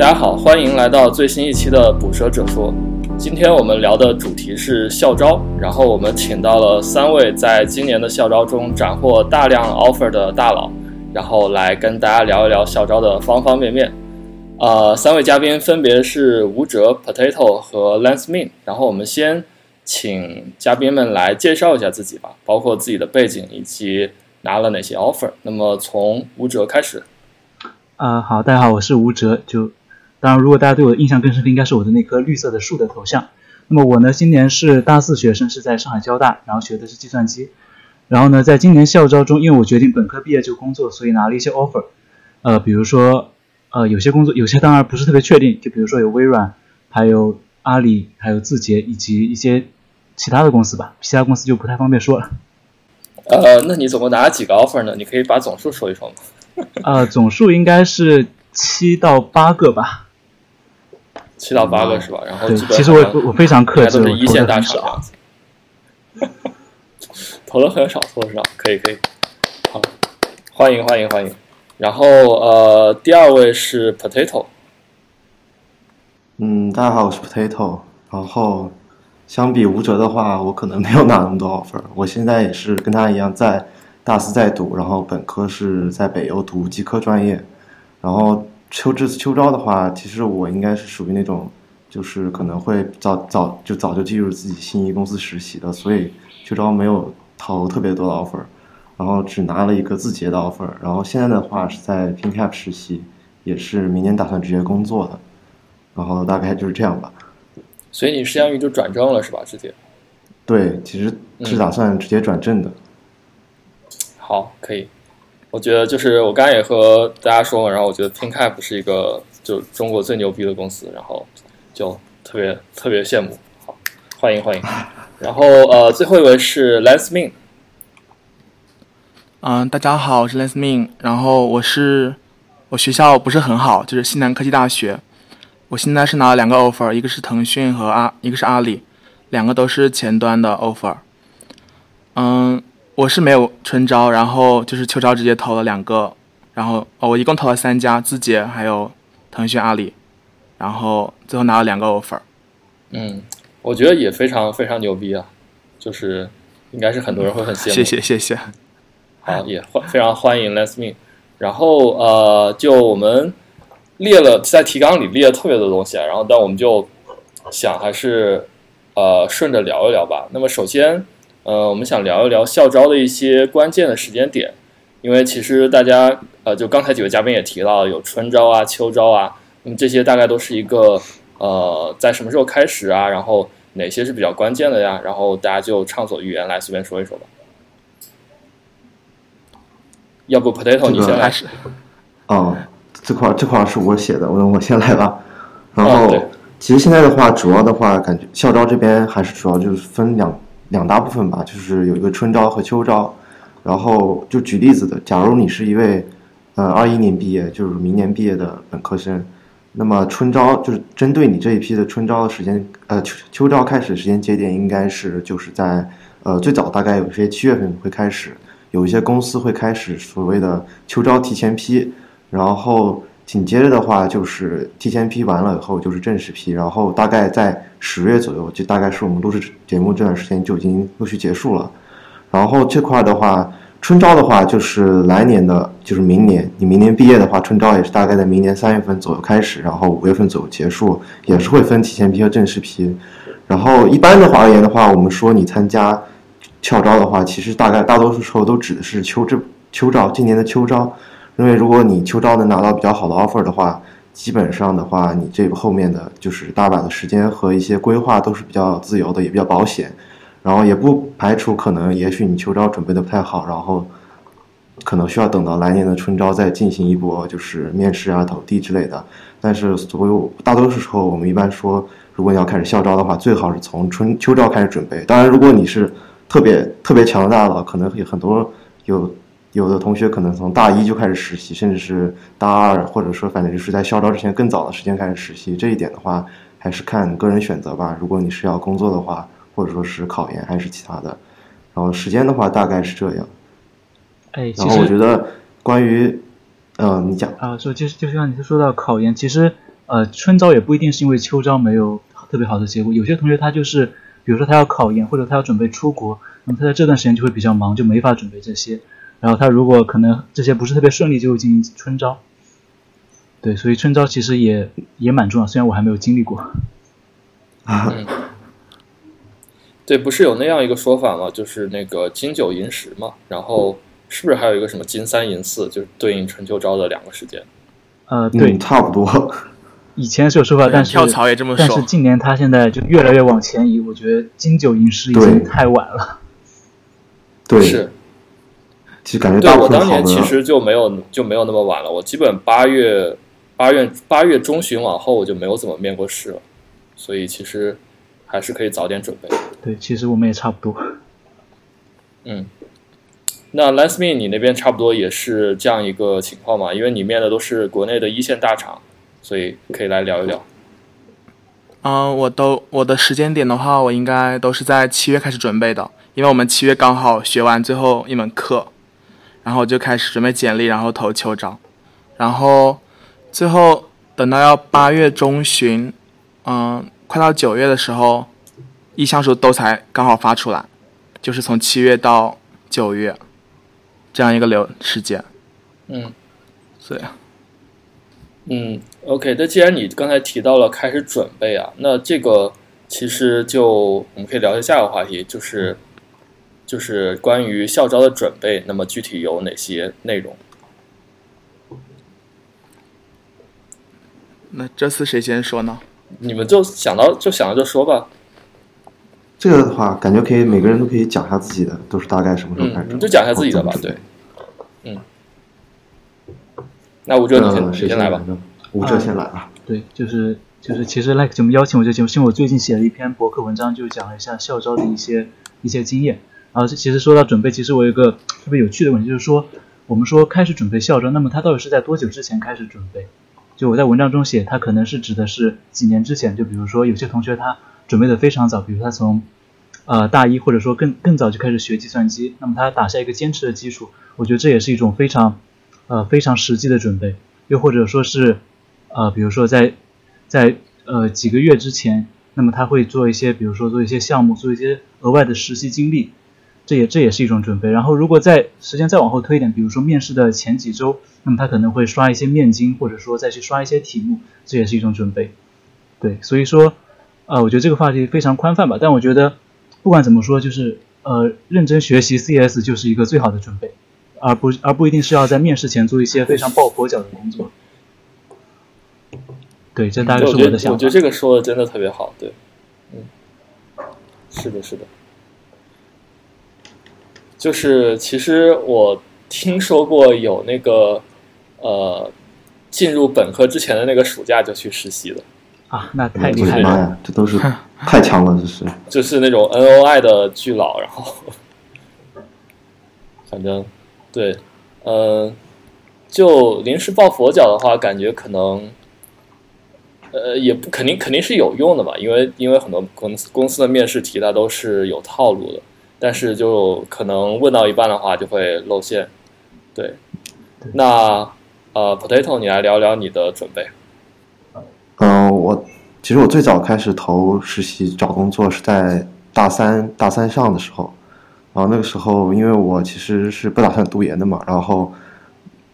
大家好，欢迎来到最新一期的《捕蛇者说》。今天我们聊的主题是校招，然后我们请到了三位在今年的校招中斩获大量 offer 的大佬，然后来跟大家聊一聊校招的方方面面。呃，三位嘉宾分别是吴哲、Potato 和 Lance Min。然后我们先请嘉宾们来介绍一下自己吧，包括自己的背景以及拿了哪些 offer。那么从吴哲开始。啊，好，大家好，我是吴哲，就。当然，如果大家对我的印象更深的，应该是我的那棵绿色的树的头像。那么我呢，今年是大四学生，是在上海交大，然后学的是计算机。然后呢，在今年校招中，因为我决定本科毕业就工作，所以拿了一些 offer。呃，比如说，呃，有些工作，有些当然不是特别确定，就比如说有微软，还有阿里，还有字节，以及一些其他的公司吧。其他公司就不太方便说了。呃，那你总共拿了几个 offer 呢？你可以把总数说一说吗？呃，总数应该是七到八个吧。七到八个是吧？然后其实我我非常克制，都是一线大厂这样子。投的很少，投的很少，可以可以。好，欢迎欢迎欢迎。然后呃，第二位是 Potato。嗯，大家好，我是 Potato。然后相比吴哲的话，我可能没有拿那么多 offer。我现在也是跟他一样，在大四在读，然后本科是在北邮读机科专业，然后。秋这秋招的话，其实我应该是属于那种，就是可能会早早就早就进入自己心仪公司实习的，所以秋招没有投特别多的 offer，然后只拿了一个字节的 offer，然后现在的话是在 PinCap 实习，也是明年打算直接工作的，然后大概就是这样吧。所以你相当于就转正了是吧？直接？对，其实是打算直接转正的。好，可以。我觉得就是我刚才也和大家说嘛，然后我觉得 PinCap 是一个就中国最牛逼的公司，然后就特别特别羡慕。好，欢迎欢迎。然后呃，最后一位是 Lance Min。嗯，大家好，我是 Lance Min。然后我是我学校不是很好，就是西南科技大学。我现在是拿了两个 offer，一个是腾讯和阿，一个是阿里，两个都是前端的 offer。嗯。我是没有春招，然后就是秋招直接投了两个，然后哦，我一共投了三家，字节还有腾讯、阿里，然后最后拿了两个 offer。嗯，我觉得也非常非常牛逼啊，就是应该是很多人会很羡慕。谢谢谢谢。好，也欢非常欢迎 Let's Me。然后呃，就我们列了在提纲里列了特别多东西啊，然后但我们就想还是呃顺着聊一聊吧。那么首先。呃，我们想聊一聊校招的一些关键的时间点，因为其实大家呃，就刚才几位嘉宾也提到有春招啊、秋招啊，那么这些大概都是一个呃，在什么时候开始啊？然后哪些是比较关键的呀？然后大家就畅所欲言来随便说一说吧。要不 Potato 你先开始。哦，这块这块是我写的，我我先来吧。然后其实现在的话，主要的话感觉校招这边还是主要就是分两。两大部分吧，就是有一个春招和秋招，然后就举例子的，假如你是一位，呃，二一年毕业，就是明年毕业的本科生，那么春招就是针对你这一批的春招的时间，呃，秋秋招开始时间节点应该是就是在，呃，最早大概有些七月份会开始，有一些公司会开始所谓的秋招提前批，然后。紧接着的话就是提前批完了以后就是正式批，然后大概在十月左右，就大概是我们录制节目这段时间就已经陆续结束了。然后这块的话，春招的话就是来年的，就是明年你明年毕业的话，春招也是大概在明年三月份左右开始，然后五月份左右结束，也是会分提前批和正式批。然后一般的话而言的话，我们说你参加校招的话，其实大概大多数时候都指的是秋招，秋招今年的秋招。因为如果你秋招能拿到比较好的 offer 的话，基本上的话，你这个后面的就是大把的时间和一些规划都是比较自由的，也比较保险。然后也不排除可能，也许你秋招准备的不太好，然后可能需要等到来年的春招再进行一波就是面试啊、投递之类的。但是所有大多数时候，我们一般说，如果你要开始校招的话，最好是从春秋招开始准备。当然，如果你是特别特别强大的，可能有很多有。有的同学可能从大一就开始实习，甚至是大二，或者说反正就是在校招之前更早的时间开始实习。这一点的话，还是看个人选择吧。如果你是要工作的话，或者说是考研还是其他的，然后时间的话大概是这样。哎，然后我觉得关于，嗯，你讲啊，说就是就是像你说到考研，其实呃，春招也不一定是因为秋招没有特别好的结果，有些同学他就是，比如说他要考研或者他要准备出国，那么他在这段时间就会比较忙，就没法准备这些。然后他如果可能这些不是特别顺利，就会进行春招。对，所以春招其实也也蛮重要，虽然我还没有经历过。啊。对，不是有那样一个说法吗？就是那个金九银十嘛，然后是不是还有一个什么金三银四，就是对应春秋招的两个时间？呃，对，差不多。以前是有说法，但是跳槽也这么说。但是近年他现在就越来越往前移，我觉得金九银十已经太晚了。对，是。其实感觉对我当年其实就没有就没有那么晚了，我基本八月八月八月中旬往后我就没有怎么面过试了，所以其实还是可以早点准备。对，其实我们也差不多。嗯，那 Last Me 你那边差不多也是这样一个情况嘛？因为你面的都是国内的一线大厂，所以可以来聊一聊。嗯，我都我的时间点的话，我应该都是在七月开始准备的，因为我们七月刚好学完最后一门课。然后就开始准备简历，然后投秋招，然后最后等到要八月中旬，嗯，快到九月的时候，意向书都才刚好发出来，就是从七月到九月这样一个流时间。嗯，对。嗯，OK。那既然你刚才提到了开始准备啊，那这个其实就我们可以聊一下下一个话题，就是。就是关于校招的准备，那么具体有哪些内容？那这次谁先说呢？你们就想到就想到就说吧。这个的话，感觉可以每个人都可以讲一下自己的，都是大概什么时候开始？你就讲一下自己的吧，对。嗯。那吴哲，你先谁先来吧？吴哲先来吧。对，就是就是，其实 like 节目邀请我这节目，是因为我最近写了一篇博客文章，就讲了一下校招的一些一些经验。啊，其实说到准备，其实我有一个特别有趣的问题，就是说，我们说开始准备校招，那么它到底是在多久之前开始准备？就我在文章中写，它可能是指的是几年之前，就比如说有些同学他准备的非常早，比如他从呃大一或者说更更早就开始学计算机，那么他打下一个坚持的基础，我觉得这也是一种非常呃非常实际的准备。又或者说是呃比如说在在呃几个月之前，那么他会做一些，比如说做一些项目，做一些额外的实习经历。这也这也是一种准备。然后，如果在时间再往后推一点，比如说面试的前几周，那么他可能会刷一些面经，或者说再去刷一些题目，这也是一种准备。对，所以说，呃，我觉得这个话题非常宽泛吧。但我觉得，不管怎么说，就是呃，认真学习 CS 就是一个最好的准备，而不而不一定是要在面试前做一些非常抱佛脚的工作。对，这大概是我的想法。我觉得这个说的真的特别好。对，嗯，是的，是的。就是其实我听说过有那个呃进入本科之前的那个暑假就去实习的啊，那太厉害了，这都是 太强了，这是就是那种 N O I 的巨佬，然后反正对，呃，就临时抱佛脚的话，感觉可能呃也不肯定肯定是有用的吧，因为因为很多公司公司的面试题它都是有套路的。但是就可能问到一半的话就会露馅，对。那呃，Potato，你来聊聊你的准备。嗯，我其实我最早开始投实习找工作是在大三大三上的时候，然后那个时候因为我其实是不打算读研的嘛，然后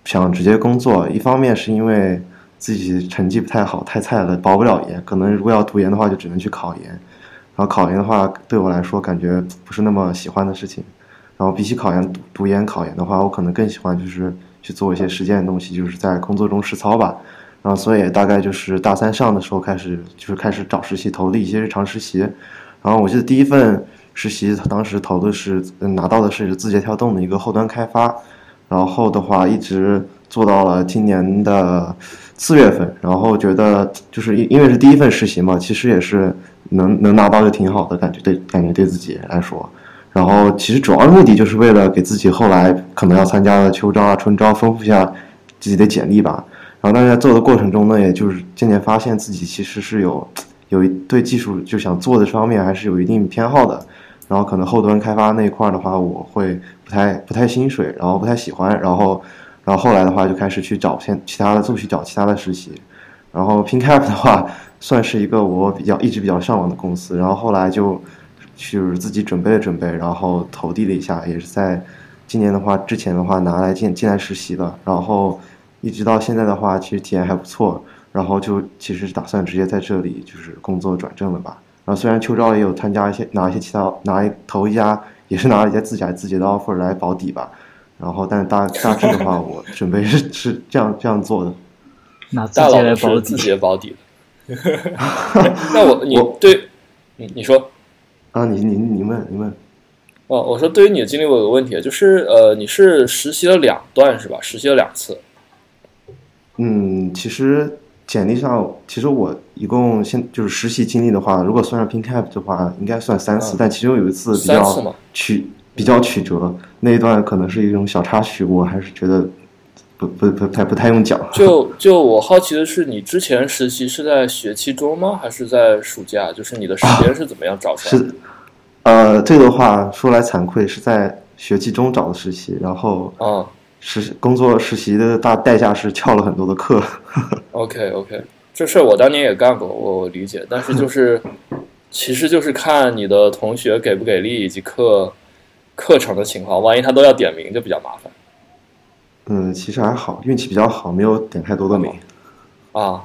想直接工作。一方面是因为自己成绩不太好，太菜了，保不了研。可能如果要读研的话，就只能去考研。然后考研的话，对我来说感觉不是那么喜欢的事情。然后比起考研读研考研的话，我可能更喜欢就是去做一些实践的东西，就是在工作中实操吧。然后所以大概就是大三上的时候开始，就是开始找实习，投了一些日常实习。然后我记得第一份实习，当时投的是拿到的是字节跳动的一个后端开发。然后的话一直做到了今年的四月份。然后觉得就是因因为是第一份实习嘛，其实也是。能能拿到就挺好的感觉，对感觉对自己来说，然后其实主要的目的就是为了给自己后来可能要参加的秋招啊、春招丰富一下自己的简历吧。然后大在做的过程中呢，也就是渐渐发现自己其实是有有一对技术就想做的方面还是有一定偏好的。然后可能后端开发那一块的话，我会不太不太心水，然后不太喜欢。然后然后后来的话就开始去找现其他的，继续找其他的实习。然后 PinCap 的话，算是一个我比较一直比较向往的公司。然后后来就就是自己准备了准备，然后投递了一下，也是在今年的话之前的话拿来进进来实习了。然后一直到现在的话，其实体验还不错。然后就其实打算直接在这里就是工作转正了吧。然后虽然秋招也有参加一些拿一些其他拿一投一家也是拿了一些自家自己的 offer 来保底吧。然后但大大致的话，我准备是是这样这样做的。拿自己来保自己的保底。那我 你对，你你说啊，你你你问你问。哦，我说对于你的经历，我有个问题，就是呃，你是实习了两段是吧？实习了两次。嗯，其实简历上，其实我一共现就是实习经历的话，如果算上 PinCap 的话，应该算三次，但其中有一次比较曲比较曲折，那一段可能是一种小插曲，我还是觉得。不不不太不太用讲。就就我好奇的是，你之前实习是在学期中吗？还是在暑假？就是你的时间是怎么样找出来？是，呃，这个话说来惭愧，是在学期中找的实习，然后啊，实工作实习的大代价是翘了很多的课。OK OK，这事儿我当年也干过，我理解。但是就是，其实就是看你的同学给不给力，以及课课程的情况。万一他都要点名，就比较麻烦。嗯，其实还好，运气比较好，没有点太多的名。啊，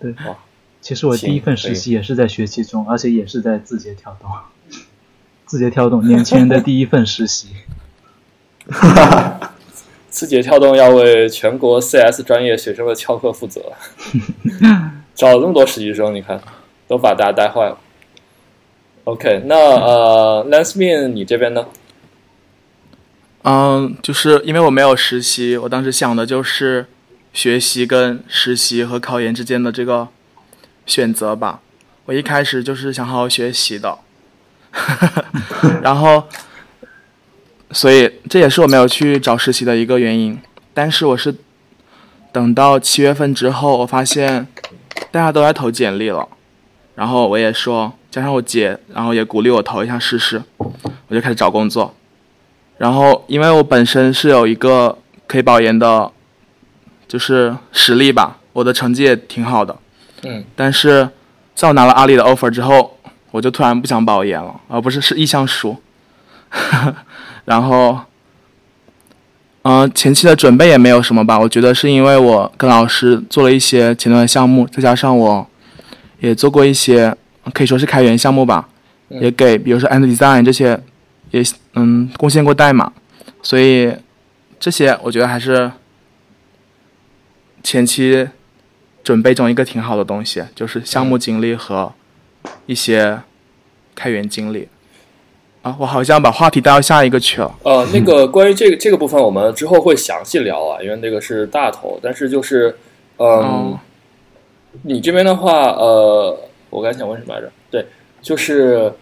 对，其实我第一份实习也是在学期中，而且也是在字节跳动。字节跳动年轻人的第一份实习。哈哈，字节跳动要为全国 CS 专业学生的翘课负责。找了这么多实习生，你看，都把大家带坏了。OK，那呃，Lensmin，你这边呢？嗯，就是因为我没有实习，我当时想的就是学习跟实习和考研之间的这个选择吧。我一开始就是想好好学习的，然后，所以这也是我没有去找实习的一个原因。但是我是等到七月份之后，我发现大家都在投简历了，然后我也说，加上我姐，然后也鼓励我投一下试试，我就开始找工作。然后，因为我本身是有一个可以保研的，就是实力吧，我的成绩也挺好的。嗯。但是，在我拿了阿里的 offer 之后，我就突然不想保研了，而不是是意向书。然后，嗯，前期的准备也没有什么吧，我觉得是因为我跟老师做了一些前端项目，再加上我也做过一些可以说是开源项目吧，也给比如说 and design 这些。也嗯，贡献过代码，所以这些我觉得还是前期准备中一个挺好的东西，就是项目经历和一些开源经历。啊，我好像把话题带到下一个去了。呃，那个 关于这个这个部分，我们之后会详细聊啊，因为那个是大头。但是就是，嗯，你这边的话，呃，我刚才想问什么来着？对，就是。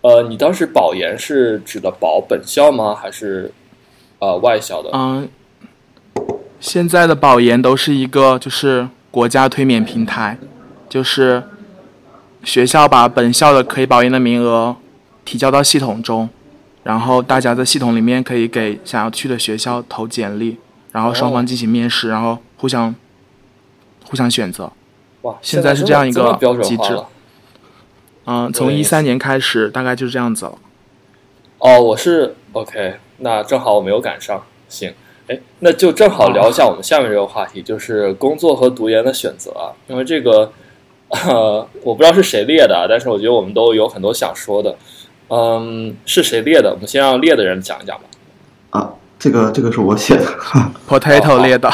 呃，你当时保研是指的保本校吗？还是呃外校的？嗯，现在的保研都是一个就是国家推免平台，就是学校把本校的可以保研的名额提交到系统中，然后大家在系统里面可以给想要去的学校投简历，然后双方进行面试，然后互相互相选择。哇，现在是这样一个机制。嗯，从一三年开始，大概就是这样子了。哦，我是 OK，那正好我没有赶上。行，哎，那就正好聊一下我们下面这个话题，就是工作和读研的选择啊。因为这个，呃，我不知道是谁列的，但是我觉得我们都有很多想说的。嗯，是谁列的？我们先让列的人讲一讲吧。啊，这个这个是我写的，Potato 列的。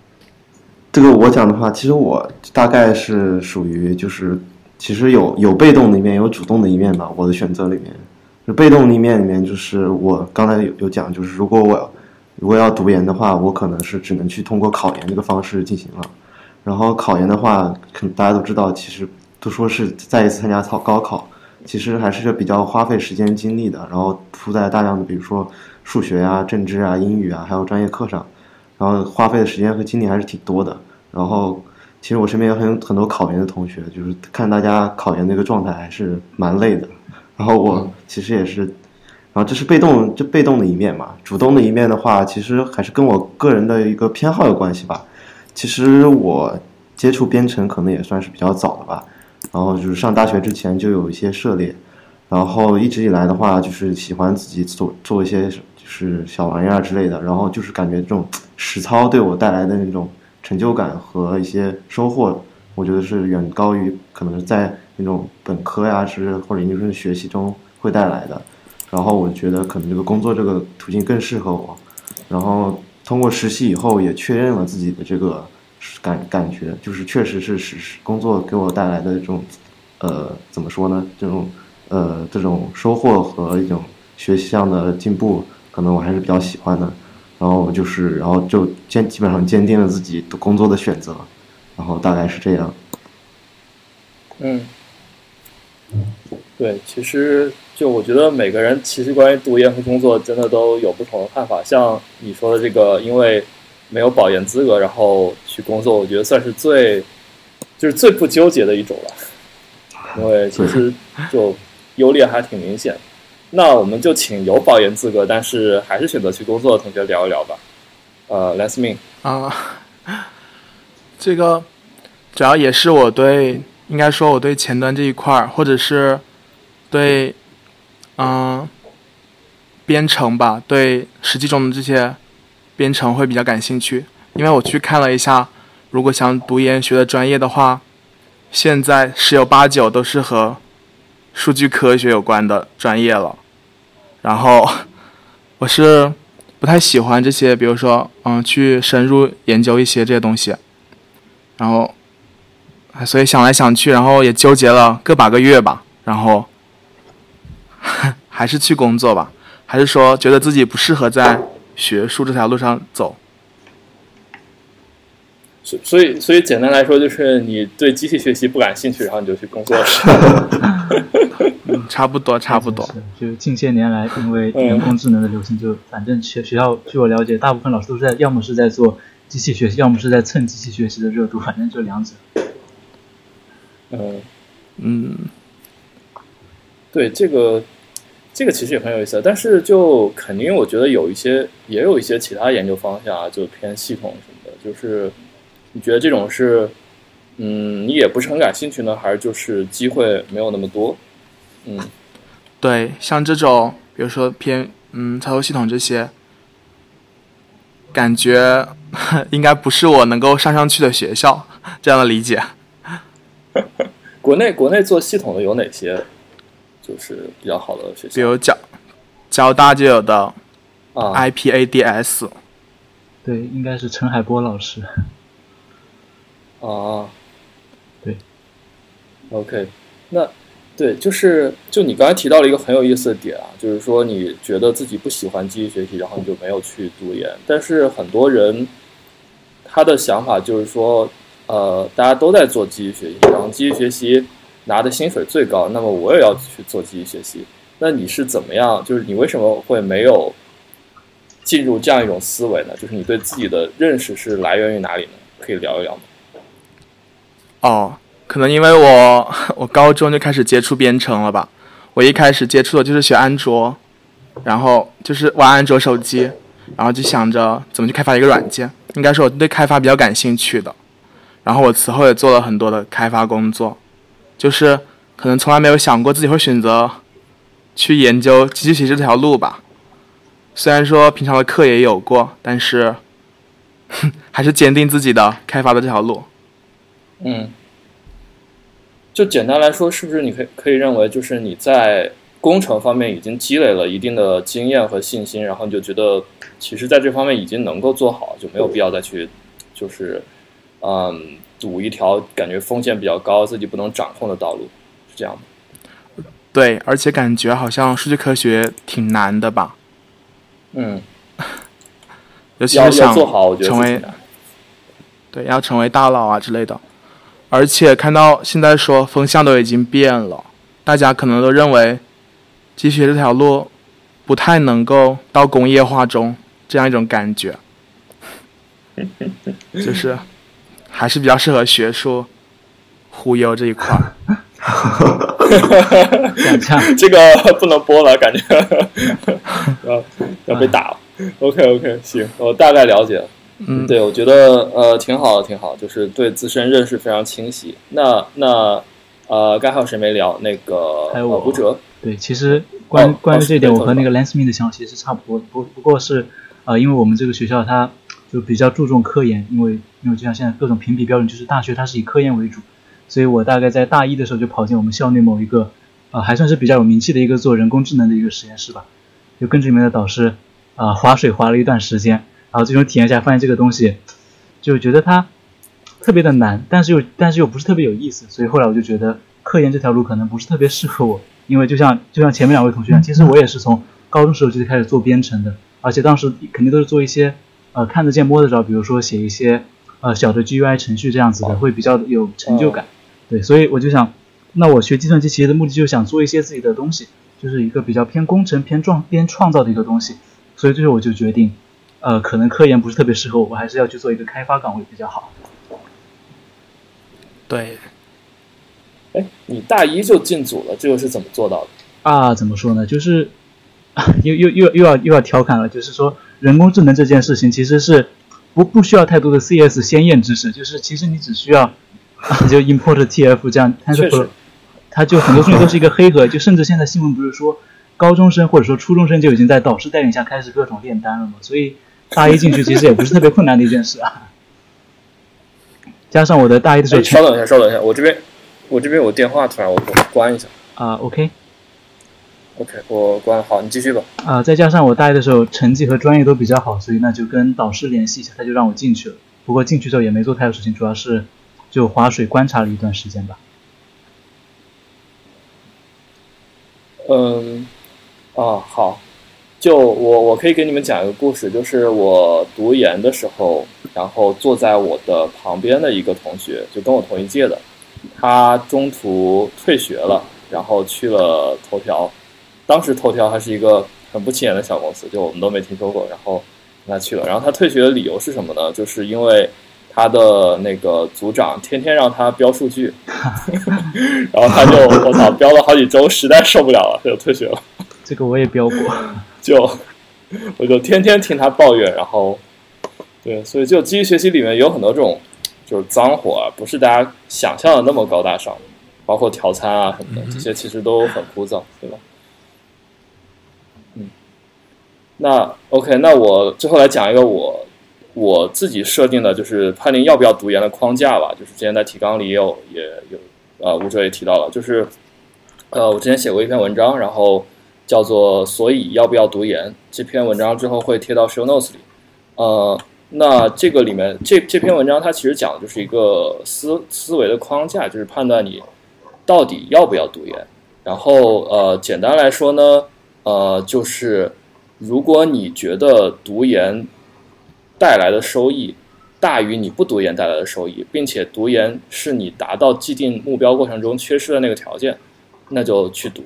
这个我讲的话，其实我大概是属于就是。其实有有被动的一面，有主动的一面吧。我的选择里面，就被动的一面里面，就是我刚才有有讲，就是如果我如果要读研的话，我可能是只能去通过考研这个方式进行了。然后考研的话，可能大家都知道，其实都说是再一次参加考高考，其实还是比较花费时间精力的。然后铺在大量的，比如说数学啊、政治啊、英语啊，还有专业课上，然后花费的时间和精力还是挺多的。然后。其实我身边有很很多考研的同学，就是看大家考研那个状态还是蛮累的。然后我其实也是，然后这是被动，这被动的一面嘛。主动的一面的话，其实还是跟我个人的一个偏好有关系吧。其实我接触编程可能也算是比较早的吧，然后就是上大学之前就有一些涉猎，然后一直以来的话就是喜欢自己做做一些就是小玩意儿之类的，然后就是感觉这种实操对我带来的那种成就感和一些收获，我觉得是远高于可能在那种本科呀是或者研究生学习中会带来的。然后我觉得可能这个工作这个途径更适合我，然后通过实习以后也确认了自己的这个感感觉，就是确实是实工作给我带来的这种，呃，怎么说呢？这种呃这种收获和一种学习上的进步，可能我还是比较喜欢的。然后就是，然后就坚基本上坚定了自己的工作的选择，然后大概是这样。嗯，对，其实。就我觉得每个人其实关于读研和工作真的都有不同的看法。像你说的这个，因为没有保研资格，然后去工作，我觉得算是最就是最不纠结的一种了。因为其实就优劣还挺明显。那我们就请有保研资格但是还是选择去工作的同学聊一聊吧。呃，Let's me 啊，这个主要也是我对应该说我对前端这一块儿，或者是对。嗯，编程吧，对实际中的这些编程会比较感兴趣。因为我去看了一下，如果想读研学的专业的话，现在十有八九都是和数据科学有关的专业了。然后我是不太喜欢这些，比如说，嗯，去深入研究一些这些东西。然后，所以想来想去，然后也纠结了个把个月吧。然后。还是去工作吧，还是说觉得自己不适合在学术这条路上走？所所以所以简单来说，就是你对机器学习不感兴趣，然后你就去工作了。差不多，差不多。就近些年来，因为人工智能的流行，就反正学学校，据我了解，大部分老师都是在要么是在做机器学习，要么是在蹭机器学习的热度，反正就两者。嗯嗯。对这个，这个其实也很有意思，但是就肯定，我觉得有一些，也有一些其他研究方向啊，就偏系统什么的。就是你觉得这种是，嗯，你也不是很感兴趣呢，还是就是机会没有那么多？嗯，对，像这种，比如说偏嗯操作系统这些，感觉 应该不是我能够上上去的学校，这样的理解。国内国内做系统的有哪些？就是比较好的学校，比如交交大就有的啊，IPADS，对，应该是陈海波老师。啊，对，OK，那对，就是就你刚才提到了一个很有意思的点啊，就是说你觉得自己不喜欢机器学习，然后你就没有去读研。但是很多人他的想法就是说，呃，大家都在做机器学习，然后机器学习。拿的薪水最高，那么我也要去做机器学习。那你是怎么样？就是你为什么会没有进入这样一种思维呢？就是你对自己的认识是来源于哪里呢？可以聊一聊吗？哦，可能因为我 我高中就开始接触编程了吧。我一开始接触的就是学安卓，然后就是玩安卓手机，然后就想着怎么去开发一个软件。应该是我对开发比较感兴趣的。然后我此后也做了很多的开发工作。就是可能从来没有想过自己会选择去研究机器学习这条路吧。虽然说平常的课也有过，但是 还是坚定自己的开发的这条路。嗯，就简单来说，是不是你可以可以认为，就是你在工程方面已经积累了一定的经验和信心，然后你就觉得，其实在这方面已经能够做好，就没有必要再去，就是嗯。赌一条感觉风险比较高、自己不能掌控的道路，是这样的。对，而且感觉好像数据科学挺难的吧？嗯，尤其是想成为对要成为大佬啊之类的。而且看到现在说风向都已经变了，大家可能都认为机学这条路不太能够到工业化中这样一种感觉，就是。还是比较适合学术忽悠这一块儿。这个不能播了，感觉 要要被打了。OK OK，行，我大概了解了。嗯，对，我觉得呃挺好的，挺好，就是对自身认识非常清晰。那那呃，该还有谁没聊？那个还有我吴哲。对，其实关关于这一点，我和那个 Lance Me 的想法其实差不多，不不过是呃，因为我们这个学校它就比较注重科研，因为因为就像现在各种评比标准，就是大学它是以科研为主，所以我大概在大一的时候就跑进我们校内某一个呃还算是比较有名气的一个做人工智能的一个实验室吧，就跟着里面的导师啊划水划了一段时间。然后最终体验下发现这个东西，就觉得它特别的难，但是又但是又不是特别有意思，所以后来我就觉得科研这条路可能不是特别适合我，因为就像就像前面两位同学，其实我也是从高中时候就开始做编程的，而且当时肯定都是做一些呃看得见摸得着，比如说写一些呃小的 GUI 程序这样子的，会比较有成就感。对，所以我就想，那我学计算机其实的目的就是想做一些自己的东西，就是一个比较偏工程偏创偏创造的一个东西，所以最后我就决定。呃，可能科研不是特别适合我，我还是要去做一个开发岗位比较好。对，哎，你大一就进组了，这个是怎么做到的？啊，怎么说呢？就是又又又又要又要调侃了，就是说人工智能这件事情其实是不不需要太多的 CS 先验知识，就是其实你只需要就 import TF 这样，它就它就很多东西都是一个黑盒，就甚至现在新闻不是说高中生或者说初中生就已经在导师带领下开始各种炼丹了嘛，所以。大一进去其实也不是特别困难的一件事啊，加上我的大一的时候，稍等一下，稍等一下，我这边我这边有电话，突然我关一下啊，OK，OK，我关了，好，你继续吧。啊，再加上我大一的时候成绩和专业都比较好，所以那就跟导师联系一下，他就让我进去了。不过进去之后也没做太多事情，主要是就划水观察了一段时间吧。嗯，啊，好。就我我可以给你们讲一个故事，就是我读研的时候，然后坐在我的旁边的一个同学，就跟我同一届的，他中途退学了，然后去了头条。当时头条还是一个很不起眼的小公司，就我们都没听说过。然后他去了，然后他退学的理由是什么呢？就是因为他的那个组长天天让他标数据，然后他就我操标了好几周，实在受不了了，他就退学了。这个我也标过。就 我就天天听他抱怨，然后对，所以就机器学习里面有很多这种就是脏活啊，不是大家想象的那么高大上，包括调参啊什么的，这些其实都很枯燥，对吧？嗯，那 OK，那我最后来讲一个我我自己设定的，就是判定要不要读研的框架吧。就是之前在提纲里也有也有呃吴哲也提到了，就是呃我之前写过一篇文章，然后。叫做所以要不要读研？这篇文章之后会贴到 show notes 里。呃，那这个里面这这篇文章它其实讲的就是一个思思维的框架，就是判断你到底要不要读研。然后呃，简单来说呢，呃，就是如果你觉得读研带来的收益大于你不读研带来的收益，并且读研是你达到既定目标过程中缺失的那个条件，那就去读。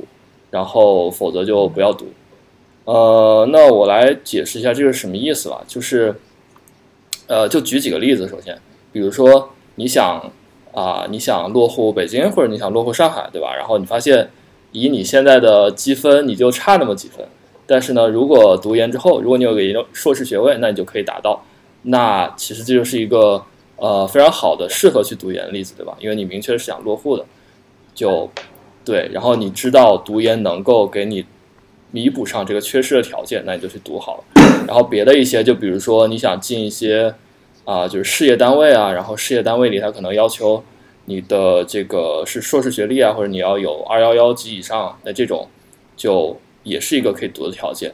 然后，否则就不要读。呃，那我来解释一下这个什么意思吧。就是，呃，就举几个例子。首先，比如说你想啊，你想落户北京，或者你想落户上海，对吧？然后你发现，以你现在的积分，你就差那么几分。但是呢，如果读研之后，如果你有个研究硕士学位，那你就可以达到。那其实这就是一个呃非常好的适合去读研的例子，对吧？因为你明确是想落户的，就。对，然后你知道读研能够给你弥补上这个缺失的条件，那你就去读好了。然后别的一些，就比如说你想进一些啊，就是事业单位啊，然后事业单位里他可能要求你的这个是硕士学历啊，或者你要有二幺幺级以上，那这种就也是一个可以读的条件。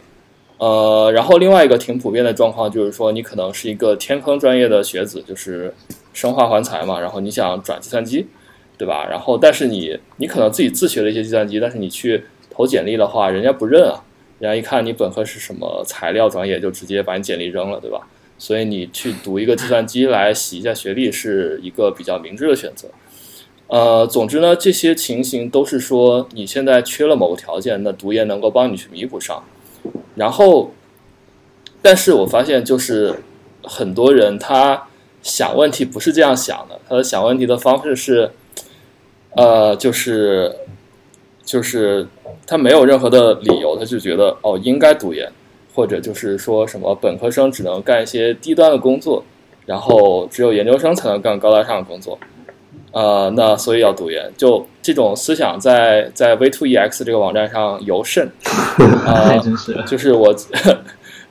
呃，然后另外一个挺普遍的状况就是说，你可能是一个天坑专业的学子，就是生化环材嘛，然后你想转计算机。对吧？然后，但是你你可能自己自学了一些计算机，但是你去投简历的话，人家不认啊。人家一看你本科是什么材料专业，就直接把你简历扔了，对吧？所以你去读一个计算机来洗一下学历，是一个比较明智的选择。呃，总之呢，这些情形都是说你现在缺了某个条件，那读研能够帮你去弥补上。然后，但是我发现就是很多人他想问题不是这样想的，他的想问题的方式是。呃，就是，就是他没有任何的理由，他就觉得哦应该读研，或者就是说什么本科生只能干一些低端的工作，然后只有研究生才能干高大上的工作。呃，那所以要读研，就这种思想在在 V Two E X 这个网站上尤甚。啊，真是，就是我，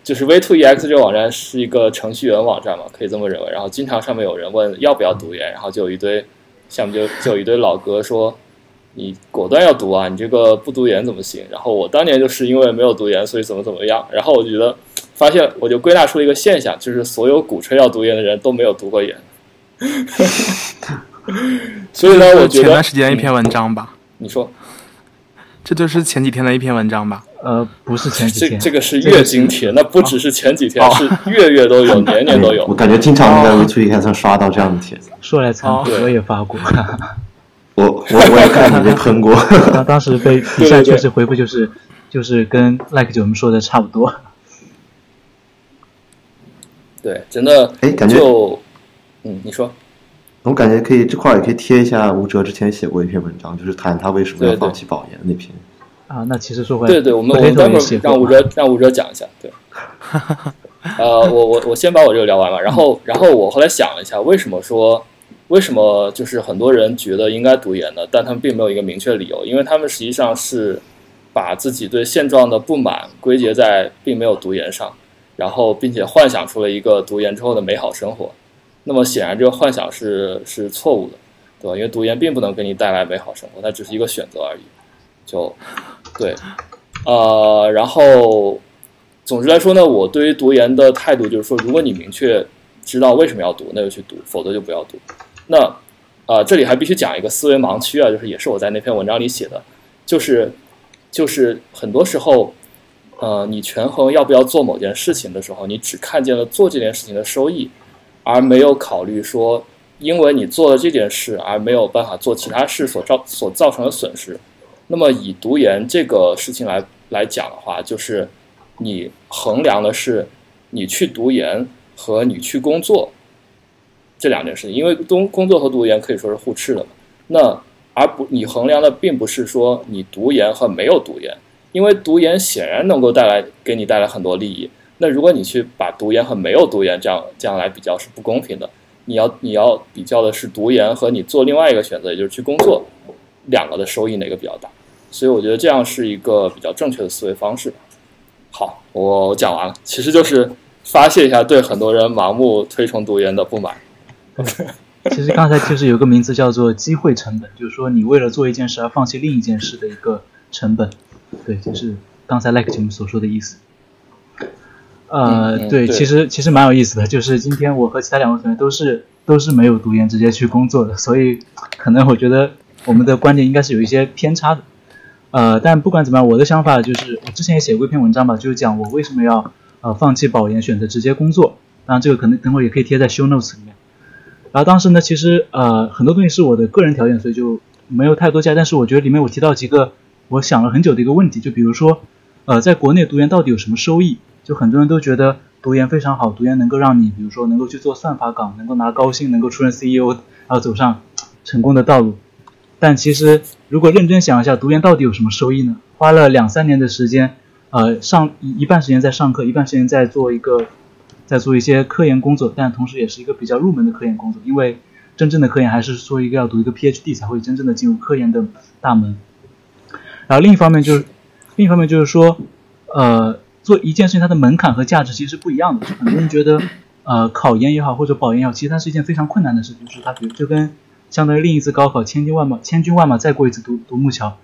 就是 V Two E X 这个网站是一个程序员网站嘛，可以这么认为。然后经常上面有人问要不要读研，然后就有一堆，下面就就有一堆老哥说，你果断要读啊，你这个不读研怎么行？然后我当年就是因为没有读研，所以怎么怎么样。然后我觉得发现，我就归纳出了一个现象，就是所有鼓吹要读研的人都没有读过研。所以呢，我觉得前段时间一篇文章吧。你说，这就是前几天的一篇文章吧？呃，不是前几天，这这个是月经帖，那不只是前几天，是月月都有，年年都有。我感觉经常在 WeChat 上刷到这样的帖子。说来惭愧，我也发过。我我我也看你被喷过。当当时被 底下确实回复就是就是跟 Like 九们说的差不多。对，真的。哎，感觉就嗯，你说。我感觉可以这块也可以贴一下吴哲之前写过一篇文章，就是谈他为什么要放弃保研那篇。啊，那其实说回来，对对，我们我们待会儿让吴哲让吴哲讲一下。对，呃，我我我先把我这个聊完了，然后然后我后来想了一下，为什么说为什么就是很多人觉得应该读研呢？但他们并没有一个明确理由，因为他们实际上是把自己对现状的不满归结在并没有读研上，然后并且幻想出了一个读研之后的美好生活。那么显然，这个幻想是是错误的，对吧？因为读研并不能给你带来美好生活，它只是一个选择而已。就对，呃，然后总之来说呢，我对于读研的态度就是说，如果你明确知道为什么要读，那就去读；否则就不要读。那啊，这里还必须讲一个思维盲区啊，就是也是我在那篇文章里写的，就是就是很多时候，呃，你权衡要不要做某件事情的时候，你只看见了做这件事情的收益。而没有考虑说，因为你做了这件事而没有办法做其他事所造所造成的损失。那么以读研这个事情来来讲的话，就是你衡量的是你去读研和你去工作这两件事情，因为工工作和读研可以说是互斥的嘛。那而不你衡量的并不是说你读研和没有读研，因为读研显然能够带来给你带来很多利益。那如果你去把读研和没有读研这样这样来比较是不公平的，你要你要比较的是读研和你做另外一个选择，也就是去工作，两个的收益哪个比较大？所以我觉得这样是一个比较正确的思维方式。好，我讲完了，其实就是发泄一下对很多人盲目推崇读研的不满。其实刚才就是有个名字叫做机会成本，就是说你为了做一件事而放弃另一件事的一个成本。对，就是刚才 Like 节目所说的意思。呃，对，其实其实蛮有意思的，就是今天我和其他两位同学都是都是没有读研直接去工作的，所以可能我觉得我们的观点应该是有一些偏差的。呃，但不管怎么样，我的想法就是我之前也写过一篇文章吧，就是讲我为什么要呃放弃保研，选择直接工作。当然这个可能等会也可以贴在 show notes 里面。然后当时呢，其实呃很多东西是我的个人条件，所以就没有太多加。但是我觉得里面我提到几个我想了很久的一个问题，就比如说呃在国内读研到底有什么收益？就很多人都觉得读研非常好，读研能够让你，比如说能够去做算法岗，能够拿高薪，能够出任 CEO，然后走上成功的道路。但其实如果认真想一下，读研到底有什么收益呢？花了两三年的时间，呃，上一一半时间在上课，一半时间在做一个，在做一些科研工作，但同时也是一个比较入门的科研工作，因为真正的科研还是说一个要读一个 PhD 才会真正的进入科研的大门。然后另一方面就是，另一方面就是说，呃。做一件事情，它的门槛和价值其实是不一样的。很多人觉得，呃，考研也好，或者保研也好，其实它是一件非常困难的事情。就是它，比如就跟相当于另一次高考，千军万马，千军万马再过一次独独木桥，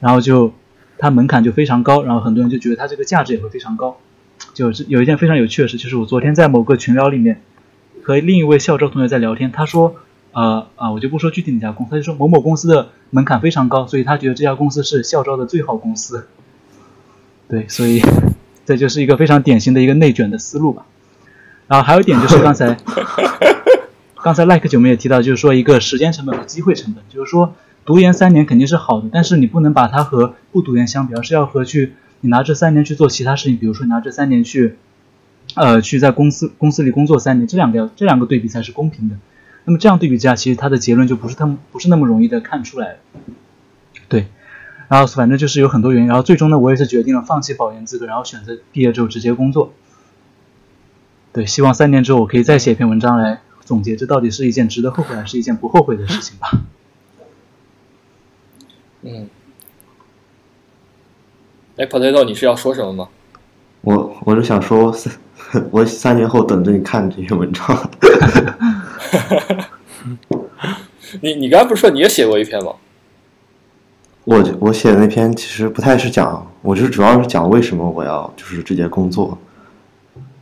然后就它门槛就非常高，然后很多人就觉得它这个价值也会非常高。就是有一件非常有趣的事，就是我昨天在某个群聊里面和另一位校招同学在聊天，他说，呃啊，我就不说具体哪家公司，他就说某某公司的门槛非常高，所以他觉得这家公司是校招的最好公司。对，所以。这就是一个非常典型的一个内卷的思路吧。然后还有一点就是刚才，刚才 Like 九妹也提到，就是说一个时间成本和机会成本，就是说读研三年肯定是好的，但是你不能把它和不读研相比，而是要和去你拿这三年去做其他事情，比如说你拿这三年去，呃，去在公司公司里工作三年，这两个这两个对比才是公平的。那么这样对比之下，其实它的结论就不是他们不是那么容易的看出来。对。然后反正就是有很多原因，然后最终呢，我也是决定了放弃保研资格，然后选择毕业之后直接工作。对，希望三年之后我可以再写一篇文章来总结，这到底是一件值得后悔还是一件不后悔的事情吧。嗯。哎，Potato，你是要说什么吗？我我是想说，我三年后等着你看这篇文章。你你刚才不是说你也写过一篇吗？我我写的那篇其实不太是讲，我就是主要是讲为什么我要就是直接工作。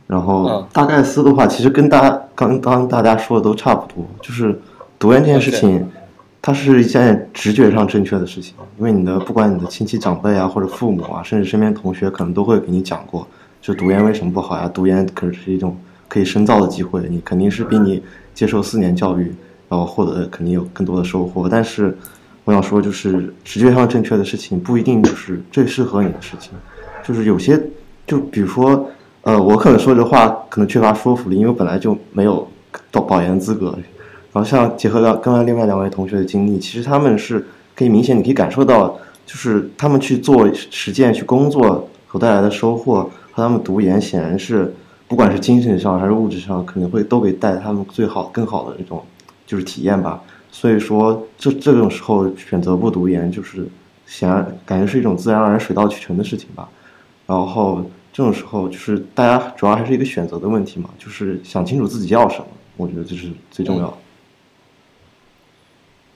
然后大概思的话，其实跟大家刚刚大家说的都差不多，就是读研这件事情，它是一件直觉上正确的事情，因为你的不管你的亲戚长辈啊，或者父母啊，甚至身边同学，可能都会给你讲过，就读研为什么不好呀？读研可是一种可以深造的机会，你肯定是比你接受四年教育，然后获得肯定有更多的收获。但是我想说，就是直觉上正确的事情，不一定就是最适合你的事情，就是有些，就比如说。呃，我可能说这话可能缺乏说服力，因为本来就没有到保研资格。然后像结合到刚刚另外两位同学的经历，其实他们是可以明显，你可以感受到，就是他们去做实践、去工作所带来的收获，和他们读研显然是不管是精神上还是物质上，可能会都给带他们最好、更好的那种就是体验吧。所以说，这这种时候选择不读研，就是显然感觉是一种自然而然、水到渠成的事情吧。然后。这种时候，就是大家主要还是一个选择的问题嘛，就是想清楚自己要什么，我觉得这是最重要的。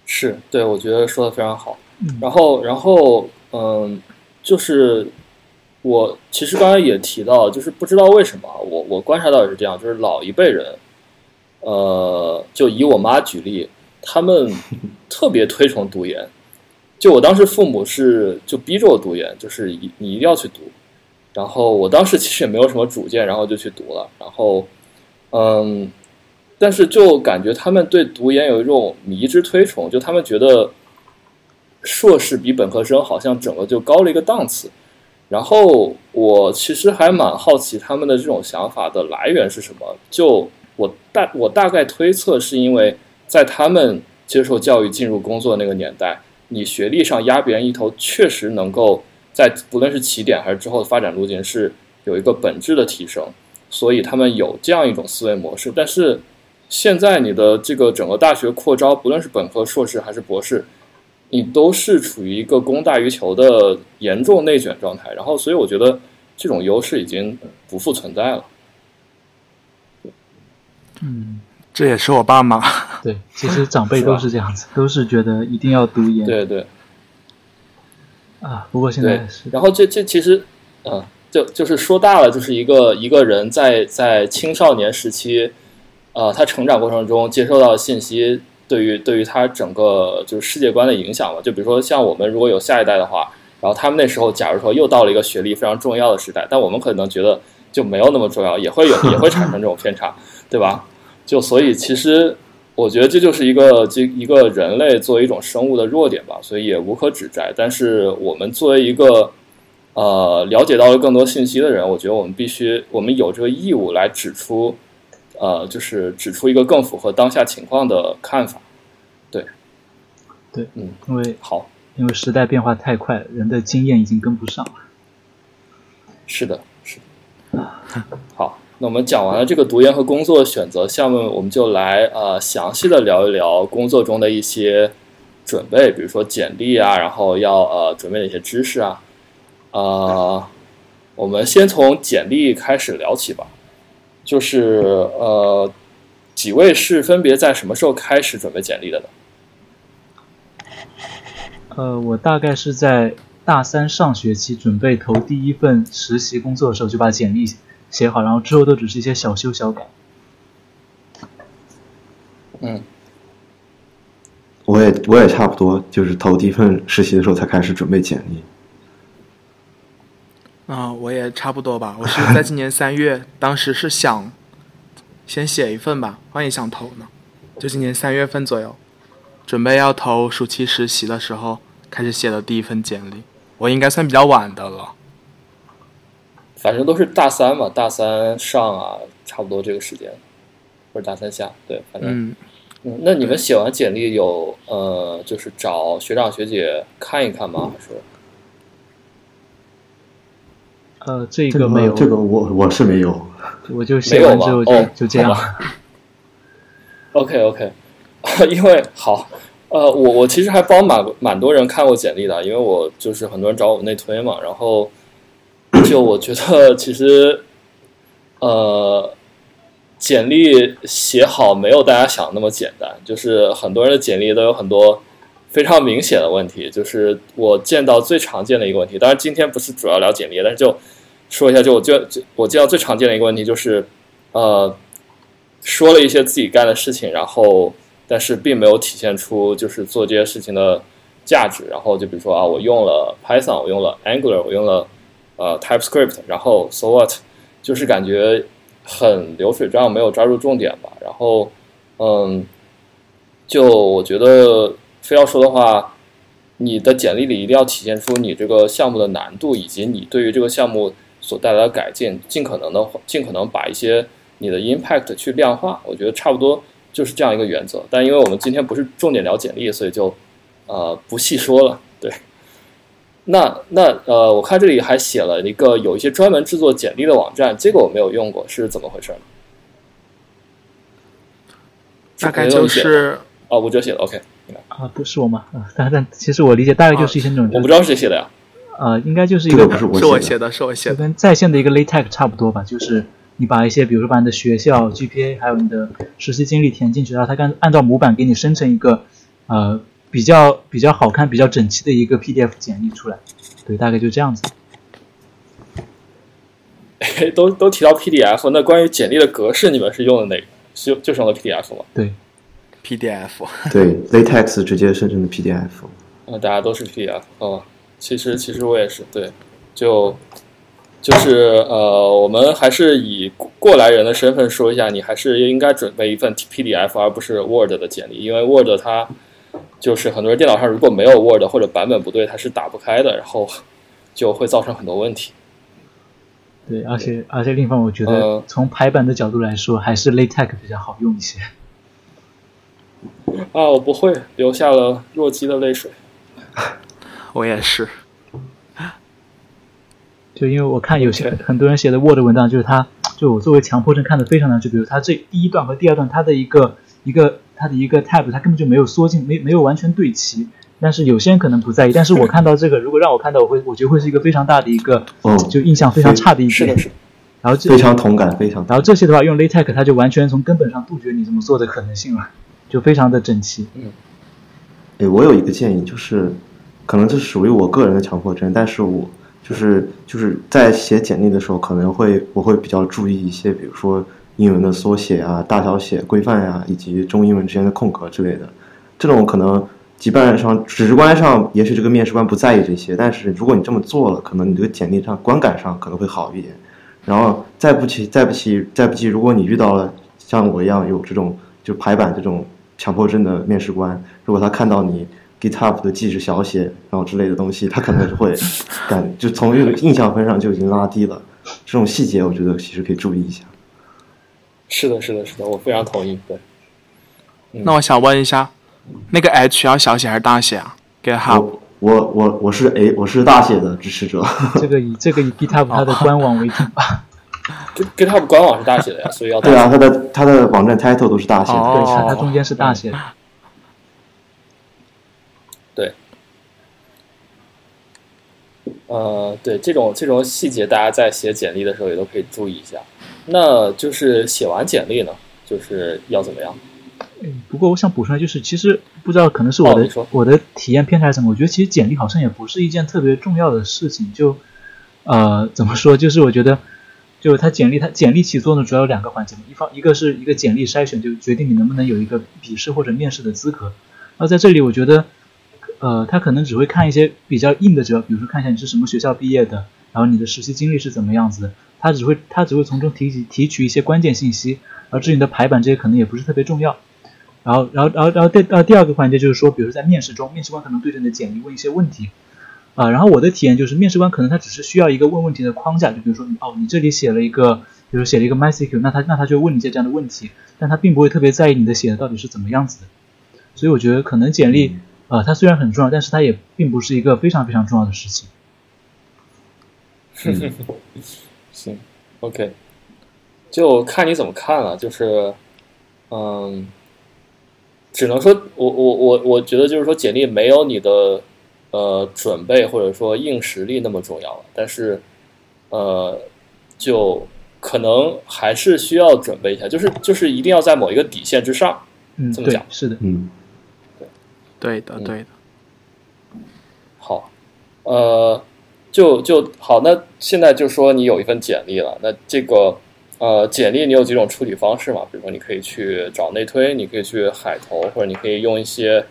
是对，我觉得说的非常好。然后，然后，嗯，就是我其实刚才也提到，就是不知道为什么，我我观察到也是这样，就是老一辈人，呃，就以我妈举例，他们 特别推崇读研。就我当时父母是就逼着我读研，就是一你一定要去读。然后我当时其实也没有什么主见，然后就去读了。然后，嗯，但是就感觉他们对读研有一种迷之推崇，就他们觉得硕士比本科生好像整个就高了一个档次。然后我其实还蛮好奇他们的这种想法的来源是什么。就我大我大概推测是因为在他们接受教育进入工作那个年代，你学历上压别人一头，确实能够。在不论是起点还是之后的发展路径是有一个本质的提升，所以他们有这样一种思维模式。但是现在你的这个整个大学扩招，不论是本科、硕士还是博士，你都是处于一个供大于求的严重内卷状态。然后，所以我觉得这种优势已经不复存在了。嗯，这也是我爸妈。对，其实长辈都是这样子，都是觉得一定要读研。对对。啊，不过现在是，然后这这其实，嗯，就就是说大了，就是一个一个人在在青少年时期，呃，他成长过程中接受到的信息，对于对于他整个就是世界观的影响嘛。就比如说像我们如果有下一代的话，然后他们那时候假如说又到了一个学历非常重要的时代，但我们可能觉得就没有那么重要，也会有也会产生这种偏差，对吧？就所以其实。我觉得这就是一个这一个人类作为一种生物的弱点吧，所以也无可指摘。但是我们作为一个呃了解到了更多信息的人，我觉得我们必须，我们有这个义务来指出，呃，就是指出一个更符合当下情况的看法。对，对，嗯，因为好，因为时代变化太快，人的经验已经跟不上了。是的，是的，好。那我们讲完了这个读研和工作选择下面，我们就来呃详细的聊一聊工作中的一些准备，比如说简历啊，然后要呃准备哪些知识啊，呃，我们先从简历开始聊起吧。就是呃，几位是分别在什么时候开始准备简历的呢？呃，我大概是在大三上学期准备投第一份实习工作的时候，就把简历。写好，然后之后都只是一些小修小改。嗯，我也我也差不多，就是投第一份实习的时候才开始准备简历。啊，我也差不多吧。我是在今年三月，当时是想先写一份吧，万一想投呢，就今年三月份左右，准备要投暑期实习的时候开始写的第一份简历。我应该算比较晚的了。反正都是大三嘛，大三上啊，差不多这个时间，或者大三下，对，反正，嗯，那你们写完简历有呃，就是找学长学姐看一看吗？还是？呃，这个没有，这个我我是没有，我就写完之后就就这样。OK OK，因为好，呃，我我其实还帮蛮蛮多人看过简历的，因为我就是很多人找我内推嘛，然后就我觉得其实，呃，简历写好没有大家想的那么简单，就是很多人的简历都有很多非常明显的问题，就是我见到最常见的一个问题，当然今天不是主要聊简历，但是就说一下，就我就我见到最常见的一个问题就是，呃。说了一些自己干的事情，然后但是并没有体现出就是做这些事情的价值。然后就比如说啊，我用了 Python，我用了 Angular，我用了呃 TypeScript，然后 So what，就是感觉很流水账，没有抓住重点吧。然后嗯，就我觉得非要说的话，你的简历里一定要体现出你这个项目的难度，以及你对于这个项目所带来的改进，尽可能的尽可能把一些。你的 impact 去量化，我觉得差不多就是这样一个原则。但因为我们今天不是重点聊简历，所以就呃不细说了。对，那那呃，我看这里还写了一个有一些专门制作简历的网站，这个我没有用过，是怎么回事呢？大概就是哦，吴哲写的，OK。啊，不是我吗？啊，但但其实我理解大概就是一些那种，我不知道是谁写的呀。啊，应该就是一个是我写的，是我写的，跟在线的一个 LaTeX 差不多吧，就是。你把一些，比如说把你的学校 GPA，还有你的实习经历填进去，然后它按按照模板给你生成一个，呃，比较比较好看、比较整齐的一个 PDF 简历出来。对，大概就这样子。都都提到 PDF，那关于简历的格式，你们是用的哪？是就是用的 PDF 吗？对，PDF。对，LaTeX 直接生成的 PDF。那大家都是 PDF 哦。其实其实我也是，对，就。就是呃，我们还是以过来人的身份说一下，你还是应该准备一份 PDF 而不是 Word 的简历，因为 Word 它就是很多人电脑上如果没有 Word 或者版本不对，它是打不开的，然后就会造成很多问题。对，而且而且另一方面，我觉得从排版的角度来说，还是 LaTeX 比较好用一些。啊，我不会，留下了弱鸡的泪水。我也是。就因为我看有些很多人写的 Word 文档，就是他，就我作为强迫症看的非常难。就比如他这第一段和第二段，它的一个一个它的一个 tab，它根本就没有缩进，没没有完全对齐。但是有些人可能不在意，但是我看到这个，如果让我看到，我会我觉得会是一个非常大的一个，就印象非常差的一点。然后非常同感，非常。然后这些的话，用 LaTeX，它就完全从根本上杜绝你这么做的可能性了，就非常的整齐。嗯。哎，我有一个建议，就是可能这是属于我个人的强迫症，但是我。就是就是在写简历的时候，可能会我会比较注意一些，比如说英文的缩写啊、大小写规范呀，以及中英文之间的空格之类的。这种可能基本上直观上，也许这个面试官不在意这些，但是如果你这么做了，可能你这个简历上观感上可能会好一点。然后再不济再不济再不济，如果你遇到了像我一样有这种就排版这种强迫症的面试官，如果他看到你。GitHub 的记是小写，然后之类的东西，他可能是会感就从这个印象分上就已经拉低了。这种细节，我觉得其实可以注意一下。是的，是的，是的，我非常同意。对。那我想问一下，那个 H 要小写还是大写啊？GitHub，我我我是 A，我是大写的支持者。这个以这个以 GitHub 它的官网为准吧。GitHub 官网是大写的呀，所以要对啊，它的它的网站 title 都是大写的，对，它中间是大写的。对呃，对这种这种细节，大家在写简历的时候也都可以注意一下。那就是写完简历呢，就是要怎么样？嗯，不过我想补充，就是其实不知道，可能是我的我的体验偏差什么？我觉得其实简历好像也不是一件特别重要的事情。就呃，怎么说？就是我觉得，就是他简历，他简历起作呢，主要有两个环节嘛。一方一个是一个简历筛选，就决定你能不能有一个笔试或者面试的资格。那在这里，我觉得。呃，他可能只会看一些比较硬的，指标比如说看一下你是什么学校毕业的，然后你的实习经历是怎么样子的，他只会他只会从中提取提取一些关键信息，而至于你的排版这些可能也不是特别重要。然后，然后，然后，然后第呃第二个环节就是说，比如说在面试中，面试官可能对着你的简历问一些问题，啊，然后我的体验就是，面试官可能他只是需要一个问问题的框架，就比如说哦，你这里写了一个，比如写了一个 MySQL，那他那他就问你一些这样的问题，但他并不会特别在意你的写的到底是怎么样子的，所以我觉得可能简历。呃，它虽然很重要，但是它也并不是一个非常非常重要的事情。行，OK，就看你怎么看了。就是，嗯，只能说，我我我我觉得就是说，简历没有你的呃准备或者说硬实力那么重要了。但是，呃，就可能还是需要准备一下，就是就是一定要在某一个底线之上。嗯，这么讲是的，嗯，对，对的，对的。好，呃。就就好，那现在就说你有一份简历了，那这个呃简历你有几种处理方式嘛？比如说你可以去找内推，你可以去海投，或者你可以用一些，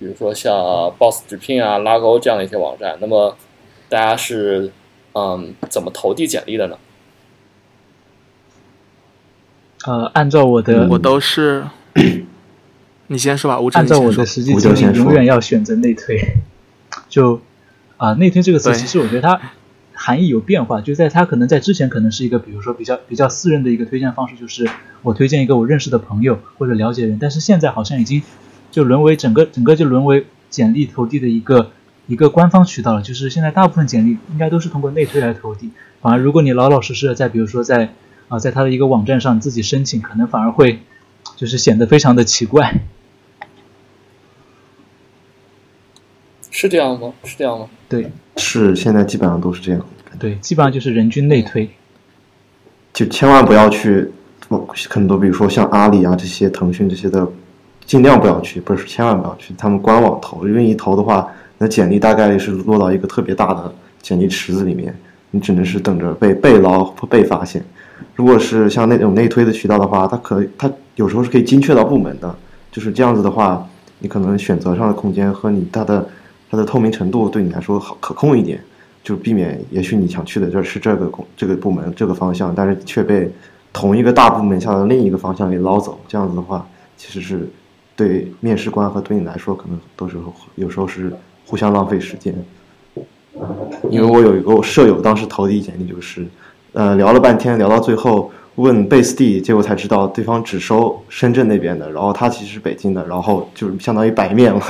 比如说像 Boss 直聘啊、拉勾这样的一些网站。那么大家是嗯怎么投递简历的呢？呃，按照我的，我都是，你先说吧。按照我的实际经历，永远要选择内推，就。啊，内推这个词其实我觉得它含义有变化，就在它可能在之前可能是一个，比如说比较比较私人的一个推荐方式，就是我推荐一个我认识的朋友或者了解人，但是现在好像已经就沦为整个整个就沦为简历投递的一个一个官方渠道了，就是现在大部分简历应该都是通过内推来投递，反而如果你老老实实的在比如说在啊在他的一个网站上自己申请，可能反而会就是显得非常的奇怪。是这样吗？是这样吗？对，是现在基本上都是这样。对，基本上就是人均内推，就千万不要去很多，比如说像阿里啊这些、腾讯这些的，尽量不要去，不是千万不要去他们官网投，因为一投的话，那简历大概率是落到一个特别大的简历池子里面，你只能是等着被被捞或被发现。如果是像那种内推的渠道的话，它可它有时候是可以精确到部门的，就是这样子的话，你可能选择上的空间和你它的。它的透明程度对你来说好可控一点，就避免也许你想去的这是这个这个部门这个方向，但是却被同一个大部门下的另一个方向给捞走。这样子的话，其实是对面试官和对你来说可能都是有时候是互相浪费时间。因为我有一个舍友，当时投递简历就是，呃，聊了半天，聊到最后问 base 地，结果才知道对方只收深圳那边的，然后他其实是北京的，然后就是相当于白面了。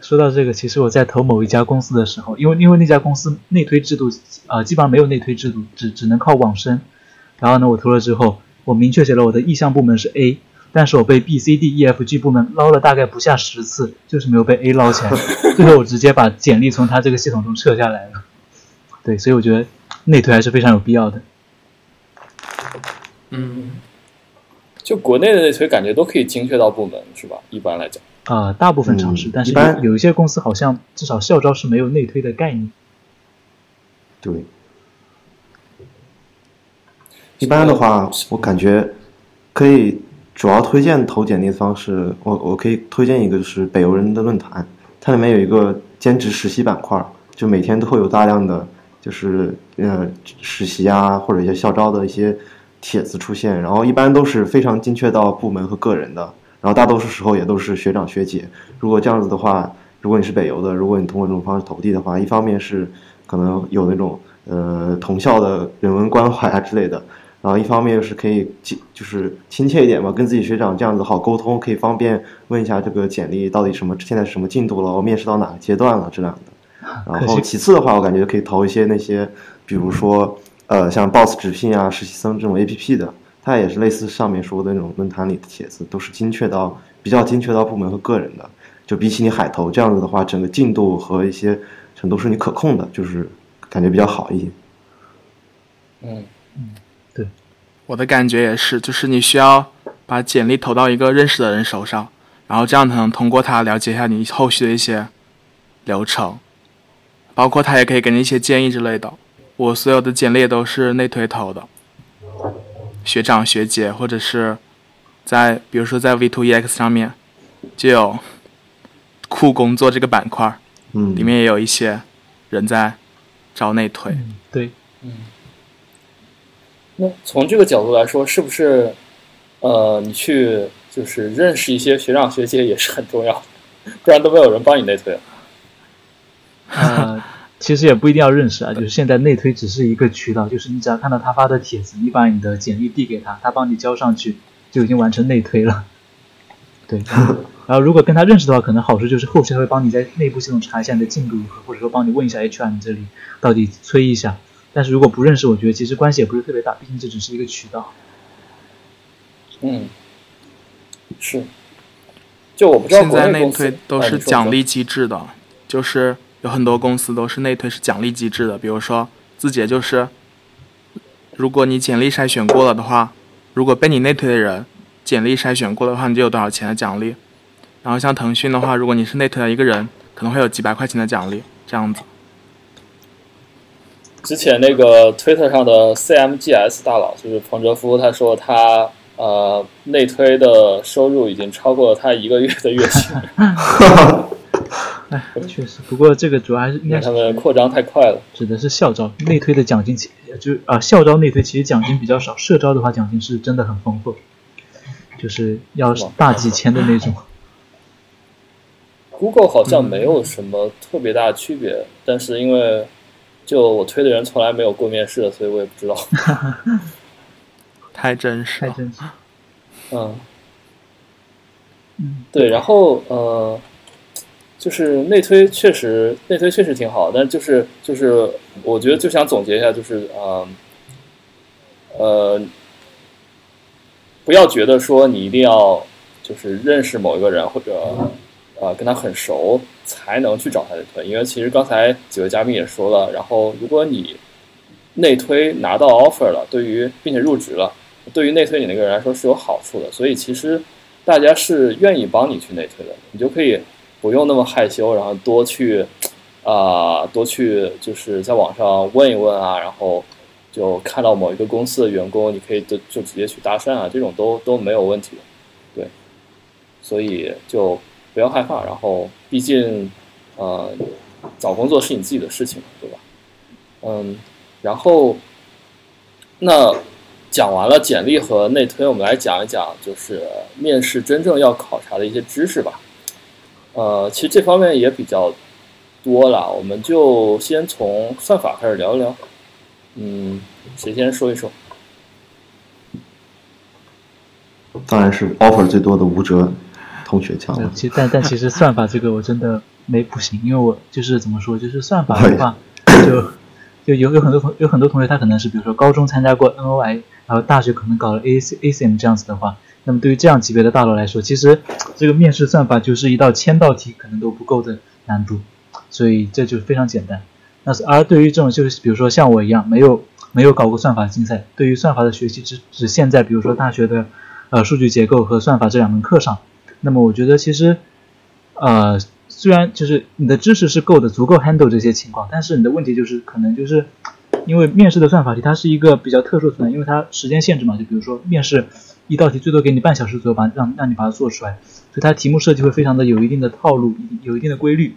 说到这个，其实我在投某一家公司的时候，因为因为那家公司内推制度，呃，基本上没有内推制度，只只能靠网申。然后呢，我投了之后，我明确写了我的意向部门是 A，但是我被 B、C、D、E、F、G 部门捞了大概不下十次，就是没有被 A 捞起来。最后我直接把简历从他这个系统中撤下来了。对，所以我觉得内推还是非常有必要的。嗯，就国内的内推感觉都可以精确到部门，是吧？一般来讲。啊，大部分城市，但是有一些公司好像至少校招是没有内推的概念。对，一般的话，我感觉可以主要推荐投简历的方式，我我可以推荐一个，就是北邮人的论坛，它里面有一个兼职实习板块，就每天都会有大量的就是呃实习啊或者一些校招的一些帖子出现，然后一般都是非常精确到部门和个人的。然后大多数时候也都是学长学姐。如果这样子的话，如果你是北邮的，如果你通过这种方式投递的话，一方面是可能有那种呃同校的人文关怀啊之类的，然后一方面又是可以就是亲切一点嘛，跟自己学长这样子好沟通，可以方便问一下这个简历到底什么现在是什么进度了，我面试到哪个阶段了这样的。然后其次的话，我感觉可以投一些那些，比如说呃像 Boss 直聘啊、实习生这种 A P P 的。它也是类似上面说的那种论坛里的帖子，都是精确到比较精确到部门和个人的。就比起你海投这样子的话，整个进度和一些程度是你可控的，就是感觉比较好一些。嗯嗯，对，我的感觉也是，就是你需要把简历投到一个认识的人手上，然后这样才能通过他了解一下你后续的一些流程，包括他也可以给你一些建议之类的。我所有的简历都是内推投的。学长学姐，或者是在比如说在 V2EX 上面就有酷工作这个板块，嗯，里面也有一些人在招内推，对，嗯。那从这个角度来说，是不是呃，你去就是认识一些学长学姐也是很重要，不然都没有人帮你内推。啊。其实也不一定要认识啊，就是现在内推只是一个渠道，就是你只要看到他发的帖子，你把你的简历递给他，他帮你交上去，就已经完成内推了。对，然后如果跟他认识的话，可能好处就是后续他会帮你在内部系统查一下你的进度如何，或者说帮你问一下 HR 你这里到底催一下。但是如果不认识，我觉得其实关系也不是特别大，毕竟这只是一个渠道。嗯，是。就我不知道现在内推都是奖励机制的，就是有很多公司都是内推是奖励机制的。比如说字节就是，如果你简历筛选过了的话，如果被你内推的人简历筛选过的话，你就有多少钱的奖励。然后像腾讯的话，如果你是内推的一个人，可能会有几百块钱的奖励，这样子。之前那个推特上的 CMGS 大佬就是彭哲夫，他说他。呃，内推的收入已经超过了他一个月的月薪。哎，确实，不过这个主要还是应该他们扩张太快了。指的是校招内推的奖金，其就啊校招内推其实奖金比较少，社招的话奖金是真的很丰厚，就是要大几千的那种。Google 好像没有什么特别大的区别，但是因为就我推的人从来没有过面试，所以我也不知道。太真实，太真实。嗯，嗯，对，然后呃，就是内推确实内推确实挺好，但就是就是我觉得就想总结一下，就是呃呃，不要觉得说你一定要就是认识某一个人或者呃跟他很熟才能去找他内推，因为其实刚才几位嘉宾也说了，然后如果你内推拿到 offer 了，对于并且入职了。对于内推你那个人来说是有好处的，所以其实大家是愿意帮你去内推的，你就可以不用那么害羞，然后多去啊多去就是在网上问一问啊，然后就看到某一个公司的员工，你可以就就直接去搭讪啊，这种都都没有问题，对，所以就不要害怕，然后毕竟呃找工作是你自己的事情，对吧？嗯，然后那。讲完了简历和内推，我们来讲一讲就是面试真正要考察的一些知识吧。呃，其实这方面也比较多了，我们就先从算法开始聊一聊。嗯，谁先说一说？当然是 offer 最多的吴哲同学讲了。其实，但但其实算法这个我真的没不行，因为我就是怎么说，就是算法的话，就就有有很多同有很多同学他可能是比如说高中参加过 NOI。然后大学可能搞了 A C A C M 这样子的话，那么对于这样级别的大佬来说，其实这个面试算法就是一道千道题可能都不够的难度，所以这就非常简单。那是而对于这种就是比如说像我一样没有没有搞过算法竞赛，对于算法的学习只只限在比如说大学的呃数据结构和算法这两门课上，那么我觉得其实呃虽然就是你的知识是够的，足够 handle 这些情况，但是你的问题就是可能就是。因为面试的算法题它是一个比较特殊存在，因为它时间限制嘛，就比如说面试一道题最多给你半小时左右，把让让你把它做出来，所以它题目设计会非常的有一定的套路，有一定的规律，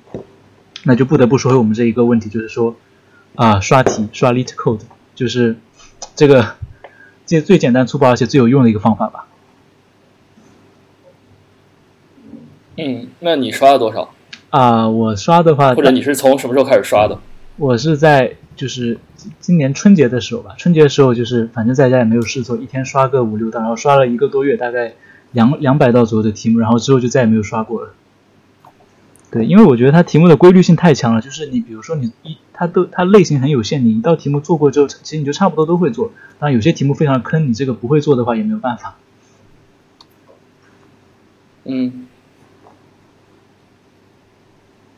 那就不得不说回我们这一个问题，就是说啊刷题刷 lit code 就是这个这最简单粗暴而且最有用的一个方法吧。嗯，那你刷了多少？啊，我刷的话，或者你是从什么时候开始刷的？我是在就是今年春节的时候吧，春节的时候就是反正在家也没有事做，一天刷个五六道，然后刷了一个多月，大概两两百道左右的题目，然后之后就再也没有刷过了。对，因为我觉得它题目的规律性太强了，就是你比如说你一它都它类型很有限，你一道题目做过之后，其实你就差不多都会做。当然有些题目非常坑，你这个不会做的话也没有办法。嗯。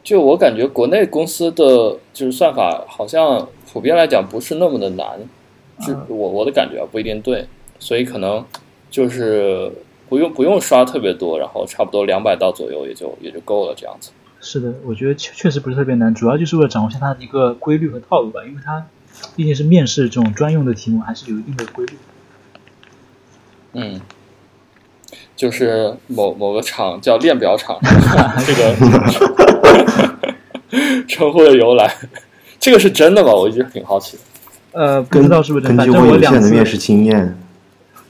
就我感觉，国内公司的就是算法，好像普遍来讲不是那么的难，是我我的感觉不一定对，所以可能就是不用不用刷特别多，然后差不多两百道左右也就也就够了这样子。是的，我觉得确确实不是特别难，主要就是为了掌握一下它的一个规律和套路吧，因为它毕竟是面试这种专用的题目，还是有一定的规律。嗯。就是某某个厂叫链表厂，这个称呼的由来，这个是真的吗？我一直挺好奇的。呃，不知道是不是真，反正我两次面试经验，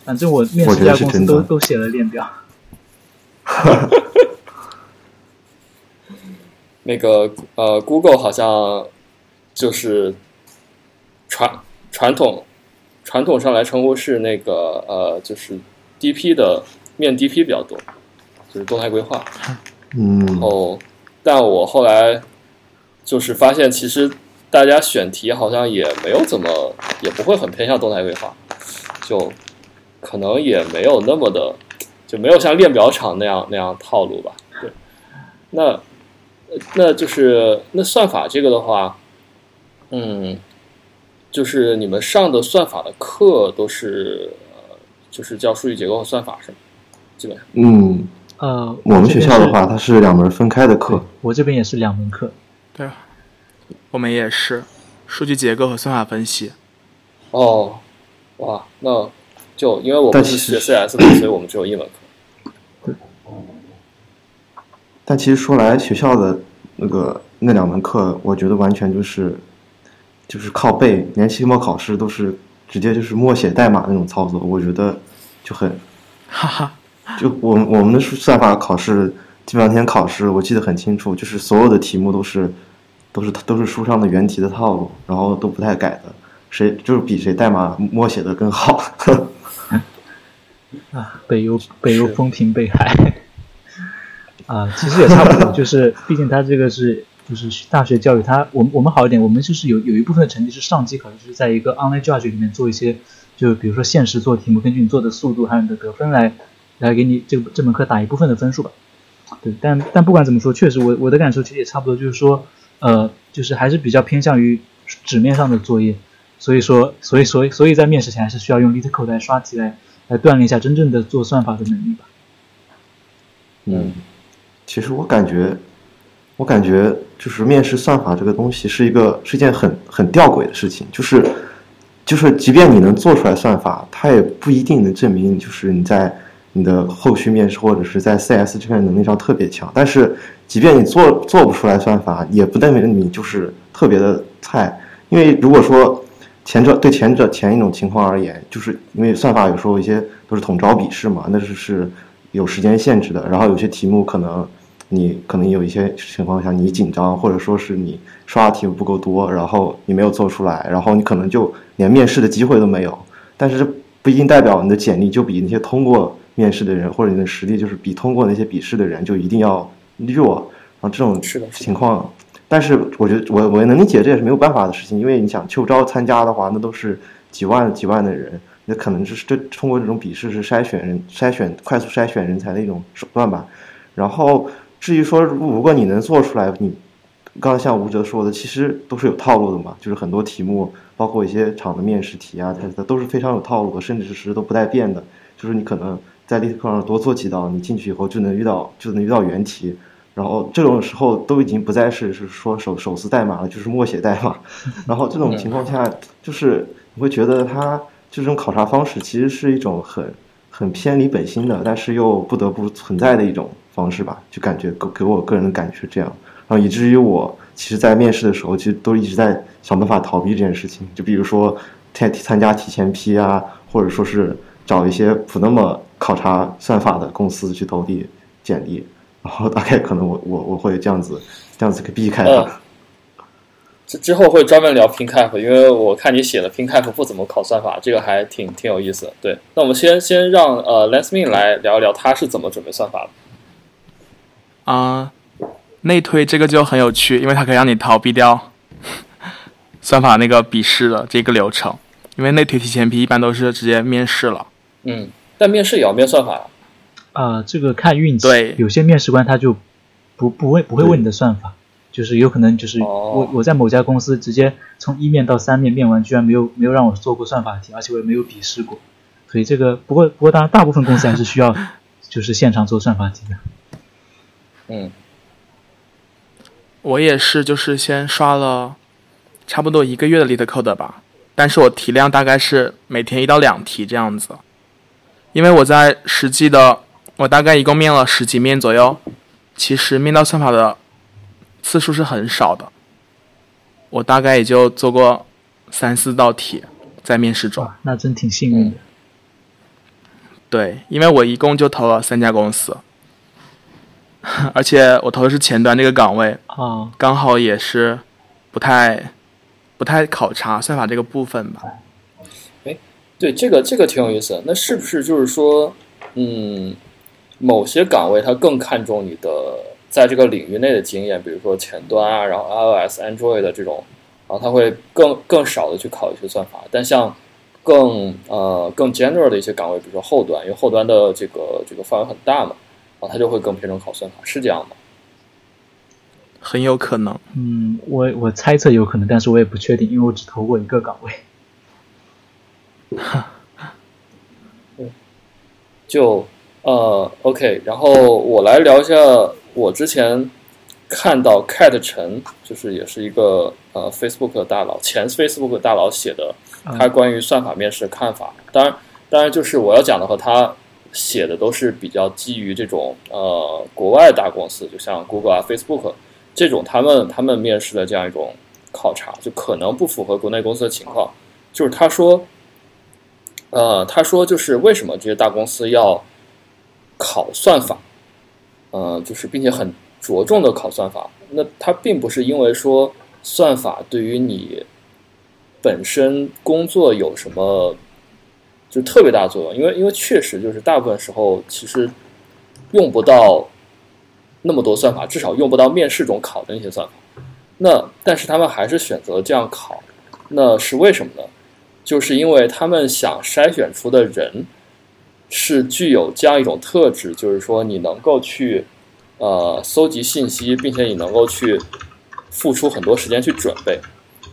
反正我面试家公司都都写了链表。那个呃，Google 好像就是传传统传统上来称呼是那个呃，就是 DP 的。面 DP 比较多，就是动态规划。嗯，然后，但我后来就是发现，其实大家选题好像也没有怎么，也不会很偏向动态规划，就可能也没有那么的，就没有像练表场那样那样套路吧。对，那那就是那算法这个的话，嗯，就是你们上的算法的课都是，呃，就是教数据结构和算法是吗？基本上，嗯，呃，我们学校的话，它是两门分开的课。我这边也是两门课。对，我们也是数据结构和算法分析。哦，哇，那就因为我但们是学 CS 的，所以我们只有一门课。但其实说来，学校的那个那两门课，我觉得完全就是就是靠背，连期末考试都是直接就是默写代码那种操作，我觉得就很哈哈，就我们我们的数算法考试这两天考试，我记得很清楚，就是所有的题目都是都是都是书上的原题的套路，然后都不太改的，谁就是比谁代码默写的更好。啊，北邮北邮风评被害。啊，其实也差不多，就是毕竟他这个是就是大学教育，他我们我们好一点，我们就是有有一部分的成绩是上机考试，就是在一个 online judge 里面做一些，就比如说限时做题目，根据你做的速度还有你的得分来来给你这这门课打一部分的分数吧。对，但但不管怎么说，确实我我的感受其实也差不多，就是说，呃，就是还是比较偏向于纸面上的作业，所以说，所以所以所以在面试前还是需要用 LeetCode 来刷题来来锻炼一下真正的做算法的能力吧。嗯，其实我感觉，我感觉就是面试算法这个东西是一个是一件很很吊诡的事情，就是就是即便你能做出来算法，它也不一定能证明就是你在你的后续面试或者是在 CS 这边能力上特别强。但是即便你做做不出来算法，也不代表你就是特别的菜，因为如果说前者对前者前一种情况而言，就是因为算法有时候一些都是统招笔试嘛，那是是有时间限制的。然后有些题目可能你可能有一些情况下你紧张，或者说是你刷的题目不够多，然后你没有做出来，然后你可能就连面试的机会都没有。但是这不一定代表你的简历就比那些通过面试的人，或者你的实力就是比通过那些笔试的人就一定要弱。然后这种情况，但是我觉得我我也能理解，这也是没有办法的事情，因为你想秋招参加的话，那都是几万几万的人，那可能就是这通过这种笔试是筛选人、筛选快速筛选人才的一种手段吧。然后至于说，如果你能做出来，你刚刚像吴哲说的，其实都是有套路的嘛，就是很多题目，包括一些场的面试题啊，它它都是非常有套路的，甚至是都不带变的。就是你可能在例课上多做几道，你进去以后就能遇到就能遇到原题。然后这种时候都已经不再是是说手手撕代码了，就是默写代码。然后这种情况下，就是你会觉得它这种考察方式其实是一种很很偏离本心的，但是又不得不存在的一种方式吧，就感觉给给我个人的感觉是这样。然后以至于我其实，在面试的时候，其实都一直在想办法逃避这件事情。就比如说参参加提前批啊，或者说是找一些不那么考察算法的公司去投递简历。然后大概可能我我我会这样子这样子给避开嗯它。之之后会专门聊 PinCap，因为我看你写的 PinCap 不怎么考算法，这个还挺挺有意思的。对，那我们先先让呃 Lensmin 来聊一聊他是怎么准备算法的。啊、内推这个就很有趣，因为它可以让你逃避掉 算法那个笔试的这个流程，因为内推提前批一般都是直接面试了。嗯，但面试也要面算法。啊、这个看运气。对。有些面试官他就不不会不会问你的算法，就是有可能就是哦。我我在某家公司直接从一面到三面面完，居然没有没有让我做过算法题，而且我也没有笔试过，所以这个不过不过当然大部分公司还是需要 就是现场做算法题的。嗯。我也是，就是先刷了差不多一个月的 LeetCode 吧，但是我题量大概是每天一到两题这样子，因为我在实际的，我大概一共面了十几面左右，其实面到算法的次数是很少的，我大概也就做过三四道题在面试中。哇，那真挺幸运的。对，因为我一共就投了三家公司，而且我投的是前端这个岗位，啊，刚好也是不太不太考察算法这个部分吧。对，这个这个挺有意思的。那是不是就是说，嗯，某些岗位它更看重你的在这个领域内的经验，比如说前端啊，然后 iOS、Android 的这种，然后他会更更少的去考一些算法。但像更呃更 general 的一些岗位，比如说后端，因为后端的这个这个范围很大嘛，然后他就会更偏重考算法，是这样吗？很有可能。嗯，我我猜测有可能，但是我也不确定，因为我只投过一个岗位。哈，就呃，OK，然后我来聊一下我之前看到 Cat 陈，就是也是一个呃 Facebook 的大佬，前 Facebook 大佬写的他关于算法面试的看法。当然，当然就是我要讲的和他写的都是比较基于这种呃国外大公司，就像 Google 啊、Facebook 这种他们他们面试的这样一种考察，就可能不符合国内公司的情况。就是他说。呃，他说就是为什么这些大公司要考算法，呃，就是并且很着重的考算法。那他并不是因为说算法对于你本身工作有什么就特别大作用，因为因为确实就是大部分时候其实用不到那么多算法，至少用不到面试中考的那些算法。那但是他们还是选择这样考，那是为什么呢？就是因为他们想筛选出的人是具有这样一种特质，就是说你能够去呃搜集信息，并且你能够去付出很多时间去准备。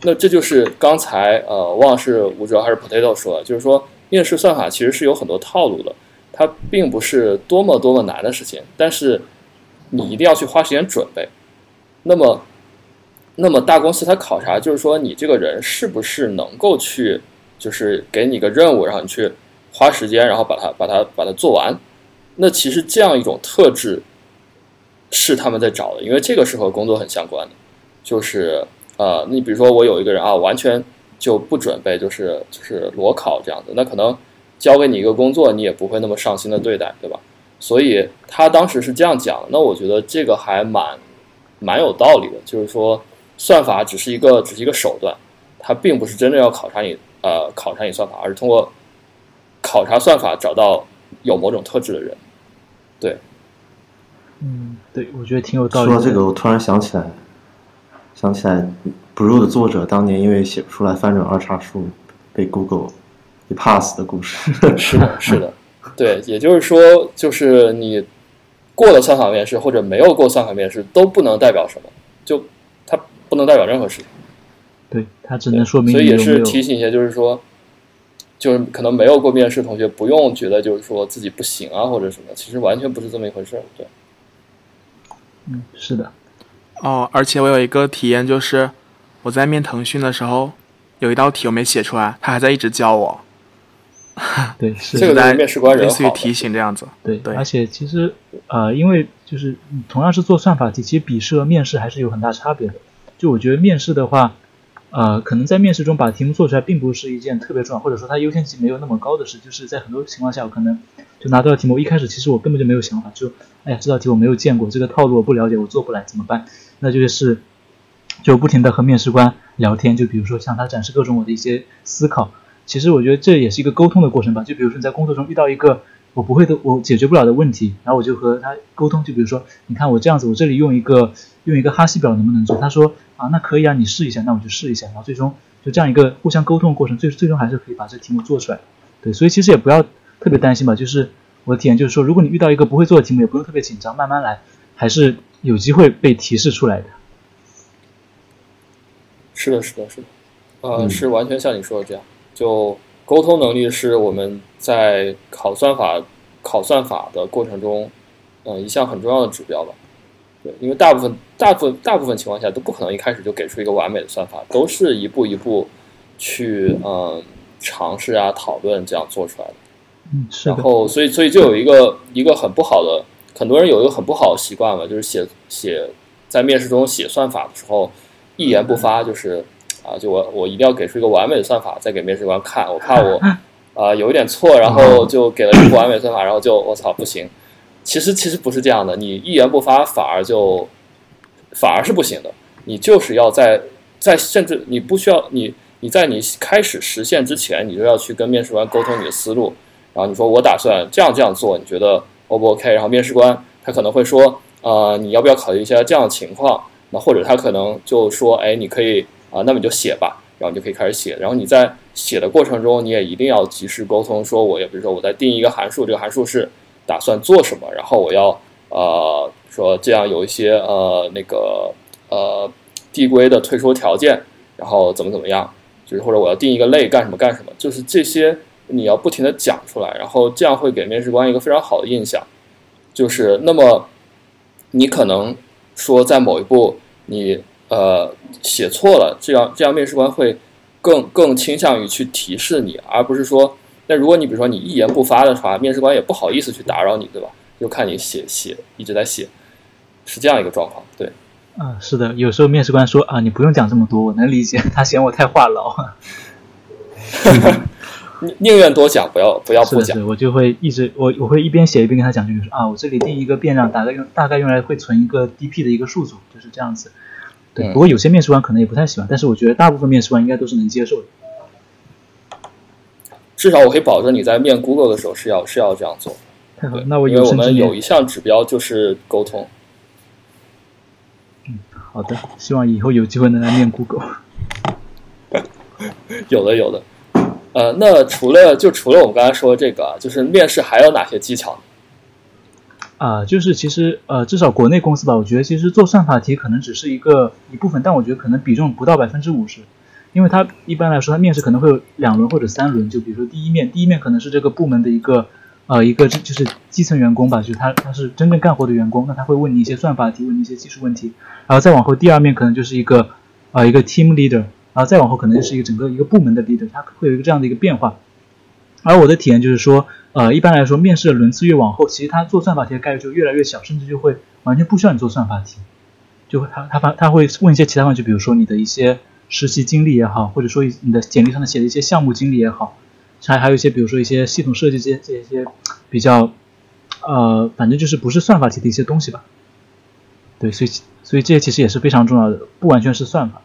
那这就是刚才呃忘了是吴哲还是 Potato 说的，就是说面试算法其实是有很多套路的，它并不是多么多么难的事情，但是你一定要去花时间准备。那么，那么大公司它考察就是说你这个人是不是能够去。就是给你个任务，然后你去花时间，然后把它把它把它做完。那其实这样一种特质是他们在找的，因为这个是和工作很相关的。就是呃，你比如说我有一个人啊，完全就不准备，就是就是裸考这样子，那可能交给你一个工作，你也不会那么上心的对待，对吧？所以他当时是这样讲，那我觉得这个还蛮蛮有道理的，就是说算法只是一个只是一个手段，它并不是真正要考察你。呃，考察你算法，而是通过考察算法找到有某种特质的人。对，嗯，对，我觉得挺有道理。说到这个，我突然想起来，想起来，Brew 的作者当年因为写不出来翻转二叉树，被 Google 一 pass 的故事。是的，是的，对，也就是说，就是你过了算法面试或者没有过算法面试，都不能代表什么，就它不能代表任何事情。对它只能说明，所以也是提醒一下，就是说，就是可能没有过面试同学不用觉得就是说自己不行啊或者什么，其实完全不是这么一回事儿。对，嗯，是的。哦，而且我有一个体验，就是我在面腾讯的时候，有一道题我没写出来，他还在一直教我。对，是这个在面试官类似于提醒这样子。对对，而且其实呃，因为就是同样是做算法题，其实笔试和面试还是有很大差别的。就我觉得面试的话。呃，可能在面试中把题目做出来，并不是一件特别重要，或者说它优先级没有那么高的事。就是在很多情况下，我可能就拿到题目，一开始其实我根本就没有想法，就哎呀，这道题我没有见过，这个套路我不了解，我做不来怎么办？那就是就不停的和面试官聊天，就比如说向他展示各种我的一些思考。其实我觉得这也是一个沟通的过程吧。就比如说你在工作中遇到一个我不会的、我解决不了的问题，然后我就和他沟通。就比如说，你看我这样子，我这里用一个用一个哈希表能不能做？他说。啊，那可以啊，你试一下，那我就试一下，然后最终就这样一个互相沟通的过程，最最终还是可以把这个题目做出来。对，所以其实也不要特别担心吧，就是我的体验就是说，如果你遇到一个不会做的题目，也不用特别紧张，慢慢来，还是有机会被提示出来的。是的，是的，是的，呃，是完全像你说的这样，就沟通能力是我们在考算法考算法的过程中，呃，一项很重要的指标吧。对，因为大部分、大部分、大部分情况下都不可能一开始就给出一个完美的算法，都是一步一步去嗯尝试啊、讨论这样做出来的。嗯，是然后，所以，所以就有一个一个很不好的，很多人有一个很不好的习惯嘛，就是写写在面试中写算法的时候一言不发，就是啊，就我我一定要给出一个完美的算法再给面试官看，我怕我 啊有一点错，然后就给了一个不完美算法，然后就我操不行。其实其实不是这样的，你一言不发反而就反而是不行的。你就是要在在甚至你不需要你你在你开始实现之前，你就要去跟面试官沟通你的思路。然后你说我打算这样这样做，你觉得 O 不 OK？然后面试官他可能会说，呃，你要不要考虑一下这样的情况？那或者他可能就说，哎，你可以啊，那么你就写吧，然后你就可以开始写。然后你在写的过程中，你也一定要及时沟通，说我也比如说我在定一个函数，这个函数是打算做什么，然后我要呃说这样有一些呃那个呃递归的退出条件，然后怎么怎么样，就是或者我要定一个类干什么干什么，就是这些你要不停的讲出来，然后这样会给面试官一个非常好的印象，就是那么你可能说在某一步。你呃写错了，这样这样面试官会更更倾向于去提示你，而不是说，那如果你比如说你一言不发的话，面试官也不好意思去打扰你，对吧？就看你写写一直在写，是这样一个状况，对。啊，是的，有时候面试官说啊，你不用讲这么多，我能理解，他嫌我太话痨。宁愿多讲，不要不要不讲。我就会一直我我会一边写一边跟他讲，就是啊，我这里定一个变量，大概用大概用来会存一个 DP 的一个数组，就是这样子。对，不过有些面试官可能也不太喜欢，但是我觉得大部分面试官应该都是能接受的。至少我可以保证你在面 Google 的时候是要是要这样做。太好，那我因为我们有一项指标就是沟通。嗯，好的，希望以后有机会能来面 Google。有的，有的。呃，那除了就除了我们刚才说的这个，就是面试还有哪些技巧？啊，就是其实呃，至少国内公司吧，我觉得其实做算法题可能只是一个一部分，但我觉得可能比重不到百分之五十，因为它一般来说，它面试可能会有两轮或者三轮，就比如说第一面，第一面可能是这个部门的一个呃一个就是基层员工吧，就是他他是真正干活的员工，那他会问你一些算法题，问你一些技术问题，然后再往后第二面可能就是一个呃一个 team leader。然后再往后可能就是一个整个一个部门的 leader，他会有一个这样的一个变化。而我的体验就是说，呃，一般来说面试的轮次越往后，其实他做算法题的概率就越来越小，甚至就会完全不需要你做算法题，就会他他他他会问一些其他问题，比如说你的一些实习经历也好，或者说你的简历上的写的一些项目经历也好，还还有一些比如说一些系统设计这些这些比较，呃，反正就是不是算法题的一些东西吧。对，所以所以这些其实也是非常重要的，不完全是算法。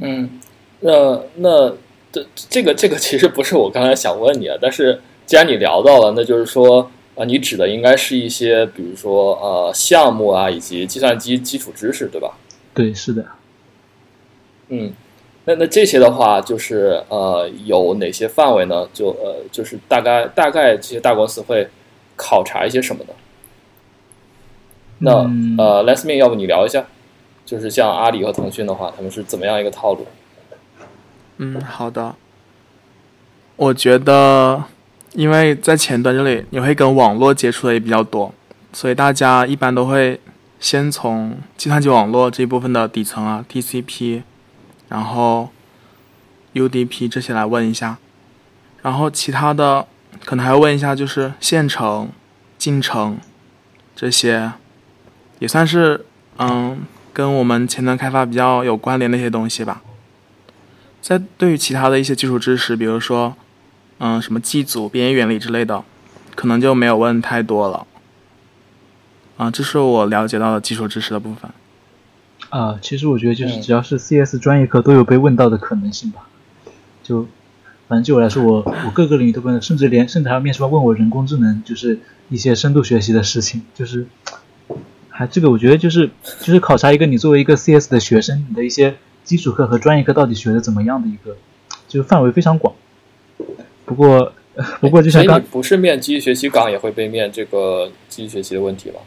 嗯，那那这这个这个其实不是我刚才想问你啊，但是既然你聊到了，那就是说啊，你指的应该是一些，比如说呃项目啊，以及计算机基础知识，对吧？对，是的。嗯，那那这些的话，就是呃有哪些范围呢？就呃就是大概大概这些大公司会考察一些什么呢？那呃，Let's me，要不你聊一下？就是像阿里和腾讯的话，他们是怎么样一个套路？嗯，好的。我觉得，因为在前端这里，你会跟网络接触的也比较多，所以大家一般都会先从计算机网络这一部分的底层啊，TCP，然后 UDP 这些来问一下，然后其他的可能还要问一下，就是线程、进程这些，也算是嗯。跟我们前端开发比较有关联的一些东西吧。在对于其他的一些基础知识，比如说，嗯，什么机组、编译原理之类的，可能就没有问太多了。啊，这是我了解到的基础知识的部分。啊，其实我觉得就是只要是 CS 专业课都有被问到的可能性吧。就，反正就我来说，我我各个领域都问，甚至连甚至还有面试官问我人工智能，就是一些深度学习的事情，就是。还这个，我觉得就是就是考察一个你作为一个 CS 的学生，你的一些基础课和专业课到底学的怎么样的一个，就是范围非常广。不过 不过就像刚不是面机器学习岗也会被面这个机器学习的问题吧？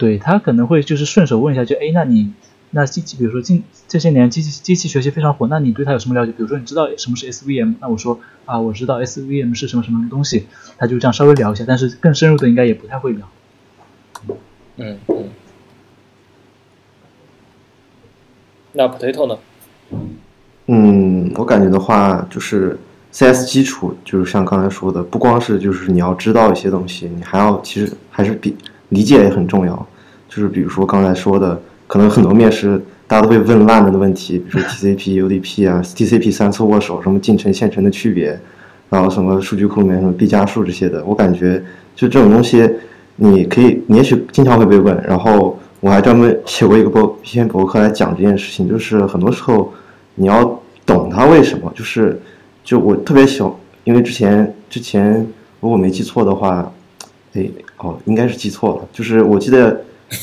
对他可能会就是顺手问一下，就哎，那你那机器比如说近这些年机器机器学习非常火，那你对它有什么了解？比如说你知道什么是 SVM？那我说啊，我知道 SVM 是什么什么东西，他就这样稍微聊一下，但是更深入的应该也不太会聊。嗯嗯，那 potato 呢？嗯，我感觉的话，就是 CS 基础，就是像刚才说的，不光是就是你要知道一些东西，你还要其实还是比理解也很重要。就是比如说刚才说的，可能很多面试大家都会问烂了的问题，比如说 TCP、UDP 啊，TCP 三次握手，什么进程、线程的区别，然后什么数据库里面什么 B 加数这些的，我感觉就这种东西。你可以，你也许经常会被问，然后我还专门写过一个博一篇博客来讲这件事情，就是很多时候你要懂它为什么，就是就我特别喜欢，因为之前之前如果没记错的话，哎，哦，应该是记错了。就是我记得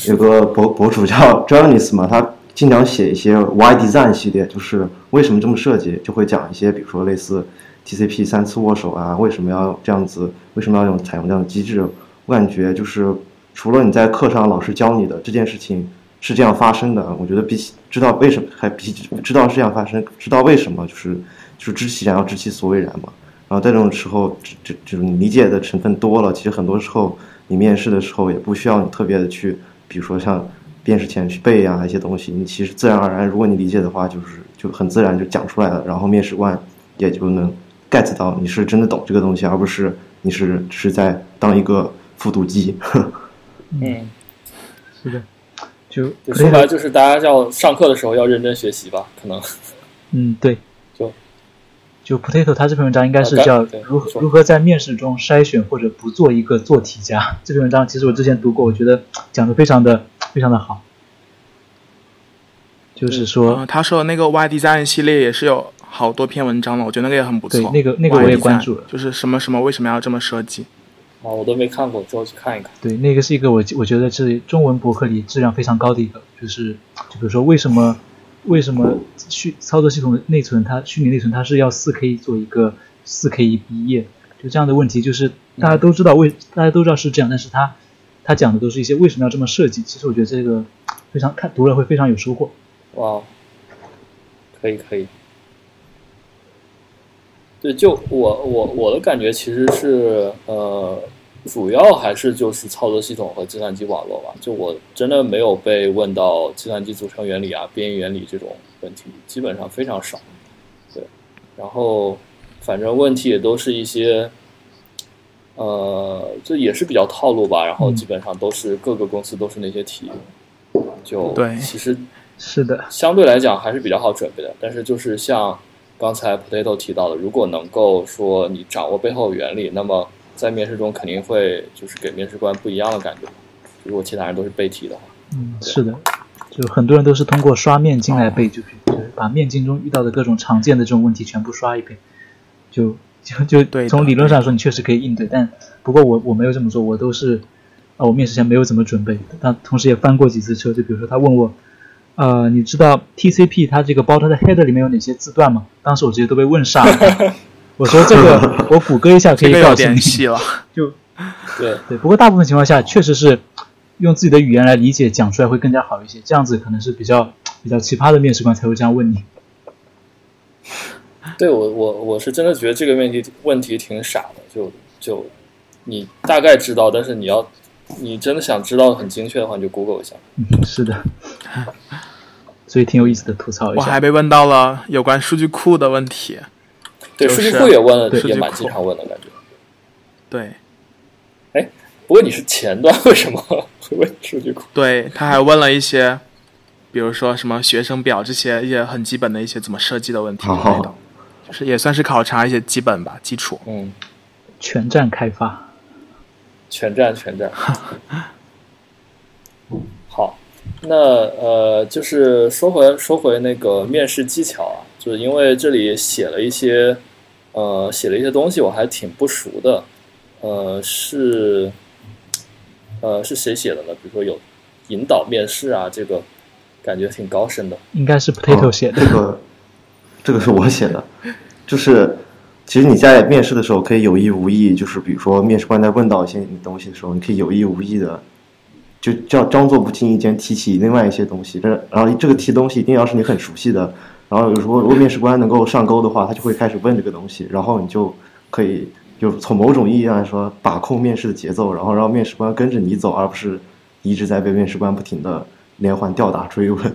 有个博博主叫 Jonas 嘛，他经常写一些 Why Design 系列，就是为什么这么设计，就会讲一些，比如说类似 TCP 三次握手啊，为什么要这样子，为什么要用采用这样的机制？我感觉就是除了你在课上老师教你的这件事情。是这样发生的，我觉得比起知道为什么，还比知道是这样发生，知道为什么，就是就是知其然要知其所以然嘛。然后在这种时候，这这种理解的成分多了，其实很多时候你面试的时候也不需要你特别的去，比如说像面试前去背呀一些东西，你其实自然而然，如果你理解的话，就是就很自然就讲出来了，然后面试官也就能 get 到你是真的懂这个东西，而不是你是是在当一个复读机。嗯，是的。就说白了，就是大家要上课的时候要认真学习吧，可能。嗯，对。就就 Potato，他这篇文章应该是叫如何如何在面试中筛选或者不做一个做题家。这篇文章其实我之前读过，我觉得讲的非常的非常的好。就是说，他说的那个 Y Design 系列也是有好多篇文章了，我觉得那个也很不错。对，那个那个我也关注了，就是什么什么为什么要这么设计。啊，我都没看过，之后去看一看。对，那个是一个我我觉得是中文博客里质量非常高的一个，就是就比如说为什么为什么虚操作系统的内存它虚拟内存它是要四 K 做一个四 K 一页，就这样的问题，就是大家都知道为大家都知道是这样，但是他他讲的都是一些为什么要这么设计。其实我觉得这个非常看读了会非常有收获。哇，可以可以。对，就我我我的感觉其实是，呃，主要还是就是操作系统和计算机网络吧。就我真的没有被问到计算机组成原理啊、编译原理这种问题，基本上非常少。对，然后反正问题也都是一些，呃，这也是比较套路吧。然后基本上都是各个公司都是那些题，就对，其实是的，相对来讲还是比较好准备的。但是就是像。刚才 Potato 提到的，如果能够说你掌握背后原理，那么在面试中肯定会就是给面试官不一样的感觉。如果其他人都是背题的话，嗯，是的，就很多人都是通过刷面经来背，就是把面经中遇到的各种常见的这种问题全部刷一遍，就就就对从理论上说你确实可以应对，但不过我我没有这么做，我都是啊，我面试前没有怎么准备，但同时也翻过几次车，就比如说他问我。呃，你知道 TCP 它这个包它的 header 里面有哪些字段吗？当时我直接都被问傻了。我说这个 我谷歌一下可以告诉你。就对对，不过大部分情况下确实是用自己的语言来理解讲出来会更加好一些。这样子可能是比较比较奇葩的面试官才会这样问你。对我我我是真的觉得这个问题问题挺傻的，就就你大概知道，但是你要。你真的想知道很精确的话，你就 Google 一下。嗯，是的，所以挺有意思的，吐槽一下。我还被问到了有关数据库的问题。对，数据库也问了，也蛮经常问的感觉。对。哎，不过你是前端，为什么会问数据库？对，他还问了一些，比如说什么学生表这些一些很基本的一些怎么设计的问题之类的，就是也算是考察一些基本吧，基础。嗯。全站开发。全站全站，好，那呃，就是说回说回那个面试技巧啊，就是因为这里写了一些呃写了一些东西，我还挺不熟的，呃是呃是谁写的呢？比如说有引导面试啊，这个感觉挺高深的，应该是 Potato 写的，这个这个是我写的，就是。其实你在面试的时候可以有意无意，就是比如说面试官在问到一些东西的时候，你可以有意无意的，就叫装作不经意间提起另外一些东西。这然后这个提东西一定要是你很熟悉的。然后有时候如果面试官能够上钩的话，他就会开始问这个东西，然后你就可以就从某种意义上来说把控面试的节奏，然后让面试官跟着你走，而不是一直在被面试官不停的连环吊打追问。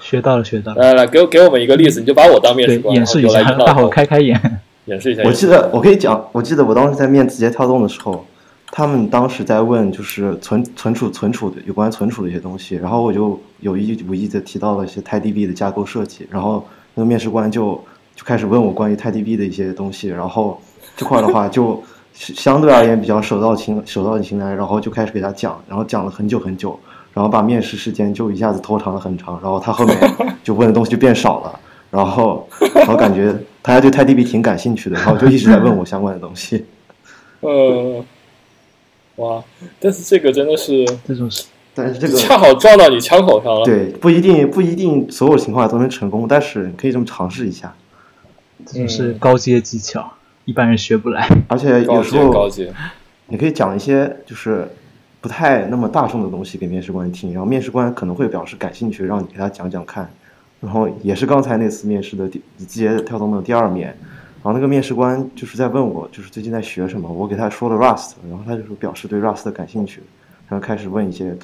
学到了，学到了。来来，给我给我们一个例子，你就把我当面试官，演示一下，大伙开开眼。演示一下。我记得我可以讲，我记得我当时在面字节跳动的时候，他们当时在问就是存存储存储的有关存储的一些东西，然后我就有意无意的提到了一些 TiDB 的架构设计，然后那个面试官就就开始问我关于 TiDB 的一些东西，然后这块的话就相对而言比较手到擒手到擒来，然后就开始给他讲，然后讲了很久很久，然后把面试时间就一下子拖长了很长，然后他后面就问的东西就变少了，然后然后感觉。他还对 TiDB 挺感兴趣的，然后就一直在问我相关的东西。呃，哇！但是这个真的是这种是，但是这个恰好撞到你枪口上了。对，不一定不一定所有情况下都能成功，但是可以这么尝试一下。这就是高阶技巧，一般人学不来。而且有时高候阶，你可以讲一些就是不太那么大众的东西给面试官听，然后面试官可能会表示感兴趣，让你给他讲讲看。然后也是刚才那次面试的第字节跳动的第二面，然后那个面试官就是在问我，就是最近在学什么，我给他说了 Rust，然后他就说表示对 Rust 感兴趣，然后开始问一些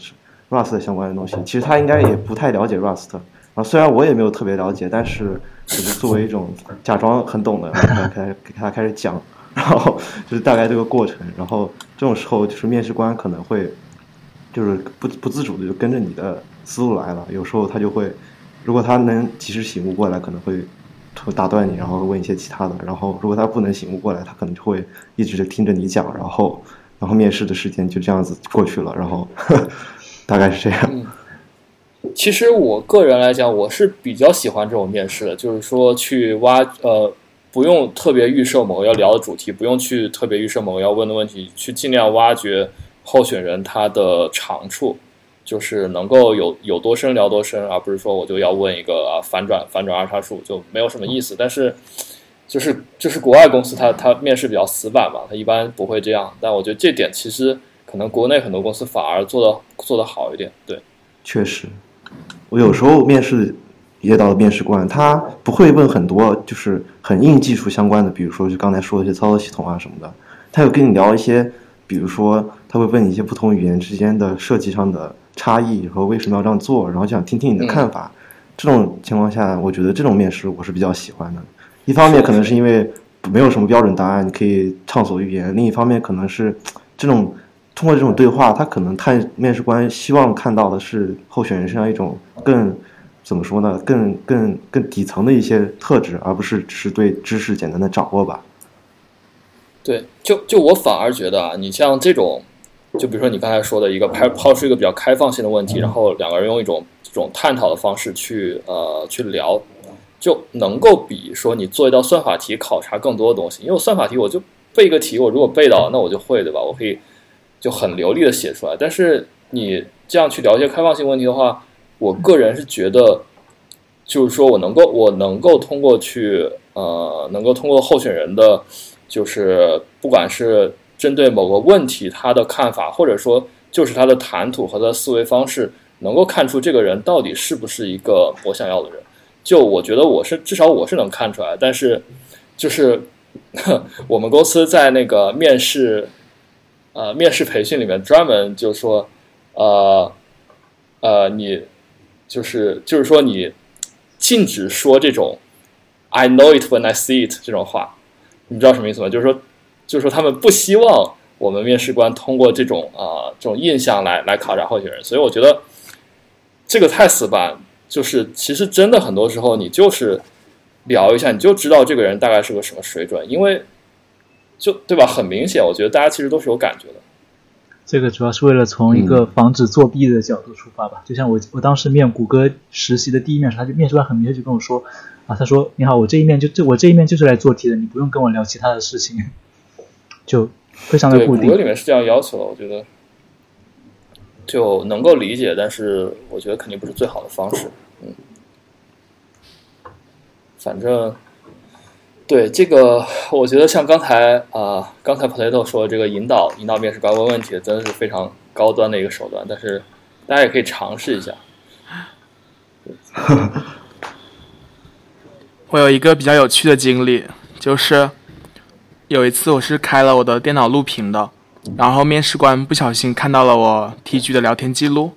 Rust 相关的东西。其实他应该也不太了解 Rust，然后虽然我也没有特别了解，但是就是作为一种假装很懂的，然后给他给他开始讲，然后就是大概这个过程。然后这种时候就是面试官可能会就是不不自主的就跟着你的思路来了，有时候他就会。如果他能及时醒悟过来，可能会打断你，然后问一些其他的。然后如果他不能醒悟过来，他可能就会一直听着你讲，然后然后面试的时间就这样子过去了。然后大概是这样。其实我个人来讲，我是比较喜欢这种面试的，就是说去挖呃，不用特别预设某个要聊的主题，不用去特别预设某个要问的问题，去尽量挖掘候选人他的长处。就是能够有有多深聊多深，而不是说我就要问一个啊反转反转二叉树就没有什么意思。但是就是就是国外公司他他面试比较死板嘛，他一般不会这样。但我觉得这点其实可能国内很多公司反而做的做的好一点。对，确实，我有时候面试遇到的面试官，他不会问很多就是很硬技术相关的，比如说就刚才说的一些操作系统啊什么的，他有跟你聊一些，比如说他会问你一些不同语言之间的设计上的。差异和为什么要这样做，然后想听听你的看法。这种情况下，我觉得这种面试我是比较喜欢的。一方面可能是因为没有什么标准答案，你可以畅所欲言；另一方面可能是这种通过这种对话，他可能看面试官希望看到的是候选人身上一种更怎么说呢？更更更底层的一些特质，而不是只是对知识简单的掌握吧。对，就就我反而觉得啊，你像这种。就比如说你刚才说的一个抛抛出一个比较开放性的问题，然后两个人用一种这种探讨的方式去呃去聊，就能够比说你做一道算法题考察更多的东西。因为我算法题我就背一个题，我如果背到那我就会对吧？我可以就很流利的写出来。但是你这样去聊一些开放性问题的话，我个人是觉得，就是说我能够我能够通过去呃能够通过候选人的，就是不管是。针对某个问题，他的看法，或者说就是他的谈吐和他的思维方式，能够看出这个人到底是不是一个我想要的人。就我觉得我是至少我是能看出来，但是就是 我们公司在那个面试呃面试培训里面专门就说呃呃你就是就是说你禁止说这种 I know it when I see it 这种话，你知道什么意思吗？就是说。就是说，他们不希望我们面试官通过这种啊这种印象来来考察候选人，所以我觉得这个太死板。就是其实真的很多时候，你就是聊一下，你就知道这个人大概是个什么水准，因为就对吧？很明显，我觉得大家其实都是有感觉的。这个主要是为了从一个防止作弊的角度出发吧。就像我我当时面谷歌实习的第一面时，他就面试官很明确就跟我说啊，他说你好，我这一面就这我这一面就是来做题的，你不用跟我聊其他的事情。就非常的固定。谷歌里面是这样要求的，我觉得就能够理解，但是我觉得肯定不是最好的方式。嗯，反正对这个，我觉得像刚才啊，刚才 Potato 说这个引导引导面试官问问题，真的是非常高端的一个手段。但是大家也可以尝试一下。我有一个比较有趣的经历，就是。有一次，我是开了我的电脑录屏的，然后面试官不小心看到了我 T G 的聊天记录，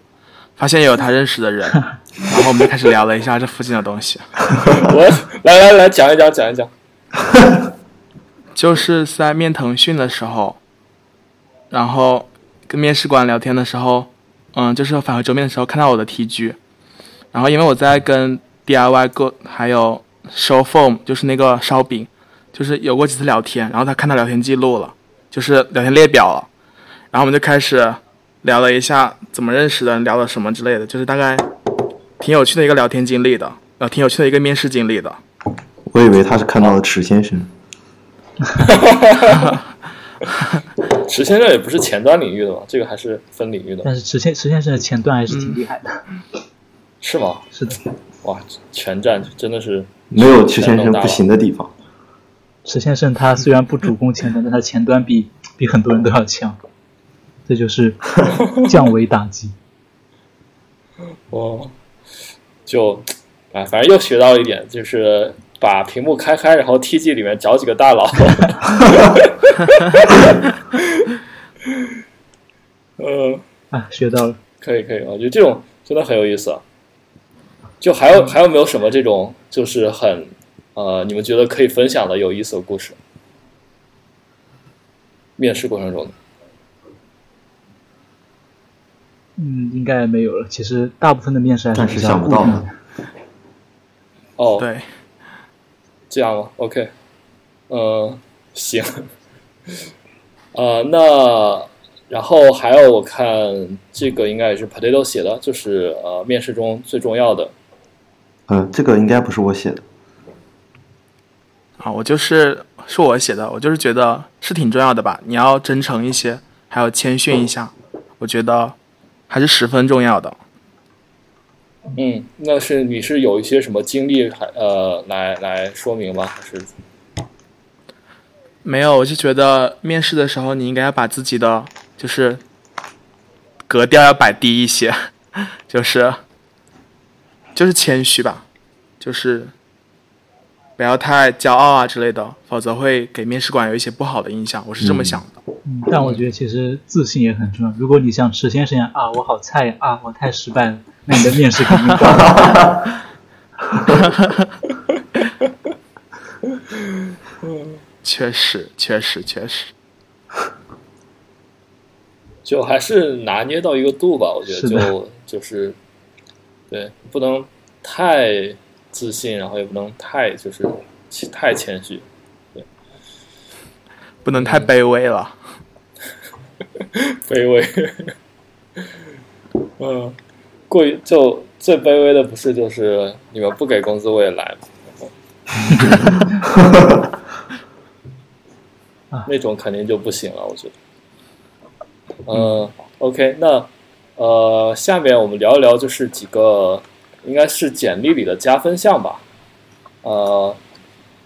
发现有他认识的人，然后我们就开始聊了一下这附近的东西。我来来来讲一讲，讲一讲。就是在面腾讯的时候，然后跟面试官聊天的时候，嗯，就是返回桌面的时候看到我的 T G，然后因为我在跟 D I Y 个还有 Show Form，就是那个烧饼。就是有过几次聊天，然后他看到聊天记录了，就是聊天列表了，然后我们就开始聊了一下怎么认识的，聊了什么之类的，就是大概挺有趣的一个聊天经历的，呃，挺有趣的一个面试经历的。我以为他是看到了池先生。池先生也不是前端领域的嘛，这个还是分领域的。但是池先池先生的前端还是挺厉害的，是吗？是的。哇，全站真的是没有池先生不行的地方。池先生他虽然不主攻前端，但他前端比比很多人都要强，这就是降维打击。哦，就啊，反正又学到了一点，就是把屏幕开开，然后 TG 里面找几个大佬。嗯，啊，学到了，可以可以，我觉得这种真的很有意思。就还有还有没有什么这种就是很呃，你们觉得可以分享的有意思的故事？面试过程中的。嗯，应该没有了。其实大部分的面试还是想不到的。哦，对，这样吗？OK，呃，行。呃，那然后还有我看这个应该也是 Potato 写的，就是呃，面试中最重要的。嗯，这个应该不是我写的。啊，我就是是我写的，我就是觉得是挺重要的吧。你要真诚一些，还要谦逊一下，我觉得。还是十分重要的。嗯，那是你是有一些什么经历，还呃，来来说明吗？还是没有？我就觉得面试的时候，你应该要把自己的就是格调要摆低一些，就是就是谦虚吧，就是不要太骄傲啊之类的，否则会给面试官有一些不好的印象。我是这么想的。嗯，但我觉得其实自信也很重要。如果你像池先生一样啊，我好菜啊，我太失败了，那你的面试肯定不好。确实，确实，确实，就还是拿捏到一个度吧。我觉得就就是，对，不能太自信，然后也不能太就是太谦虚，对，不能太卑微了。卑微，嗯，过于就最卑微的不是就是你们不给工资我也来 那种肯定就不行了，我觉得。嗯，OK，那呃，下面我们聊一聊就是几个应该是简历里的加分项吧，呃，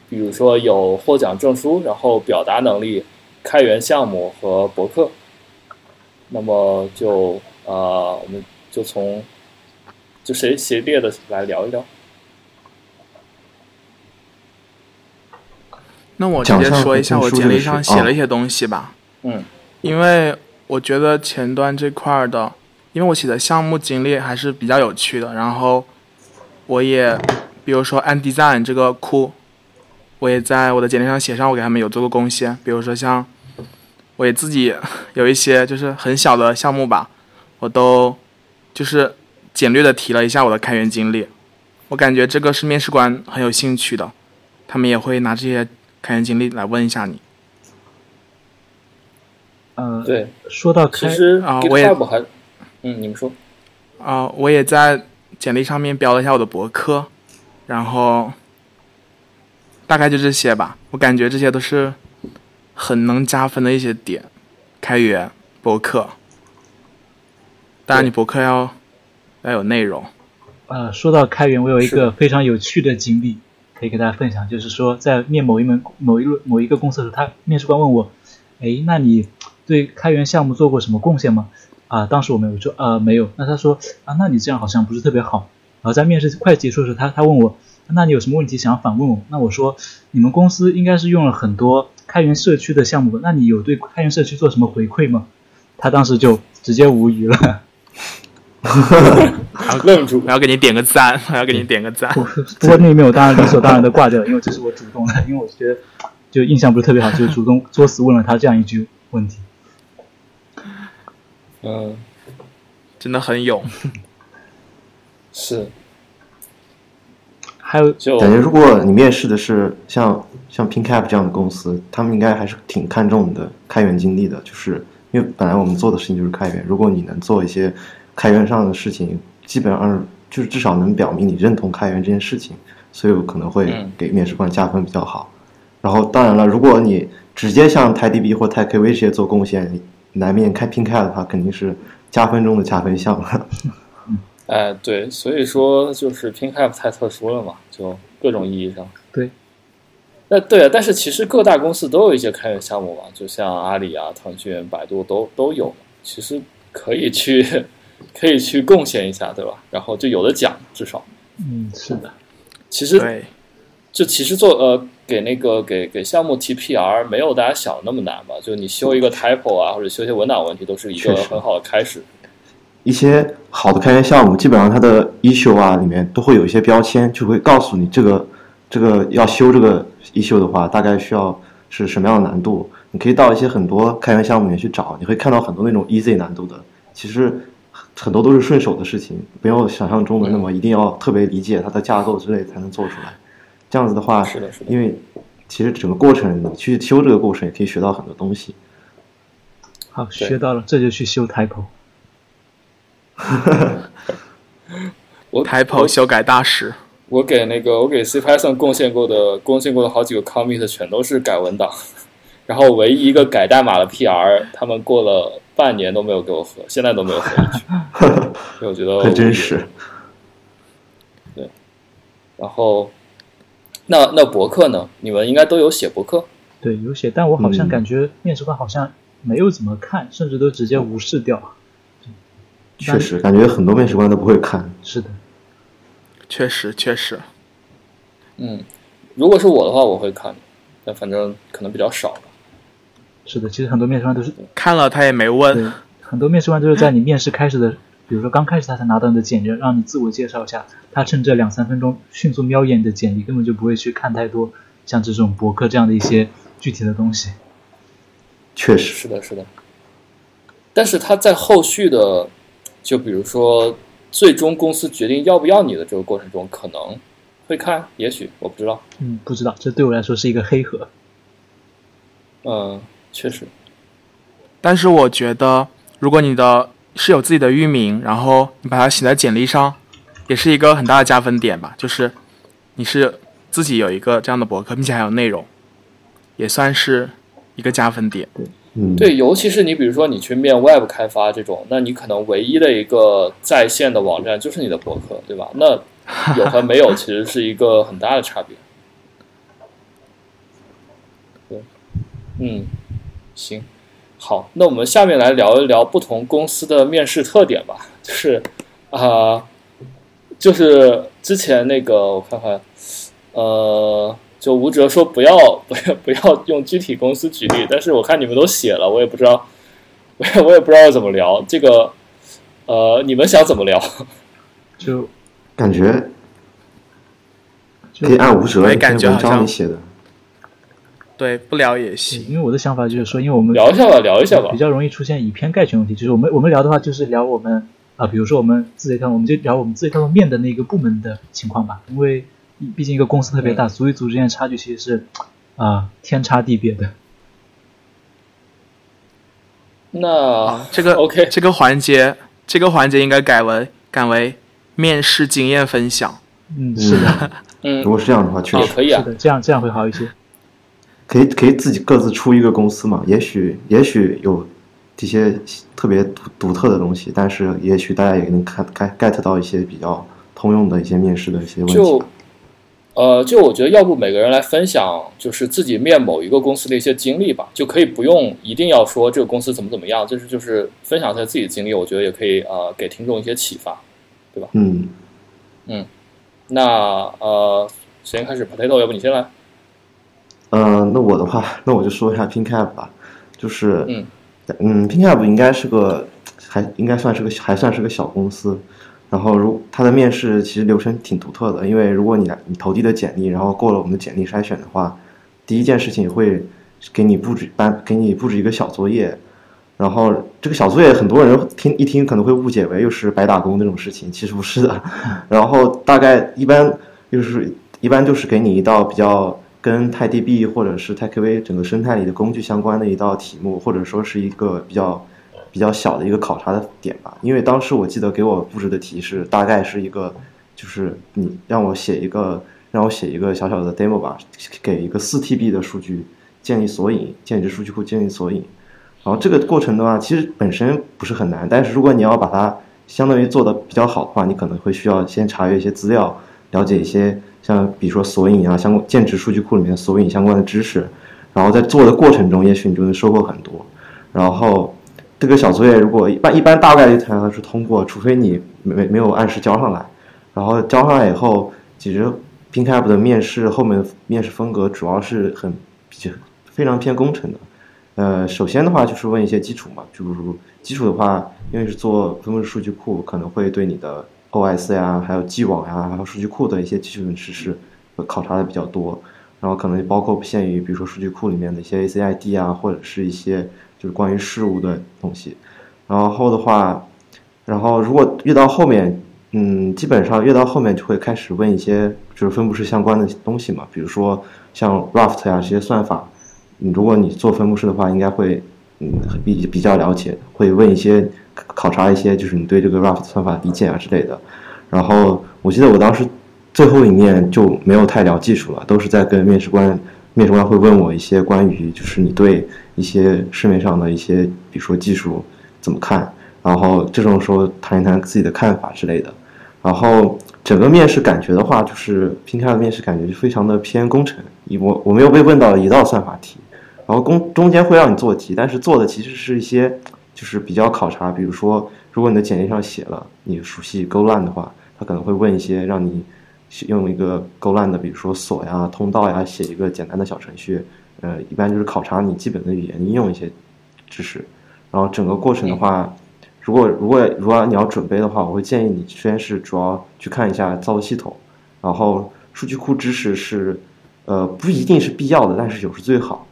比如说有获奖证书，然后表达能力、开源项目和博客。那么就啊，我们就从就谁谁列的来聊一聊。那我直接说一下我简历上写了一些东西吧。嗯。因为我觉得前端这块的，因为我写的项目经历还是比较有趣的。然后我也，比如说 Andesign 这个库，我也在我的简历上写上，我给他们有做过贡献。比如说像。我也自己 有一些就是很小的项目吧，我都就是简略的提了一下我的开源经历。我感觉这个是面试官很有兴趣的，他们也会拿这些开源经历来问一下你。嗯，对，说到其实啊，我也还，嗯，你们说啊，我也在简历上面标了一下我的博客，然后大概就这些吧。我感觉这些都是。很能加分的一些点，开源博客，当然你博客要要有内容。呃，说到开源，我有一个非常有趣的经历可以给大家分享，就是说在面某一门某一某一个公司的时候，他面试官问我，哎，那你对开源项目做过什么贡献吗？啊，当时我没有说，呃，没有。那他说，啊，那你这样好像不是特别好。然后在面试快结束的时候，他他问我，那你有什么问题想要反问我？那我说，你们公司应该是用了很多。开源社区的项目，那你有对开源社区做什么回馈吗？他当时就直接无语了，愣住，我要给你点个赞，我要给你点个赞。不过那一面我当然理所当然的挂掉了，因为这是我主动的，因为我觉得就印象不是特别好，就主动作死问了他这样一句问题。嗯，真的很勇，是。还有，感觉如果你面试的是像像 PinCap 这样的公司，他们应该还是挺看重你的开源经历的。就是因为本来我们做的事情就是开源，如果你能做一些开源上的事情，基本上就是至少能表明你认同开源这件事情，所以我可能会给面试官加分比较好。然后当然了，如果你直接向 TiDB 或 TiKV 这些做贡献，难免开 PinCat 的话，肯定是加分中的加分项了。哎，对，所以说就是 PinCat 太特殊了嘛，就各种意义上。对。那对啊，但是其实各大公司都有一些开源项目嘛，就像阿里啊、腾讯、百度都都有，其实可以去可以去贡献一下，对吧？然后就有的讲，至少。嗯，是的。其实，就其实做呃。给那个给给项目提 PR 没有大家想的那么难吧？就你修一个 typo 啊，或者修一些文档问题，都是一个很好的开始。一些好的开源项目，基本上它的 issue 啊里面都会有一些标签，就会告诉你这个这个要修这个 issue 的话，大概需要是什么样的难度。你可以到一些很多开源项目里面去找，你会看到很多那种 easy 难度的，其实很多都是顺手的事情，不要想象中的那么一定要特别理解它的架构之类才能做出来。这样子的话，是的，是的。因为其实整个过程，你去修这个过程也可以学到很多东西。好，学到了，这就去修 typo。我 typo 修改大师。我给那个我给 C Python 贡献过的贡献过的好几个 commit 全都是改文档，然后唯一一个改代码的 PR，他们过了半年都没有给我合，现在都没有合进去。我觉得很真实。然后，那那博客呢？你们应该都有写博客？对，有写，但我好像感觉面试官好像没有怎么看，甚至都直接无视掉。确实，感觉很多面试官都不会看。是的，确实确实。嗯，如果是我的话，我会看，但反正可能比较少吧。是的，其实很多面试官都是看了，他也没问。很多面试官都是在你面试开始的。比如说刚开始他才拿到你的简历，让你自我介绍一下，他趁这两三分钟迅速瞄一眼你的简历，根本就不会去看太多像这种博客这样的一些具体的东西。确实是的，是的。但是他在后续的，就比如说最终公司决定要不要你的这个过程中，可能会看，也许我不知道。嗯，不知道，这对我来说是一个黑盒。嗯，确实。但是我觉得，如果你的是有自己的域名，然后你把它写在简历上，也是一个很大的加分点吧。就是你是自己有一个这样的博客，并且还有内容，也算是一个加分点。嗯，对，尤其是你比如说你去面 Web 开发这种，那你可能唯一的一个在线的网站就是你的博客，对吧？那有和没有其实是一个很大的差别。对，嗯，行。好，那我们下面来聊一聊不同公司的面试特点吧。就是啊，就是之前那个我看看，呃，就吴哲说不要不要不要用具体公司举例，但是我看你们都写了，我也不知道，我也我也不知道要怎么聊这个。呃，你们想怎么聊？就感觉可以按吴哲那篇文章里写的。对，不聊也行。因为我的想法就是说，因为我们聊一下吧，聊一下吧，比较容易出现以偏概全问题。就是我们我们聊的话，就是聊我们啊，比如说我们字节跳动，我们就聊我们字节跳动面的那个部门的情况吧。因为毕竟一个公司特别大，组与组之间的差距其实是啊天差地别的。那这个 OK，这个环节，这个环节应该改为改为面试经验分享。嗯，是的。嗯，如果是这样的话，确实可以啊。是的，这样这样会好一些。可以可以自己各自出一个公司嘛？也许也许有这些特别独独特的东西，但是也许大家也能看 get get 到一些比较通用的一些面试的一些问题。就呃，就我觉得，要不每个人来分享，就是自己面某一个公司的一些经历吧，就可以不用一定要说这个公司怎么怎么样，就是就是分享一下自己的经历，我觉得也可以呃给听众一些启发，对吧？嗯嗯，那呃，先开始？Potato，要不你先来。嗯，那我的话，那我就说一下 PinCap 吧，就是嗯嗯，PinCap 应该是个还应该算是个还算是个小公司，然后如它的面试其实流程挺独特的，因为如果你你投递的简历，然后过了我们的简历筛选的话，第一件事情会给你布置班给你布置一个小作业，然后这个小作业很多人听一听可能会误解为又是白打工那种事情，其实不是的，然后大概一般就是一般就是给你一道比较。跟 TiDB 或者是 TiKV 整个生态里的工具相关的一道题目，或者说是一个比较比较小的一个考察的点吧。因为当时我记得给我布置的题是大概是一个，就是你让我写一个让我写一个小小的 demo 吧，给一个四 TB 的数据建立索引，建立数据库建立索引。然后这个过程的话，其实本身不是很难，但是如果你要把它相当于做的比较好的话，你可能会需要先查阅一些资料，了解一些像比如说索引啊，相关建值数据库里面索引相关的知识，然后在做的过程中，也许你就能收获很多。然后这个小作业如果一般一般大概率它是通过，除非你没没有按时交上来。然后交上来以后，其实 Pingap 的面试后面面试风格主要是很比较非常偏工程的。呃，首先的话就是问一些基础嘛，就如基础的话，因为是做分布式数据库，可能会对你的 OS 呀，还有既往呀，还有数据库的一些基础知识考察的比较多。然后可能包括不限于，比如说数据库里面的一些 ACID 啊，或者是一些就是关于事务的东西。然后的话，然后如果越到后面，嗯，基本上越到后面就会开始问一些就是分布式相关的东西嘛，比如说像 Raft 呀这些算法。如果你做分布式的话，应该会嗯比比较了解，会问一些考察一些，就是你对这个 Raft 算法理解啊之类的。然后我记得我当时最后一面就没有太聊技术了，都是在跟面试官，面试官会问我一些关于就是你对一些市面上的一些，比如说技术怎么看，然后这种时候谈一谈自己的看法之类的。然后整个面试感觉的话，就是拼开的面试感觉就非常的偏工程，我我没有被问到一道算法题。然后工中间会让你做题，但是做的其实是一些就是比较考察，比如说如果你的简历上写了你熟悉 Golang 的话，他可能会问一些让你用一个 Golang 的，比如说锁呀、通道呀，写一个简单的小程序。呃，一般就是考察你基本的语言应用一些知识。然后整个过程的话，如果如果如果你要准备的话，我会建议你先是主要去看一下造作系统，然后数据库知识是呃不一定是必要的，但是有时最好。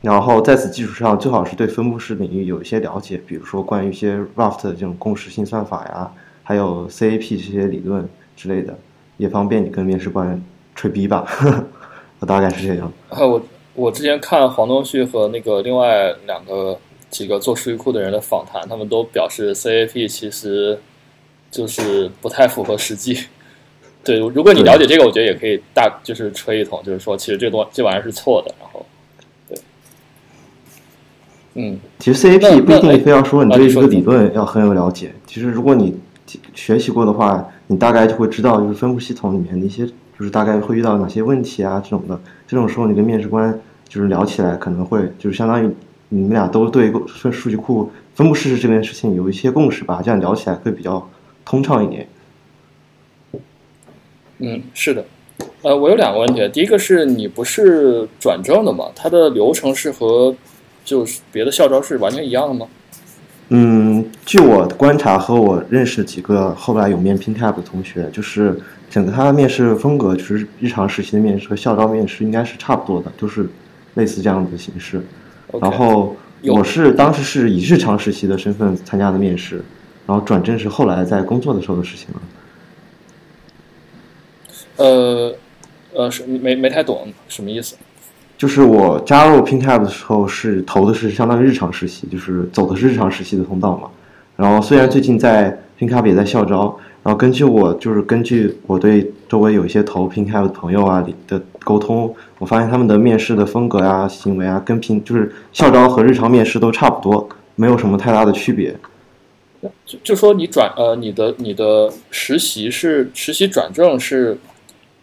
然后在此基础上，最好是对分布式领域有一些了解，比如说关于一些 Raft 的这种共识性算法呀，还有 CAP 这些理论之类的，也方便你跟面试官吹逼吧。我 大概是这样。啊，我我之前看黄东旭和那个另外两个几个做数据库的人的访谈，他们都表示 CAP 其实就是不太符合实际。对，如果你了解这个，我觉得也可以大就是吹一通，就是说其实这东这玩意儿是错的，然后。嗯，其实 CAP 不一定非要说你对这个理论要很有了解。其实如果你学习过的话，你大概就会知道，就是分布系统里面的一些，就是大概会遇到哪些问题啊这种的。这种时候，你跟面试官就是聊起来，可能会就是相当于你们俩都对数数据库分布式这件事情有一些共识吧，这样聊起来会比较通畅一点。嗯，是的。呃，我有两个问题，第一个是你不是转正的嘛？它的流程是和就是别的校招是完全一样的吗？嗯，据我观察和我认识几个后来有面 p i n t a p 的同学，就是整个他的面试风格，就是日常实习的面试和校招面试应该是差不多的，都是类似这样子的形式。然后我是当时是以日常实习的身份参加的面试，然后转正是后来在工作的时候的事情了。呃，呃，是没没太懂什么意思。就是我加入 Pingap 的时候是投的是相当于日常实习，就是走的是日常实习的通道嘛。然后虽然最近在 Pingap 也在校招，然后根据我就是根据我对周围有一些投 Pingap 的朋友啊的沟通，我发现他们的面试的风格啊、行为啊，跟平就是校招和日常面试都差不多，没有什么太大的区别。就就说你转呃你的你的实习是实习转正是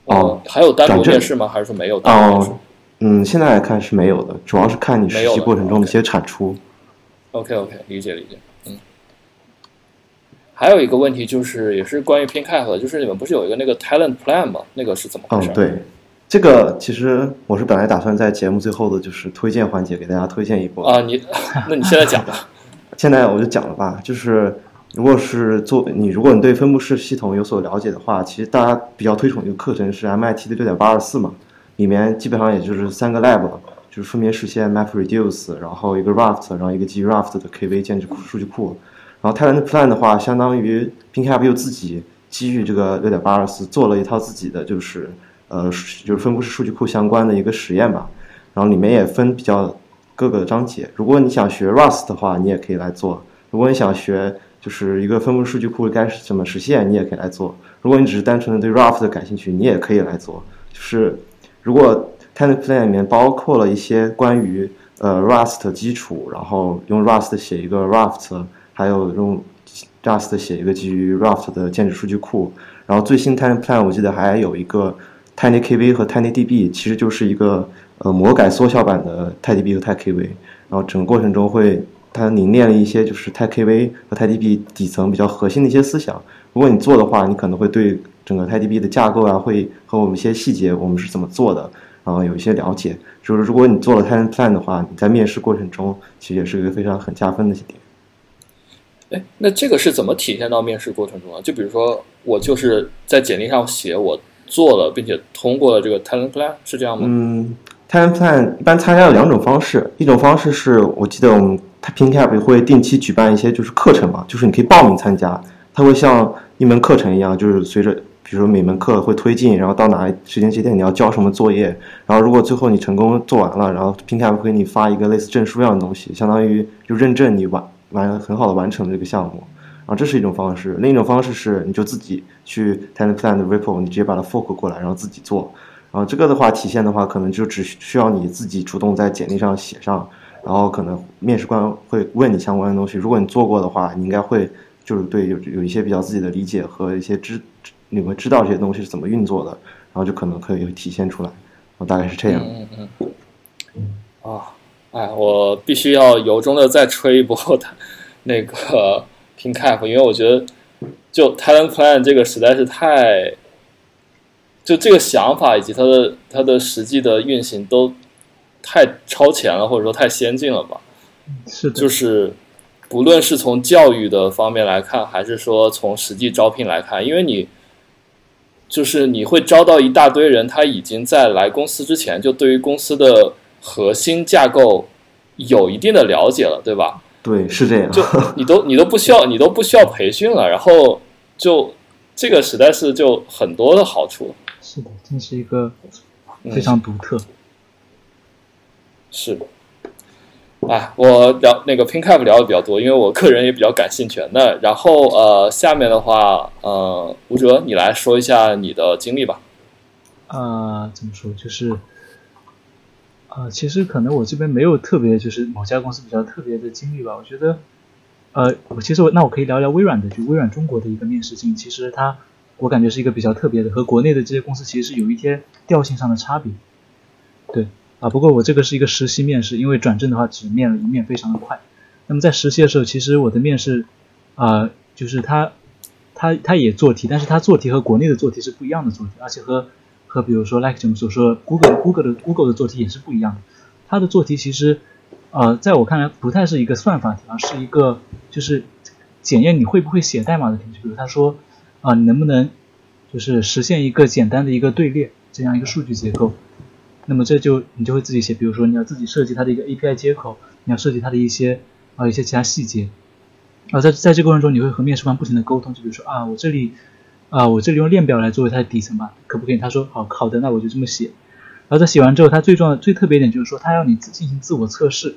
哦还有单独面试吗？还是说没有单独面试？嗯，现在来看是没有的，主要是看你实习过程中的一些产出。OK OK，理解理解。嗯，还有一个问题就是，也是关于 PinCap 的，就是你们不是有一个那个 Talent Plan 吗？那个是怎么回事？嗯，对，这个其实我是本来打算在节目最后的就是推荐环节给大家推荐一波啊。你，那你现在讲吧。现在我就讲了吧，就是如果是做你，如果你对分布式系统有所了解的话，其实大家比较推崇一个课程是 MIT 的六点八二四嘛。里面基本上也就是三个 lab，就是分别实现 MapReduce，然后一个 Raft，然后一个基于 Raft 的 KV 建制数据库。然后 Talent Plan 的话，相当于 Pingap 又自己基于这个六点八二四做了一套自己的，就是呃，就是分布式数据库相关的一个实验吧。然后里面也分比较各个章节。如果你想学 Rust 的话，你也可以来做；如果你想学就是一个分布式数据库该怎么实现，你也可以来做。如果你只是单纯的对 Raft 感兴趣，你也可以来做。就是如果 TAN 的 Plan 里面包括了一些关于呃 Rust 基础，然后用 Rust 写一个 Raft，还有用 Rust 写一个基于 Raft 的建制数据库。然后最新 TAN 的 Plan 我记得还有一个 TinyKV 和 TinyDB，其实就是一个呃魔改缩小版的 TinyDB 和 TinyKV。然后整个过程中会它凝练了一些就是 TinyKV 和 t i DB 底层比较核心的一些思想。如果你做的话，你可能会对整个 TinyDB 的架构啊，会和我们一些细节，我们是怎么做的，然后有一些了解。就是如果你做了 Talent Plan 的话，你在面试过程中其实也是一个非常很加分的一点。哎，那这个是怎么体现到面试过程中啊？就比如说我就是在简历上写我做了并且通过了这个 Talent Plan，是这样吗？嗯，Talent Plan 一般参加有两种方式，一种方式是我记得我们 PinCap 会定期举办一些就是课程嘛，就是你可以报名参加，它会像。一门课程一样，就是随着，比如说每门课会推进，然后到哪时间节点你要交什么作业，然后如果最后你成功做完了，然后平台会给你发一个类似证书一样的东西，相当于就认证你完完很好的完成了这个项目，然后这是一种方式。另一种方式是你就自己去 ten Plan Repo，你直接把它 fork 过来，然后自己做。然后这个的话体现的话，可能就只需要你自己主动在简历上写上，然后可能面试官会问你相关的东西。如果你做过的话，你应该会。就是对有有一些比较自己的理解和一些知，你会知道这些东西是怎么运作的，然后就可能可以体现出来，我大概是这样。嗯嗯嗯。啊，哎，我必须要由衷的再吹一波他那个 PinCap，因为我觉得就 Talent Plan 这个实在是太，就这个想法以及它的它的实际的运行都太超前了，或者说太先进了吧？是，就是。不论是从教育的方面来看，还是说从实际招聘来看，因为你就是你会招到一大堆人，他已经在来公司之前就对于公司的核心架构有一定的了解了，对吧？对，是这样。就你都 你都不需要你都不需要培训了，然后就这个实在是就很多的好处。是的，这是一个非常独特。是。哎，我聊那个 PinCap 聊的比较多，因为我个人也比较感兴趣。那然后呃，下面的话，呃，吴哲，你来说一下你的经历吧。啊，怎么说？就是，啊，其实可能我这边没有特别，就是某家公司比较特别的经历吧。我觉得，呃，我其实我那我可以聊聊微软的，就微软中国的一个面试经历。其实它，我感觉是一个比较特别的，和国内的这些公司其实是有一些调性上的差别。对。啊，不过我这个是一个实习面试，因为转正的话只面了一面，非常的快。那么在实习的时候，其实我的面试，啊，就是他，他他也做题，但是他做题和国内的做题是不一样的做题，而且和和比如说 like 我们所说 Google Google 的 Google 的做题也是不一样的。他的做题其实，呃，在我看来不太是一个算法题，而是一个就是检验你会不会写代码的题。比如他说，啊，你能不能就是实现一个简单的一个队列这样一个数据结构。那么这就你就会自己写，比如说你要自己设计它的一个 API 接口，你要设计它的一些啊一些其他细节，然后在在这过程中你会和面试官不停的沟通，就比如说啊我这里啊我这里用链表来作为它的底层吧，可不可以？他说好好的，那我就这么写。然后在写完之后，它最重要的最特别一点就是说，它要你进行自我测试，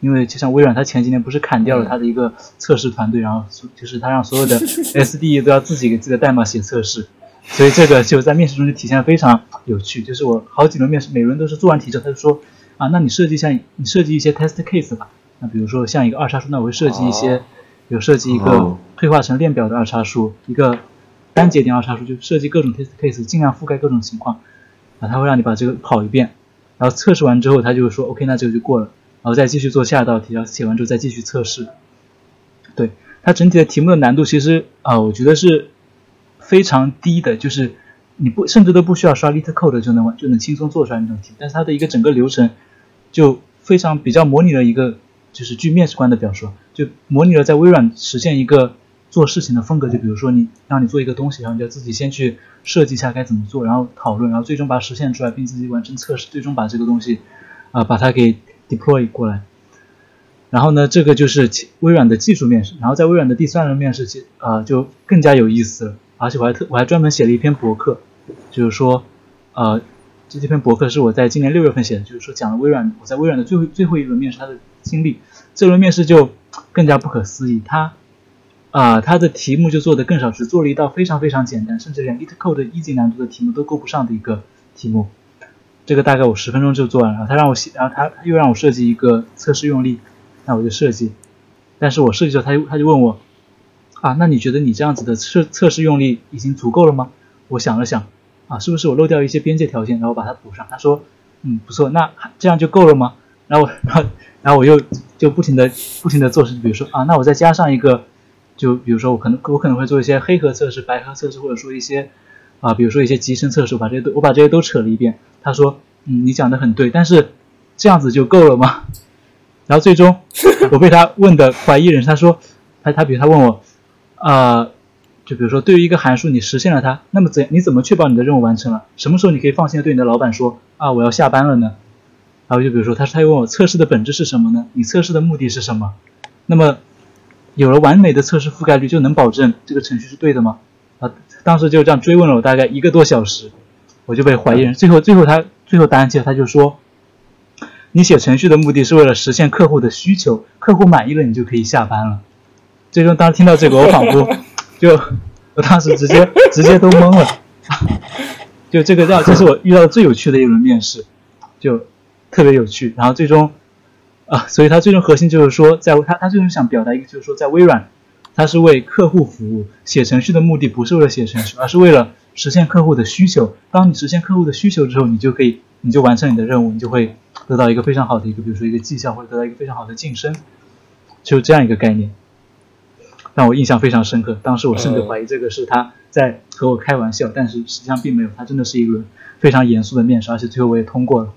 因为就像微软，它前几年不是砍掉了它的一个测试团队，然后就是它让所有的 SD 都要自己给自己的代码写测试。所以这个就在面试中就体现非常有趣，就是我好几轮面试，每轮都是做完题之后，他就说啊，那你设计一下，你设计一些 test case 吧。那比如说像一个二叉树，那我会设计一些，比如设计一个退化成链表的二叉树，一个单节点二叉树，就设计各种 test case，尽量覆盖各种情况。啊，他会让你把这个跑一遍，然后测试完之后，他就说 OK，那这个就过了，然后再继续做下一道题，然后写完之后再继续测试。对，它整体的题目的难度其实啊，我觉得是。非常低的，就是你不甚至都不需要刷 LeetCode 就能完就能轻松做出来那种题，但是它的一个整个流程就非常比较模拟了一个，就是据面试官的表述，就模拟了在微软实现一个做事情的风格，就比如说你让你做一个东西，然后你就自己先去设计一下该怎么做，然后讨论，然后最终把它实现出来，并自己完成测试，最终把这个东西啊把它给 deploy 过来。然后呢，这个就是微软的技术面试，然后在微软的第三轮面试其啊就更加有意思了。而且我还特我还专门写了一篇博客，就是说，呃，这这篇博客是我在今年六月份写的，就是说讲了微软我在微软的最后最后一轮面试他的经历。这轮面试就更加不可思议，他啊他的题目就做的更少，只做了一道非常非常简单，甚至连 LeetCode 一级难度的题目都够不上的一个题目。这个大概我十分钟就做完了。他让我写，然后他又让我设计一个测试用例，那我就设计。但是我设计之后，他就他就问我，啊，那你觉得你这样子的测测试用力已经足够了吗？我想了想，啊，是不是我漏掉一些边界条件，然后把它补上？他说，嗯，不错，那这样就够了吗？然后，然后，然后我又就不停的不停的做事，比如说啊，那我再加上一个，就比如说我可能我可能会做一些黑盒测试、白盒测试，或者说一些啊，比如说一些集成测试，我把这些都我把这些都扯了一遍。他说，嗯，你讲的很对，但是这样子就够了吗？然后最终，我被他问的怀疑人，他说，他他比如他问我，啊，就比如说对于一个函数你实现了它，那么怎你怎么确保你的任务完成了？什么时候你可以放心的对你的老板说啊我要下班了呢？然后就比如说他他又问我测试的本质是什么呢？你测试的目的是什么？那么有了完美的测试覆盖率，就能保证这个程序是对的吗？啊，当时就这样追问了我大概一个多小时，我就被怀疑人。最后最后他最后答案其实他就说。你写程序的目的是为了实现客户的需求，客户满意了，你就可以下班了。最终，当时听到这个，我仿佛 就，我当时直接直接都懵了。就这个让，这是我遇到最有趣的一轮面试，就特别有趣。然后最终，啊，所以他最终核心就是说，在他他最终想表达一个，就是说，在微软，他是为客户服务，写程序的目的不是为了写程序，而是为了实现客户的需求。当你实现客户的需求之后，你就可以，你就完成你的任务，你就会。得到一个非常好的一个，比如说一个绩效，或者得到一个非常好的晋升，就这样一个概念，让我印象非常深刻。当时我甚至怀疑这个是他在和我开玩笑，但是实际上并没有，他真的是一轮非常严肃的面试，而且最后我也通过了。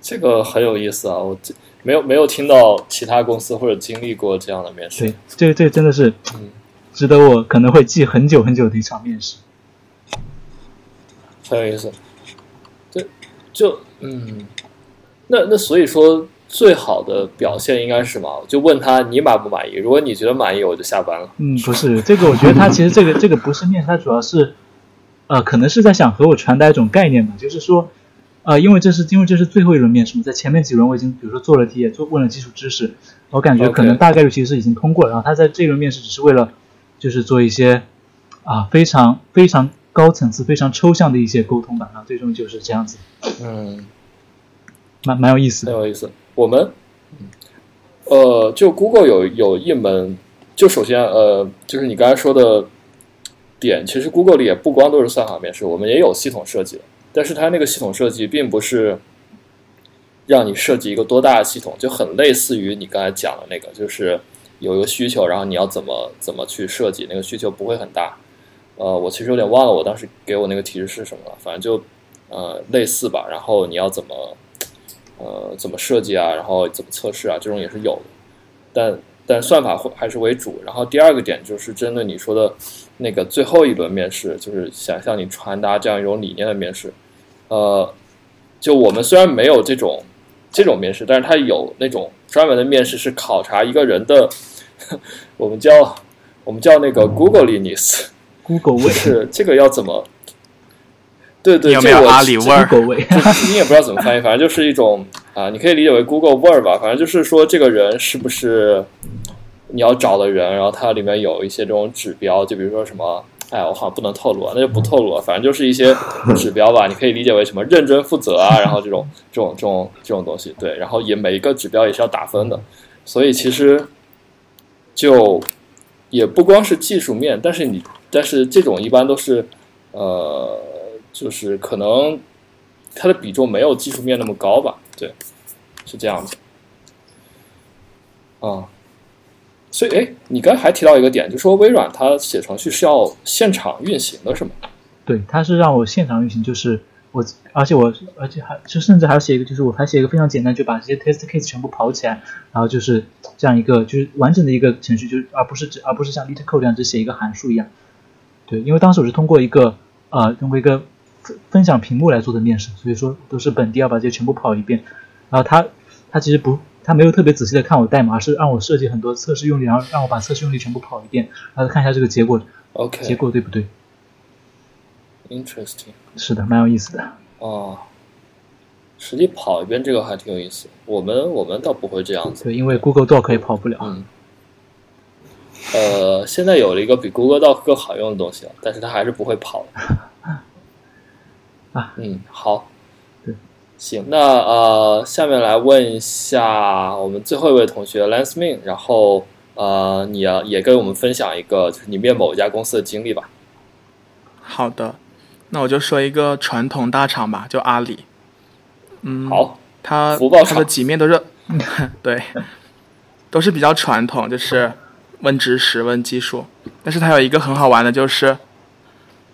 这个很有意思啊，我没有没有听到其他公司或者经历过这样的面试。对，这这真的是值得我可能会记很久很久的一场面试，很有意思。就嗯，那那所以说最好的表现应该是什么？就问他你满不满意？如果你觉得满意，我就下班了。嗯，不是这个，我觉得他其实这个 这个不是面，他主要是呃，可能是在想和我传达一种概念吧，就是说呃，因为这是因为这是最后一轮面试嘛，在前面几轮我已经比如说做了题，也做问了基础知识，我感觉可能大概率其实已经通过了。然后他在这轮面试只是为了就是做一些啊非常非常。高层次、非常抽象的一些沟通吧，然后最终就是这样子。嗯，蛮蛮有意思，的，蛮有意思。我们，呃，就 Google 有有一门，就首先呃，就是你刚才说的点，其实 Google 里也不光都是算法面试，我们也有系统设计的。但是它那个系统设计并不是让你设计一个多大的系统，就很类似于你刚才讲的那个，就是有一个需求，然后你要怎么怎么去设计，那个需求不会很大。呃，我其实有点忘了我当时给我那个提示是什么了，反正就呃类似吧。然后你要怎么呃怎么设计啊，然后怎么测试啊，这种也是有的。但但算法会还是为主。然后第二个点就是针对你说的那个最后一轮面试，就是想向你传达这样一种理念的面试。呃，就我们虽然没有这种这种面试，但是它有那种专门的面试，是考察一个人的，我们叫我们叫那个 Google l i n u s Google 味是这个要怎么？对对，有没有阿里味儿 你也不知道怎么翻译，反正就是一种啊，你可以理解为 Google 味儿吧。反正就是说，这个人是不是你要找的人？然后它里面有一些这种指标，就比如说什么，哎，我好像不能透露啊，那就不透露了。反正就是一些指标吧，你可以理解为什么认真负责啊，然后这种这种这种这种东西。对，然后也每一个指标也是要打分的，所以其实就也不光是技术面，但是你。但是这种一般都是，呃，就是可能它的比重没有技术面那么高吧？对，是这样子。啊，所以哎，你刚才还提到一个点，就说微软它写程序是要现场运行的，是吗？对，它是让我现场运行，就是我，而且我，而且还就甚至还要写一个，就是我还写一个非常简单，就把这些 test case 全部跑起来，然后就是这样一个，就是完整的一个程序，就是而不是只而不是像 LeetCode 这样只写一个函数一样。对，因为当时我是通过一个呃通过一个分分享屏幕来做的面试，所以说都是本地要把这些全部跑一遍。然后他他其实不他没有特别仔细的看我代码，而是让我设计很多测试用例，然后让我把测试用例全部跑一遍，然后看一下这个结果，OK，结果对不对？Interesting，是的，蛮有意思的。哦，实际跑一遍这个还挺有意思。我们我们倒不会这样子，对，因为 Google Doc 也跑不了。嗯。呃，现在有了一个比 Google Doc 更好用的东西了，但是它还是不会跑。啊，嗯，好，对，行，那呃，下面来问一下我们最后一位同学 Lance Min，然后呃，你要也跟我们分享一个就是你面某一家公司的经历吧。好的，那我就说一个传统大厂吧，就阿里。嗯，好，它福报它的几面都是，对，都是比较传统，就是问知识、问技术。但是它有一个很好玩的，就是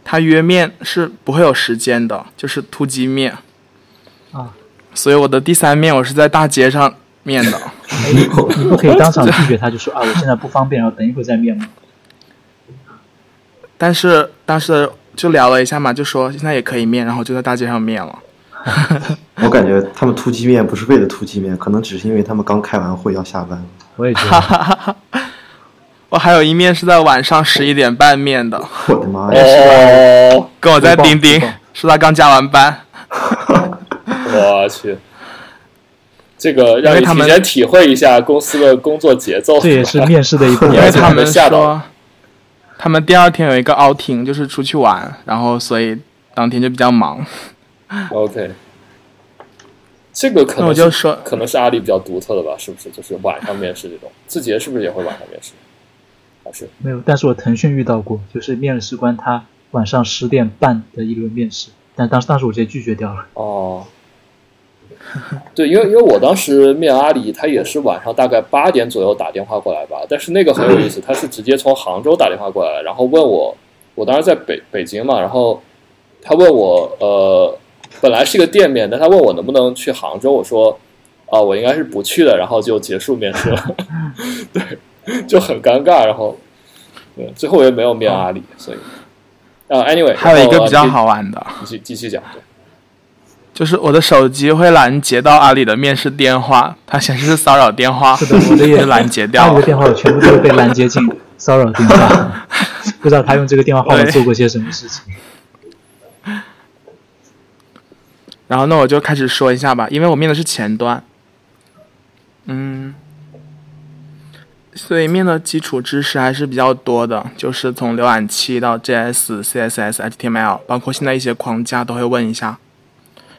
它约面是不会有时间的，就是突击面。啊，所以我的第三面我是在大街上面的。哎，你不可以当场拒绝他，就说啊，我现在不方便，然后等一会儿再面吗？但是当时就聊了一下嘛，就说现在也可以面，然后就在大街上面了。我感觉他们突击面不是为了突击面，可能只是因为他们刚开完会要下班。我也觉得。我还有一面是在晚上十一点半面的。我的妈呀！哦，跟我在钉钉，是他刚加完班。我去，这个让你提前体会一下公司的工作节奏。这也是面试的一部分。因为他们说，他们第二天有一个 outing，就是出去玩，然后所以当天就比较忙。OK，这个可能我就说可能是阿里比较独特的吧，是不是？就是晚上面试这种，字节是不是也会晚上面试？还是没有？但是我腾讯遇到过，就是面试官他晚上十点半的一轮面试，但当时当时我直接拒绝掉了。哦，对，因为因为我当时面阿里，他也是晚上大概八点左右打电话过来吧，但是那个很有意思，他是直接从杭州打电话过来，然后问我，我当时在北北京嘛，然后他问我，呃。本来是一个店面，但他问我能不能去杭州，我说啊，我应该是不去的，然后就结束面试了，对，就很尴尬，然后对，最后我也没有面阿里，所以啊，anyway，还有一个比较好玩的，继续继续讲，对，就是我的手机会拦截到阿里的面试电话，它显示是骚扰电话，是的，我的也拦截掉。了，阿里的电话我全部都会被拦截进骚扰电话，不知道他用这个电话号码做过些什么事情。然后那我就开始说一下吧，因为我面的是前端，嗯，所以面的基础知识还是比较多的，就是从浏览器到 JS、CSS、HTML，包括现在一些框架都会问一下。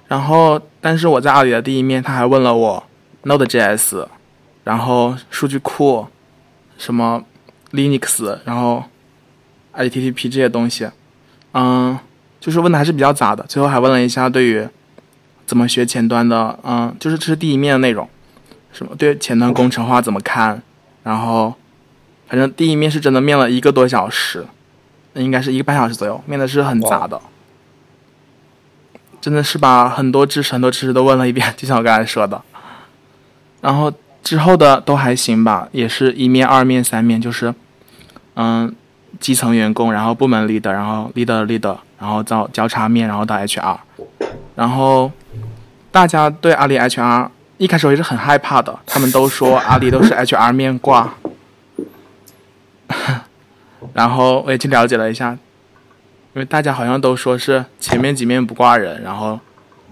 然后，但是我在阿里的第一面，他还问了我 Node.js，然后数据库，什么 Linux，然后 HTTP 这些东西，嗯，就是问的还是比较杂的。最后还问了一下对于怎么学前端的？嗯，就是这是第一面的内容，什么对前端工程化怎么看？然后，反正第一面是真的面了一个多小时，应该是一个半小时左右，面的是很杂的，真的是把很多知识、很多知识都问了一遍，就像我刚才说的。然后之后的都还行吧，也是一面、二面、三面，就是嗯，基层员工，然后部门 leader，然后 leader leader，然后到交叉面，然后到 HR，然后。大家对阿里 HR 一开始我也是很害怕的，他们都说 阿里都是 HR 面挂。然后我也去了解了一下，因为大家好像都说是前面几面不挂人，然后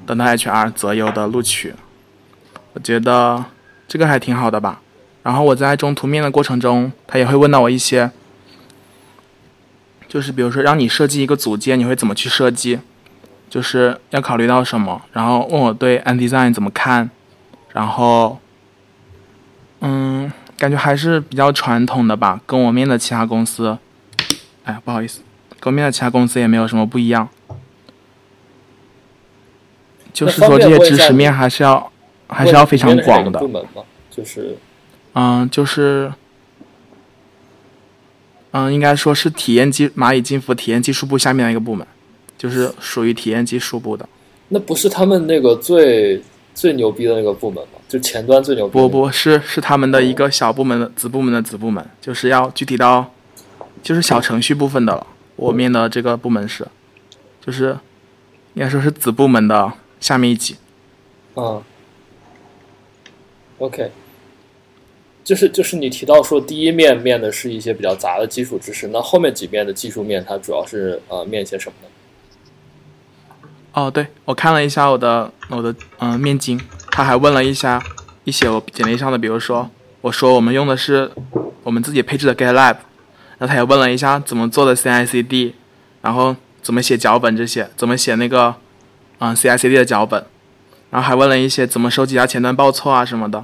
等到 HR 择优的录取。我觉得这个还挺好的吧。然后我在中途面的过程中，他也会问到我一些，就是比如说让你设计一个组件，你会怎么去设计？就是要考虑到什么，然后问我对 N design 怎么看，然后，嗯，感觉还是比较传统的吧，跟我面的其他公司，哎，不好意思，跟我面的其他公司也没有什么不一样。就是说这些知识面还是要还是要非常广的。就是，嗯，就是，嗯，应该说是体验技蚂蚁金服体验技术部下面的一个部门。就是属于体验技术部的，那不是他们那个最最牛逼的那个部门吗？就前端最牛逼？不不是，是他们的一个小部门的子部门的子部门，就是要具体到，就是小程序部分的了。我面的这个部门是，就是应该说是子部门的下面一级。嗯，OK，就是就是你提到说第一面面的是一些比较杂的基础知识，那后面几面的技术面，它主要是呃面一些什么呢？哦，对，我看了一下我的我的嗯面经，他还问了一下一些我简历上的，比如说我说我们用的是我们自己配置的 GitLab，然后他也问了一下怎么做的 CI/CD，然后怎么写脚本这些，怎么写那个嗯 CI/CD 的脚本，然后还问了一些怎么收集下前端报错啊什么的。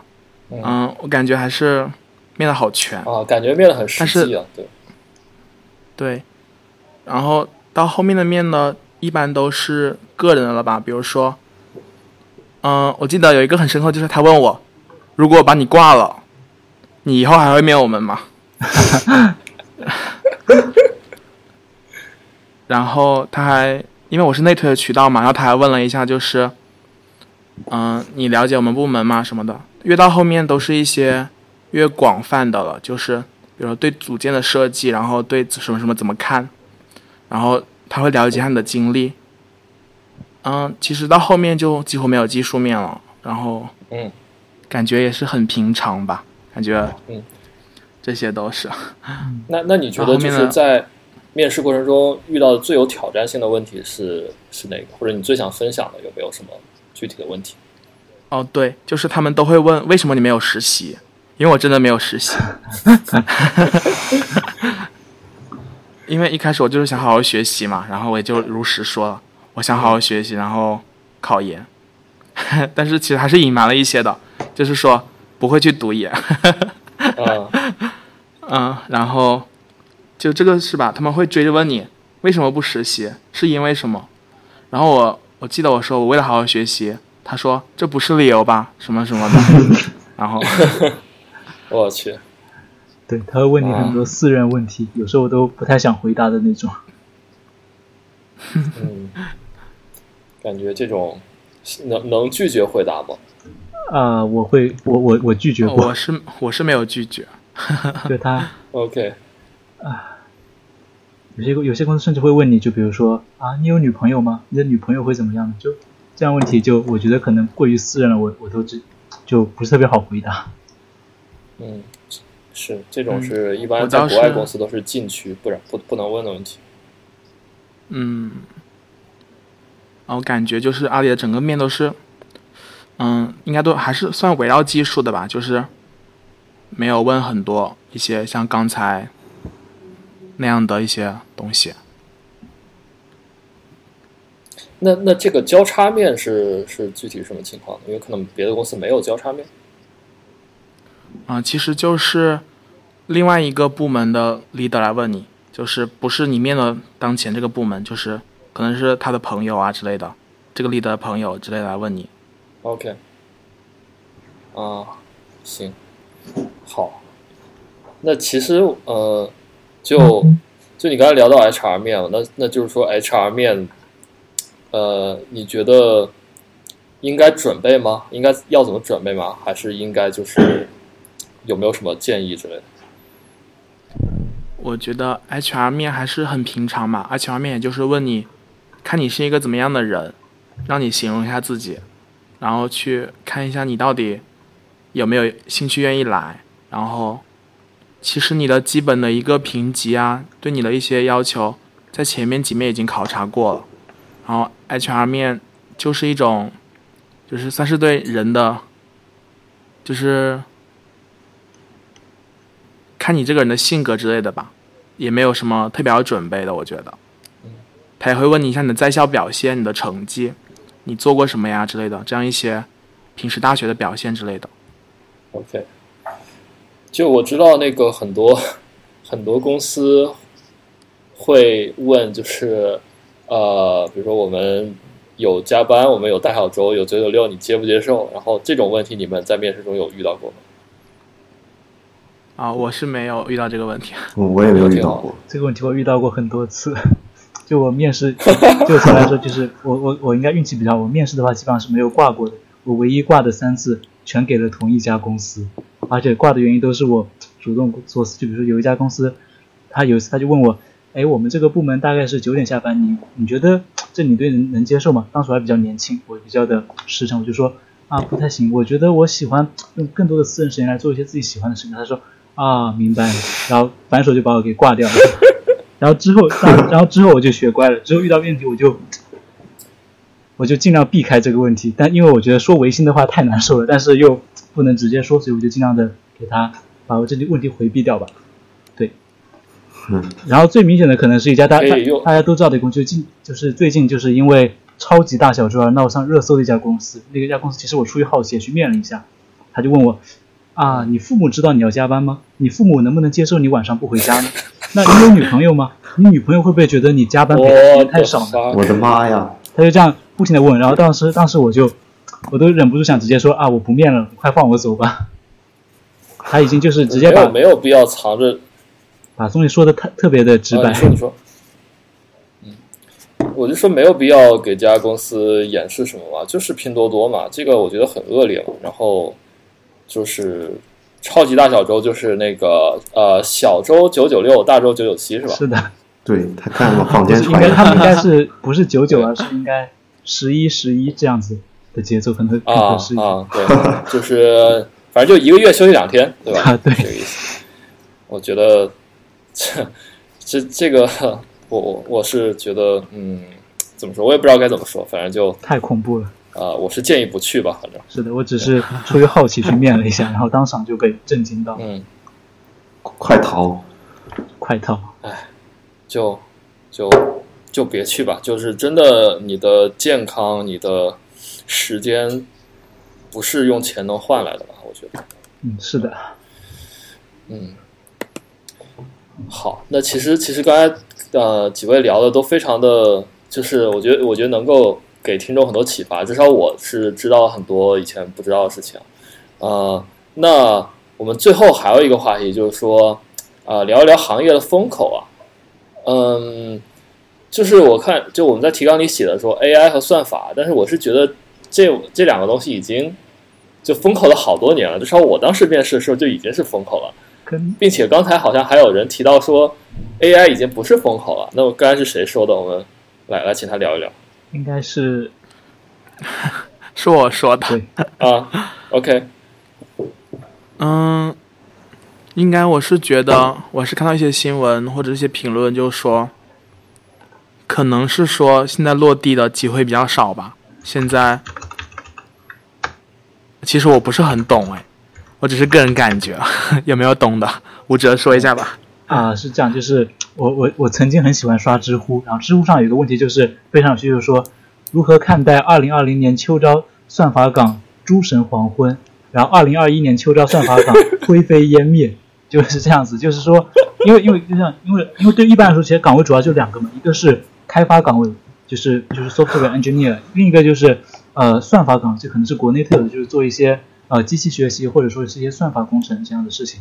嗯，我感觉还是面的好全啊，感觉面的很实际啊，对。对，然后到后面的面呢，一般都是个人的了吧？比如说，嗯，我记得有一个很深刻，就是他问我，如果把你挂了，你以后还会面我们吗？然后他还因为我是内推的渠道嘛，然后他还问了一下，就是，嗯，你了解我们部门吗？什么的。越到后面都是一些越广泛的了，就是比如说对组件的设计，然后对什么什么怎么看，然后他会了解下你的经历。嗯，其实到后面就几乎没有技术面了，然后嗯，感觉也是很平常吧，感觉嗯，这些都是。那那你觉得就是在面试过程中遇到的最有挑战性的问题是是哪个？或者你最想分享的有没有什么具体的问题？哦，对，就是他们都会问为什么你没有实习，因为我真的没有实习，因为一开始我就是想好好学习嘛，然后我也就如实说了，我想好好学习，然后考研，但是其实还是隐瞒了一些的，就是说不会去读研，嗯 嗯，然后就这个是吧？他们会追着问你为什么不实习，是因为什么？然后我我记得我说我为了好好学习。他说：“这不是理由吧？什么什么的。”然后，我去，对他会问你很多私人问题，有时候我都不太想回答的那种。嗯，感觉这种能能拒绝回答吗？啊，我会，我我我拒绝过。我是我是没有拒绝。对他，OK。啊，有些有些公司甚至会问你，就比如说啊，你有女朋友吗？你的女朋友会怎么样？就。这样问题就我觉得可能过于私人了，我我都只就不是特别好回答。嗯，是这种是一般在国外公司都是禁区，不然不不能问的问题。嗯，我感觉就是阿里的整个面都是，嗯，应该都还是算围绕技术的吧，就是没有问很多一些像刚才那样的一些东西。那那这个交叉面是是具体什么情况？因为可能别的公司没有交叉面。啊，其实就是另外一个部门的 leader 来问你，就是不是你面的当前这个部门，就是可能是他的朋友啊之类的，这个 leader 的朋友之类的来问你。OK。啊，行，好。那其实呃，就就你刚才聊到 HR 面了，那那就是说 HR 面。呃，你觉得应该准备吗？应该要怎么准备吗？还是应该就是有没有什么建议之类的？我觉得 HR 面还是很平常嘛，HR 面也就是问你，看你是一个怎么样的人，让你形容一下自己，然后去看一下你到底有没有兴趣愿意来，然后其实你的基本的一个评级啊，对你的一些要求，在前面几面已经考察过了。然后 HR 面就是一种，就是算是对人的，就是看你这个人的性格之类的吧，也没有什么特别要准备的，我觉得。他也会问你一下你的在校表现、你的成绩、你做过什么呀之类的，这样一些平时大学的表现之类的。OK，就我知道那个很多 很多公司会问，就是。呃，比如说我们有加班，我们有带小周，有九九六，你接不接受？然后这种问题，你们在面试中有遇到过吗？啊，我是没有遇到这个问题。我我也没有遇到过这个问题，我遇到过很多次。就我面试，就我来说，就是我我我应该运气比较。我面试的话，基本上是没有挂过的。我唯一挂的三次，全给了同一家公司，而且挂的原因都是我主动做。就比如说有一家公司，他有一次他就问我。哎，我们这个部门大概是九点下班，你你觉得这你对能能接受吗？当时还比较年轻，我比较的实诚，我就说啊不太行，我觉得我喜欢用更多的私人时间来做一些自己喜欢的事情。他说啊明白了，然后反手就把我给挂掉了。然后之后，然后之后我就学乖了，之后遇到问题我就我就尽量避开这个问题。但因为我觉得说违心的话太难受了，但是又不能直接说，所以我就尽量的给他把我这些问题回避掉吧。对然后最明显的可能是一家大大大家都知道的公司，近就是最近就是因为超级大小周而闹上热搜的一家公司。那个家公司其实我出于好奇也去面了一下，他就问我啊，你父母知道你要加班吗？你父母能不能接受你晚上不回家呢？那你有女朋友吗？你女朋友会不会觉得你加班给太少呢？我的妈呀！他就这样不停的问，然后当时当时我就我都忍不住想直接说啊，我不面了，快放我走吧。他已经就是直接把没有必要藏着，把东西说的特特别的直白。你说你说，嗯，我就说没有必要给这家公司掩饰什么嘛，就是拼多多嘛，这个我觉得很恶劣嘛。然后就是超级大小周，就是那个呃小周九九六，大周九九七是吧？是的，对他看了坊间传，应该他们应该是 不是九九而是应该十一十一这样子的节奏，可能更合适一点。啊，对，就是。反正就一个月休息两天，对吧？啊，对，这个意思。我觉得 这这这个，我我我是觉得，嗯，怎么说？我也不知道该怎么说。反正就太恐怖了。啊，我是建议不去吧。反正是的，我只是出于好奇去面了一下，然后当场就被震惊到。嗯，快逃，快逃！哎，就就就别去吧。就是真的，你的健康，你的时间。不是用钱能换来的吧？我觉得，嗯，是的，嗯，好，那其实其实刚才呃几位聊的都非常的，就是我觉得我觉得能够给听众很多启发，至少我是知道很多以前不知道的事情，呃，那我们最后还有一个话题就是说，啊，聊一聊行业的风口啊，嗯，就是我看就我们在提纲里写的说 AI 和算法，但是我是觉得。这这两个东西已经就风口了好多年了，至少我当时面试的时候就已经是风口了，并且刚才好像还有人提到说 AI 已经不是风口了。那么刚才是谁说的？我们来来请他聊一聊。应该是 是我说的啊。OK，嗯，应该我是觉得我是看到一些新闻或者一些评论，就说可能是说现在落地的机会比较少吧。现在，其实我不是很懂哎，我只是个人感觉，有没有懂的？吴哲说一下吧。啊，是这样，就是我我我曾经很喜欢刷知乎，然后知乎上有一个问题就是非常有趣，就是说如何看待二零二零年秋招算法岗诸神黄昏，然后二零二一年秋招算法岗 灰飞烟灭，就是这样子，就是说，因为因为就像因为因为对一般来说，其实岗位主要就两个嘛，一个是开发岗位。就是就是 software engineer，另一个就是呃算法岗，这可能是国内特有的，就是做一些呃机器学习或者说是一些算法工程这样的事情。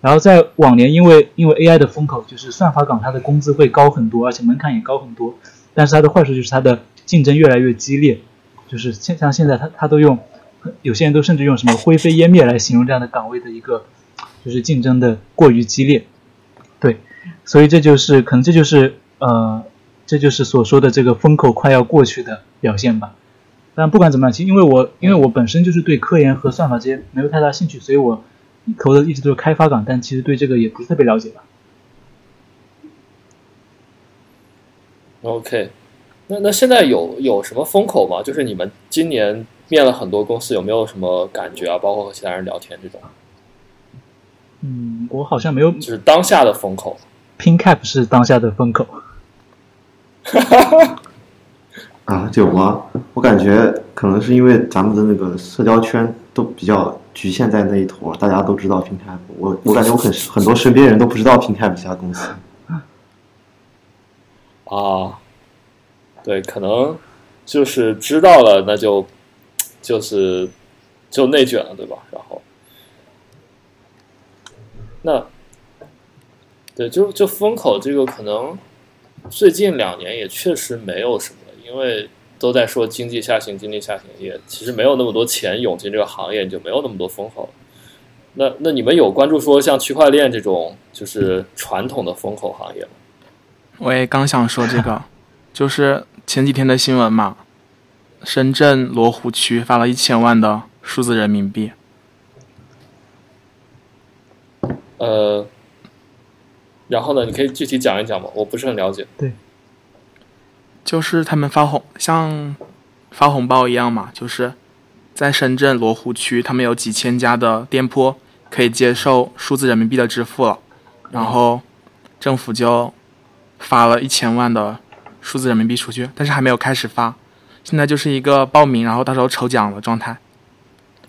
然后在往年，因为因为 AI 的风口，就是算法岗它的工资会高很多，而且门槛也高很多。但是它的坏处就是它的竞争越来越激烈，就是像像现在它它都用，有些人都甚至用什么灰飞烟灭来形容这样的岗位的一个，就是竞争的过于激烈。对，所以这就是可能这就是呃。这就是所说的这个风口快要过去的表现吧。但不管怎么样，其实因为我因为我本身就是对科研和算法这些没有太大兴趣，所以我投的一直都是开发岗，但其实对这个也不是特别了解吧。OK，那那现在有有什么风口吗？就是你们今年面了很多公司，有没有什么感觉啊？包括和其他人聊天这种。嗯，我好像没有。就是当下的风口，PinCap 是当下的风口。哈哈，啊，有吗？我感觉可能是因为咱们的那个社交圈都比较局限在那一头，大家都知道 PinCap。我我感觉我很很多身边人都不知道 PinCap 这家公司。啊，对，可能就是知道了，那就就是就内卷了，对吧？然后，那对，就就风口这个可能。最近两年也确实没有什么，因为都在说经济下行，经济下行，也其实没有那么多钱涌进这个行业，就没有那么多风口。那那你们有关注说像区块链这种就是传统的风口行业吗？我也刚想说这个，就是前几天的新闻嘛，深圳罗湖区发了一千万的数字人民币。呃。然后呢？你可以具体讲一讲吗？我不是很了解。对，就是他们发红像发红包一样嘛，就是在深圳罗湖区，他们有几千家的店铺可以接受数字人民币的支付了，然后政府就发了一千万的数字人民币出去，但是还没有开始发，现在就是一个报名，然后到时候抽奖的状态。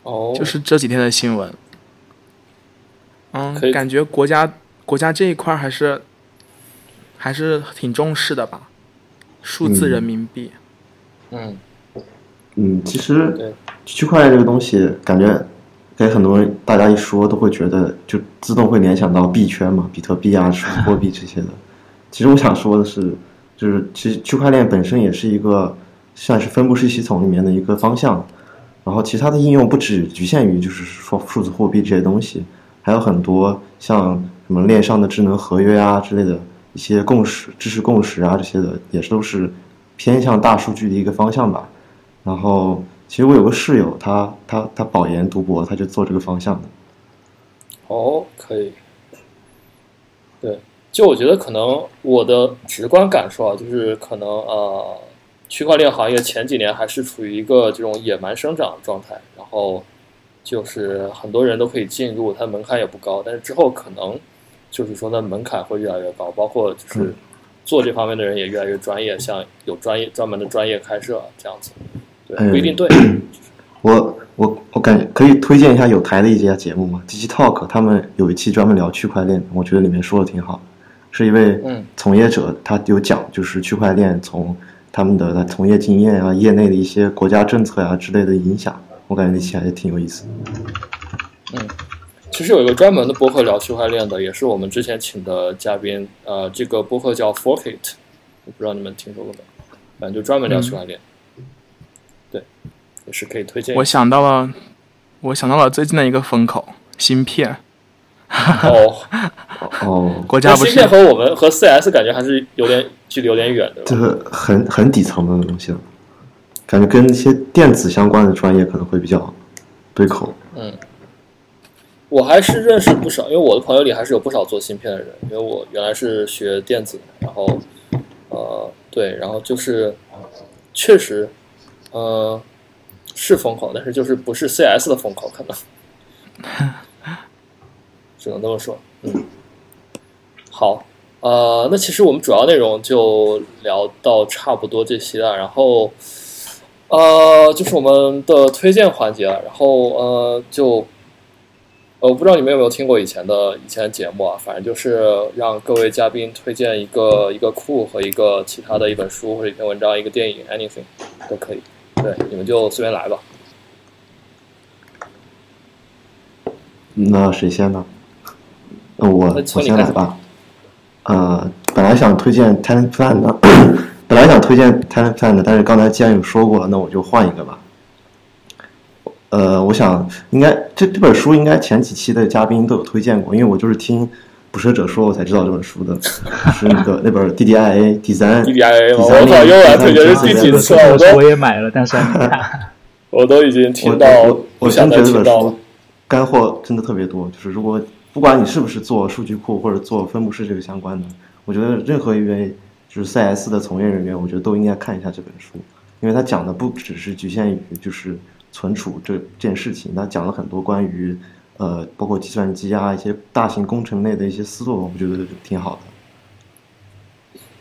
哦，就是这几天的新闻。嗯，感觉国家国家这一块还是还是挺重视的吧，数字人民币。嗯嗯，其实区块链这个东西，感觉给很多人大家一说都会觉得就自动会联想到币圈嘛，比特币啊、数字货币这些的。其实我想说的是，就是其实区块链本身也是一个算是分布式系统里面的一个方向。然后其他的应用不只局限于就是说数字货币这些东西，还有很多像什么链上的智能合约啊之类的一些共识、知识共识啊这些的，也是都是偏向大数据的一个方向吧。然后其实我有个室友，他他他保研读博，他就做这个方向的。哦，可以。对，就我觉得可能我的直观感受啊，就是可能呃。区块链行业前几年还是处于一个这种野蛮生长的状态，然后就是很多人都可以进入，它门槛也不高。但是之后可能就是说，那门槛会越来越高，包括就是做这方面的人也越来越专业，像有专业专门的专业开设这样子，对，不一定对。我我我感觉可以推荐一下有台的一些节目嘛，Digitalk，他们有一期专门聊区块链，我觉得里面说的挺好，是一位从业者，他有讲就是区块链从。他们的从业经验啊，业内的一些国家政策啊之类的影响，我感觉那期还是挺有意思。嗯，其实有一个专门的播客聊区块链的，也是我们之前请的嘉宾。呃，这个播客叫 Forkit，我不知道你们听说过没？反正就专门聊区块链。对，也是可以推荐。我想到了，我想到了最近的一个风口，芯片。哦 哦，国家不是芯片和我们和 CS 感觉还是有点距离有点远的，这个很很底层的东西了，感觉跟一些电子相关的专业可能会比较对口。嗯，我还是认识不少，因为我的朋友里还是有不少做芯片的人，因为我原来是学电子，然后呃对，然后就是确实呃是风口，但是就是不是 CS 的风口可能。只能这么说，嗯，好，呃，那其实我们主要内容就聊到差不多这些了，然后，呃，就是我们的推荐环节了，然后呃，就，呃，我不知道你们有没有听过以前的以前的节目啊，反正就是让各位嘉宾推荐一个一个库和一个其他的一本书或者一篇文章、一个电影，anything 都可以，对，你们就随便来吧。那谁先呢？我我先来吧，呃，本来想推荐 Talent Plan 的，本来想推荐 Talent Plan 的，但是刚才既然有说过了，那我就换一个吧。呃，我想应该这这本书应该前几期的嘉宾都有推荐过，因为我就是听捕蛇者说我才知道这本书的，是那个那本 DDIA 第三 DDIA 我操，又来推荐是第几次了？我也买了，但是 我都已经听到，我真觉得这本书干货真的特别多，就是如果。不管你是不是做数据库或者做分布式这个相关的，我觉得任何一位就是 CS 的从业人员，我觉得都应该看一下这本书，因为它讲的不只是局限于就是存储这件事情，他讲了很多关于呃包括计算机啊一些大型工程类的一些思路，我觉得挺好的。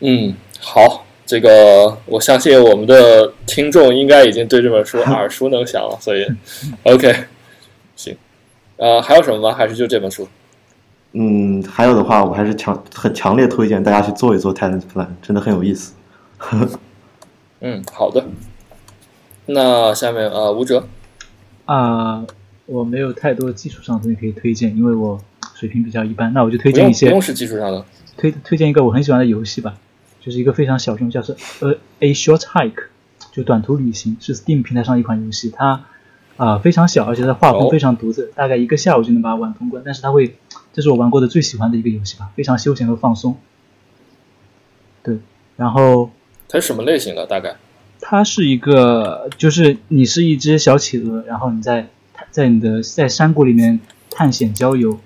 嗯，好，这个我相信我们的听众应该已经对这本书耳熟能详了，所以 OK，行，呃，还有什么吗？还是就这本书？嗯，还有的话，我还是强很强烈推荐大家去做一做 Talent Plan，真的很有意思。嗯，好的。那下面啊，吴哲啊，我没有太多技术上的东西可以推荐，因为我水平比较一般。那我就推荐一些，不用是技术上的，推推荐一个我很喜欢的游戏吧，就是一个非常小众，叫做呃 A Short Hike，就短途旅行，是 Steam 平台上一款游戏，它啊非常小，而且它画风非常独特，大概一个下午就能把它玩通关，但是它会。这是我玩过的最喜欢的一个游戏吧，非常休闲和放松。对，然后它是什么类型的？大概它是一个，就是你是一只小企鹅，然后你在在你的在山谷里面探险郊游。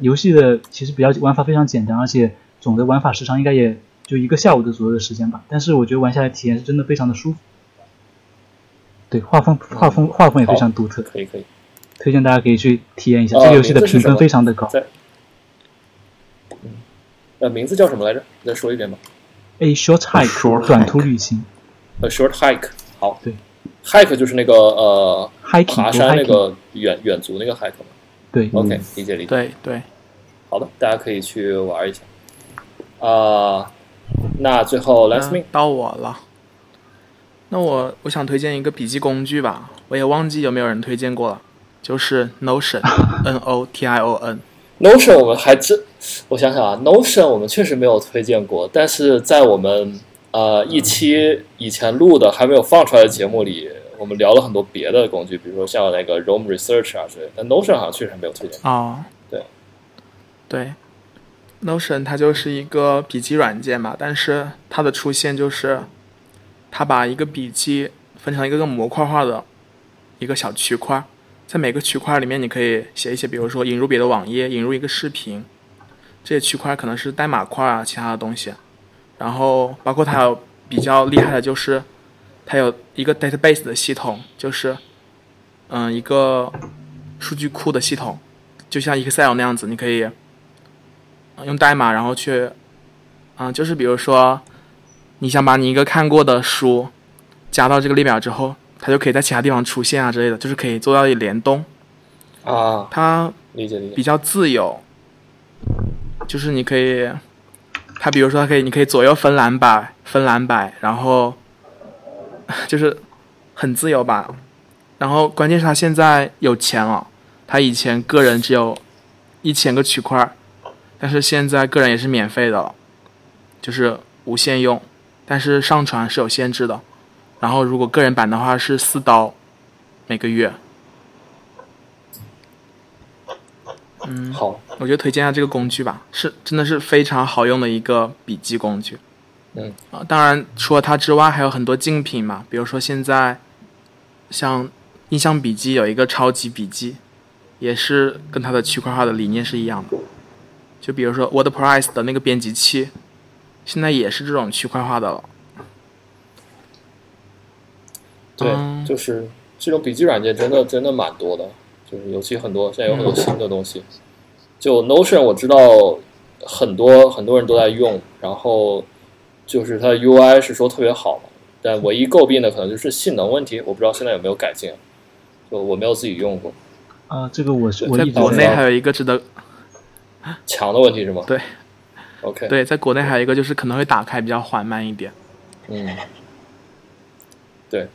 游戏的其实比较玩法非常简单，而且总的玩法时长应该也就一个下午的左右的时间吧。但是我觉得玩下来体验是真的非常的舒服。对，画风画风画风也非常独特，可以可以，推荐大家可以去体验一下。这个游戏的评分非常的高。呃，名字叫什么来着？再说一遍吧。A short hike，短途旅行。A short hike。好，对，hike 就是那个呃 hiking 爬山那个远远足那个 hike 嘛。对，OK，理解理解。对对，好的，大家可以去玩一下。啊、那最后 Let's 嗯 me，到我了。那我我想推荐一个笔记工具吧，我也忘记有没有人推荐过了，就是 Notion，N O T I O N。Notion 我们还真，我想想啊，Notion 我们确实没有推荐过，但是在我们呃一期以前录的还没有放出来的节目里，我们聊了很多别的工具，比如说像那个 Roam Research 啊之类的，但 Notion 好像确实没有推荐。哦，对，对，Notion 它就是一个笔记软件嘛，但是它的出现就是，它把一个笔记分成一个个模块化的一个小区块，在每个区块里面你可以写一些，比如说引入别的网页，引入一个视频，这些区块可能是代码块啊，其他的东西，然后包括它有比较厉害的就是，它有一个 database 的系统，就是嗯一个数据库的系统。就像 Excel 那样子，你可以呃用代码，然后去，嗯、就是比如说，你想把你一个看过的书加到这个列表之后，它就可以在其他地方出现啊之类的，就是可以做到联动。啊，它理解理解比。较自由，就是你可以，它比如说它可以，你可以左右分蓝白，分蓝白，然后 就是很自由吧。然后关键是他现在有钱了，他以前个人只有一千个区块，但是现在个人也是免费的，就是无限用，但是上传是有限制的。然后如果个人版的话是四刀每个月。嗯，好，我就推荐一下这个工具吧，是真的是非常好用的一个笔记工具。嗯啊，当然除了它之外，还有很多竞品嘛，比如说现在像印象笔记有一个超级笔记，也是跟它的区块化的理念是一样的。就比如说 WordPress 的那个编辑器，现在也是这种区块化的了。对，嗯就是这种笔记软件真的真的蛮多的，就是尤其很多现在有很多新的东西。就 Notion 我知道很多很多人都在用，然后就是它的 UI 是说特别好嘛，但唯一诟病的可能就是性能问题，我不知道现在有没有改进，就我没有自己用过。啊，这个我是我在国内还有一个值得强的问题是吗？对。OK，对，在国内还有一个就是可能会打开比较缓慢一点。嗯，对，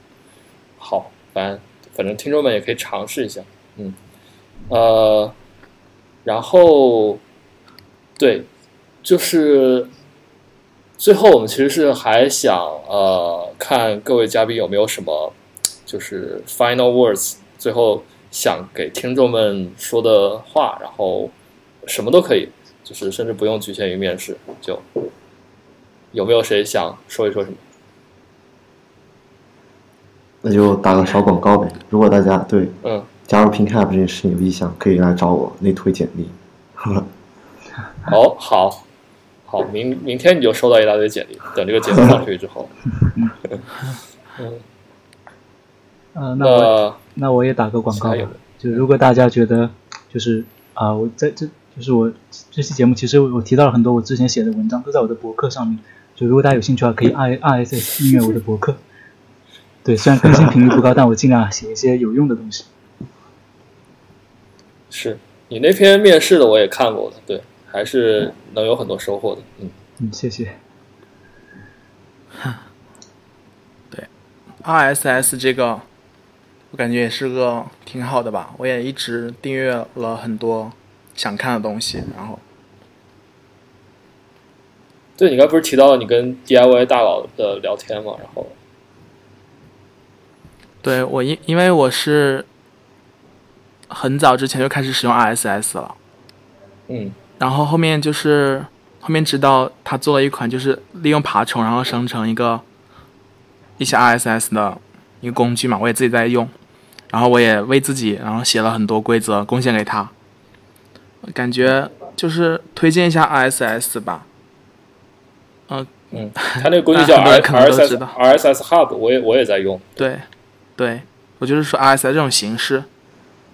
好，反正反正听众们也可以尝试一下，嗯，呃，然后对，就是最后我们其实是还想呃看各位嘉宾有没有什么就是 final words，最后想给听众们说的话，然后什么都可以，就是甚至不用局限于面试，就有没有谁想说一说什么？那就打个小广告呗。如果大家对嗯，加入 PinCap 这件事情有意向，可以来找我内推简历。哦，好，好，明明天你就收到一大堆简历，等这个节目上去之后，嗯，呃，那我那那我也打个广告吧就如果大家觉得就是啊、我在这就是我这期节目，其实我提到了很多我之前写的文章，都在我的博客上面。就如果大家有兴趣的话，可以 i r s s 订阅我的博客。对，虽然更新频率不高，但我尽量写一些有用的东西。是你那篇面试的我也看过了，对，还是能有很多收获的，嗯，嗯，谢谢。对 RSS 这个，我感觉也是个挺好的吧。我也一直订阅了很多想看的东西，然后对你刚才不是提到了你跟 DIY 大佬的聊天嘛，然后对我因因为我是很早之前就开始使用 RSS 了，嗯。然后后面就是后面知道他做了一款就是利用爬虫然后生成一个一些 RSS 的一个工具嘛，我也自己在用，然后我也为自己然后写了很多规则贡献给他，感觉就是推荐一下 RSS 吧，嗯、嗯，他那个工具叫很多 R 人可能都 RSS 知道。RSS Hub，我也我也在用，对，对，我就是说 RSS 这种形式，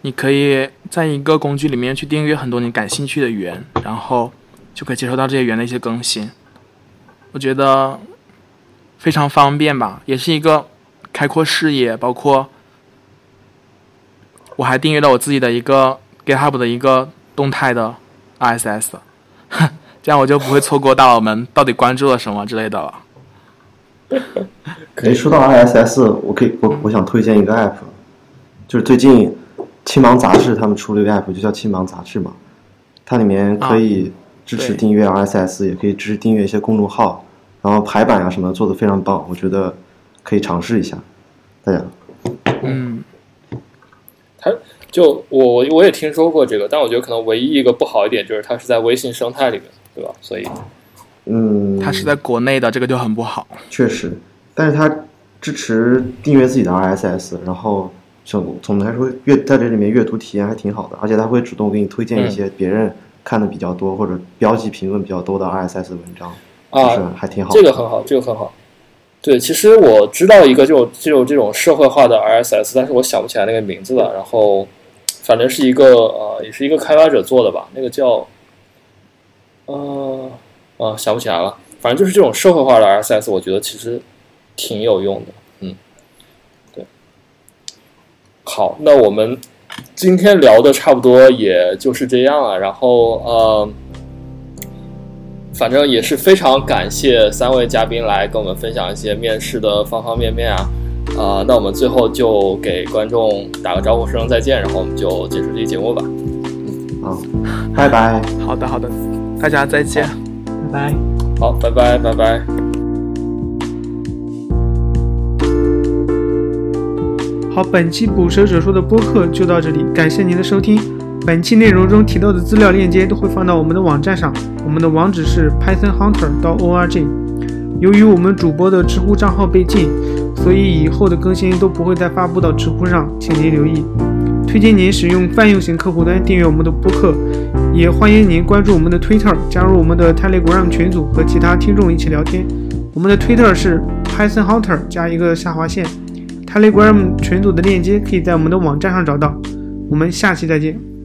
你可以在一个工具里面去订阅很多你感兴趣的源，然后就可以接收到这些源的一些更新。我觉得非常方便吧，也是一个开阔视野，包括我还订阅了我自己的一个 GitHub 的一个动态的 RSS，这样我就不会错过大佬们到底关注了什么之类的了。可以说到 RSS，我可以我我想推荐一个 app，就是最近青芒杂志他们出了一个 app，就叫青芒杂志嘛，它里面可以支持订阅 RSS，也可以支持订阅一些公众号，然后排版啊什么做的非常棒，我觉得可以尝试一下，大家。嗯，它就我我也听说过这个，但我觉得可能唯一一个不好一点就是它是在微信生态里面，对吧？所以。嗯，它是在国内的，这个就很不好。确实，但是它支持订阅自己的 RSS，然后总总的来说阅在这里面阅读体验还挺好的，而且它会主动给你推荐一些别人看的比较多或者标记评论比较多的 RSS 文章，啊，还挺好。这个很好，这个很好。对，其实我知道一个就就这种社会化的 RSS，但是我想不起来那个名字了。然后反正是一个呃，也是一个开发者做的吧，那个叫呃。啊，想不起来了。反正就是这种社会化的 RSS，我觉得其实挺有用的。嗯，对。好，那我们今天聊的差不多也就是这样了。然后呃，反正也是非常感谢三位嘉宾来跟我们分享一些面试的方方面面啊。啊，那我们最后就给观众打个招呼，说声再见，然后我们就结束这期节目吧。嗯，好，拜拜。好的，好的，大家再见。拜拜，好，拜拜，拜拜。好，本期捕蛇者说的播客就到这里，感谢您的收听。本期内容中提到的资料链接都会放到我们的网站上，我们的网址是 pythonhunter.org。由于我们主播的知乎账号被禁，所以以后的更新都不会再发布到知乎上，请您留意。推荐您使用泛用型客户端订阅我们的播客。也欢迎您关注我们的 Twitter，加入我们的 Telegram 群组，和其他听众一起聊天。我们的 Twitter 是 Python Hunter 加一个下划线，Telegram 群组的链接可以在我们的网站上找到。我们下期再见。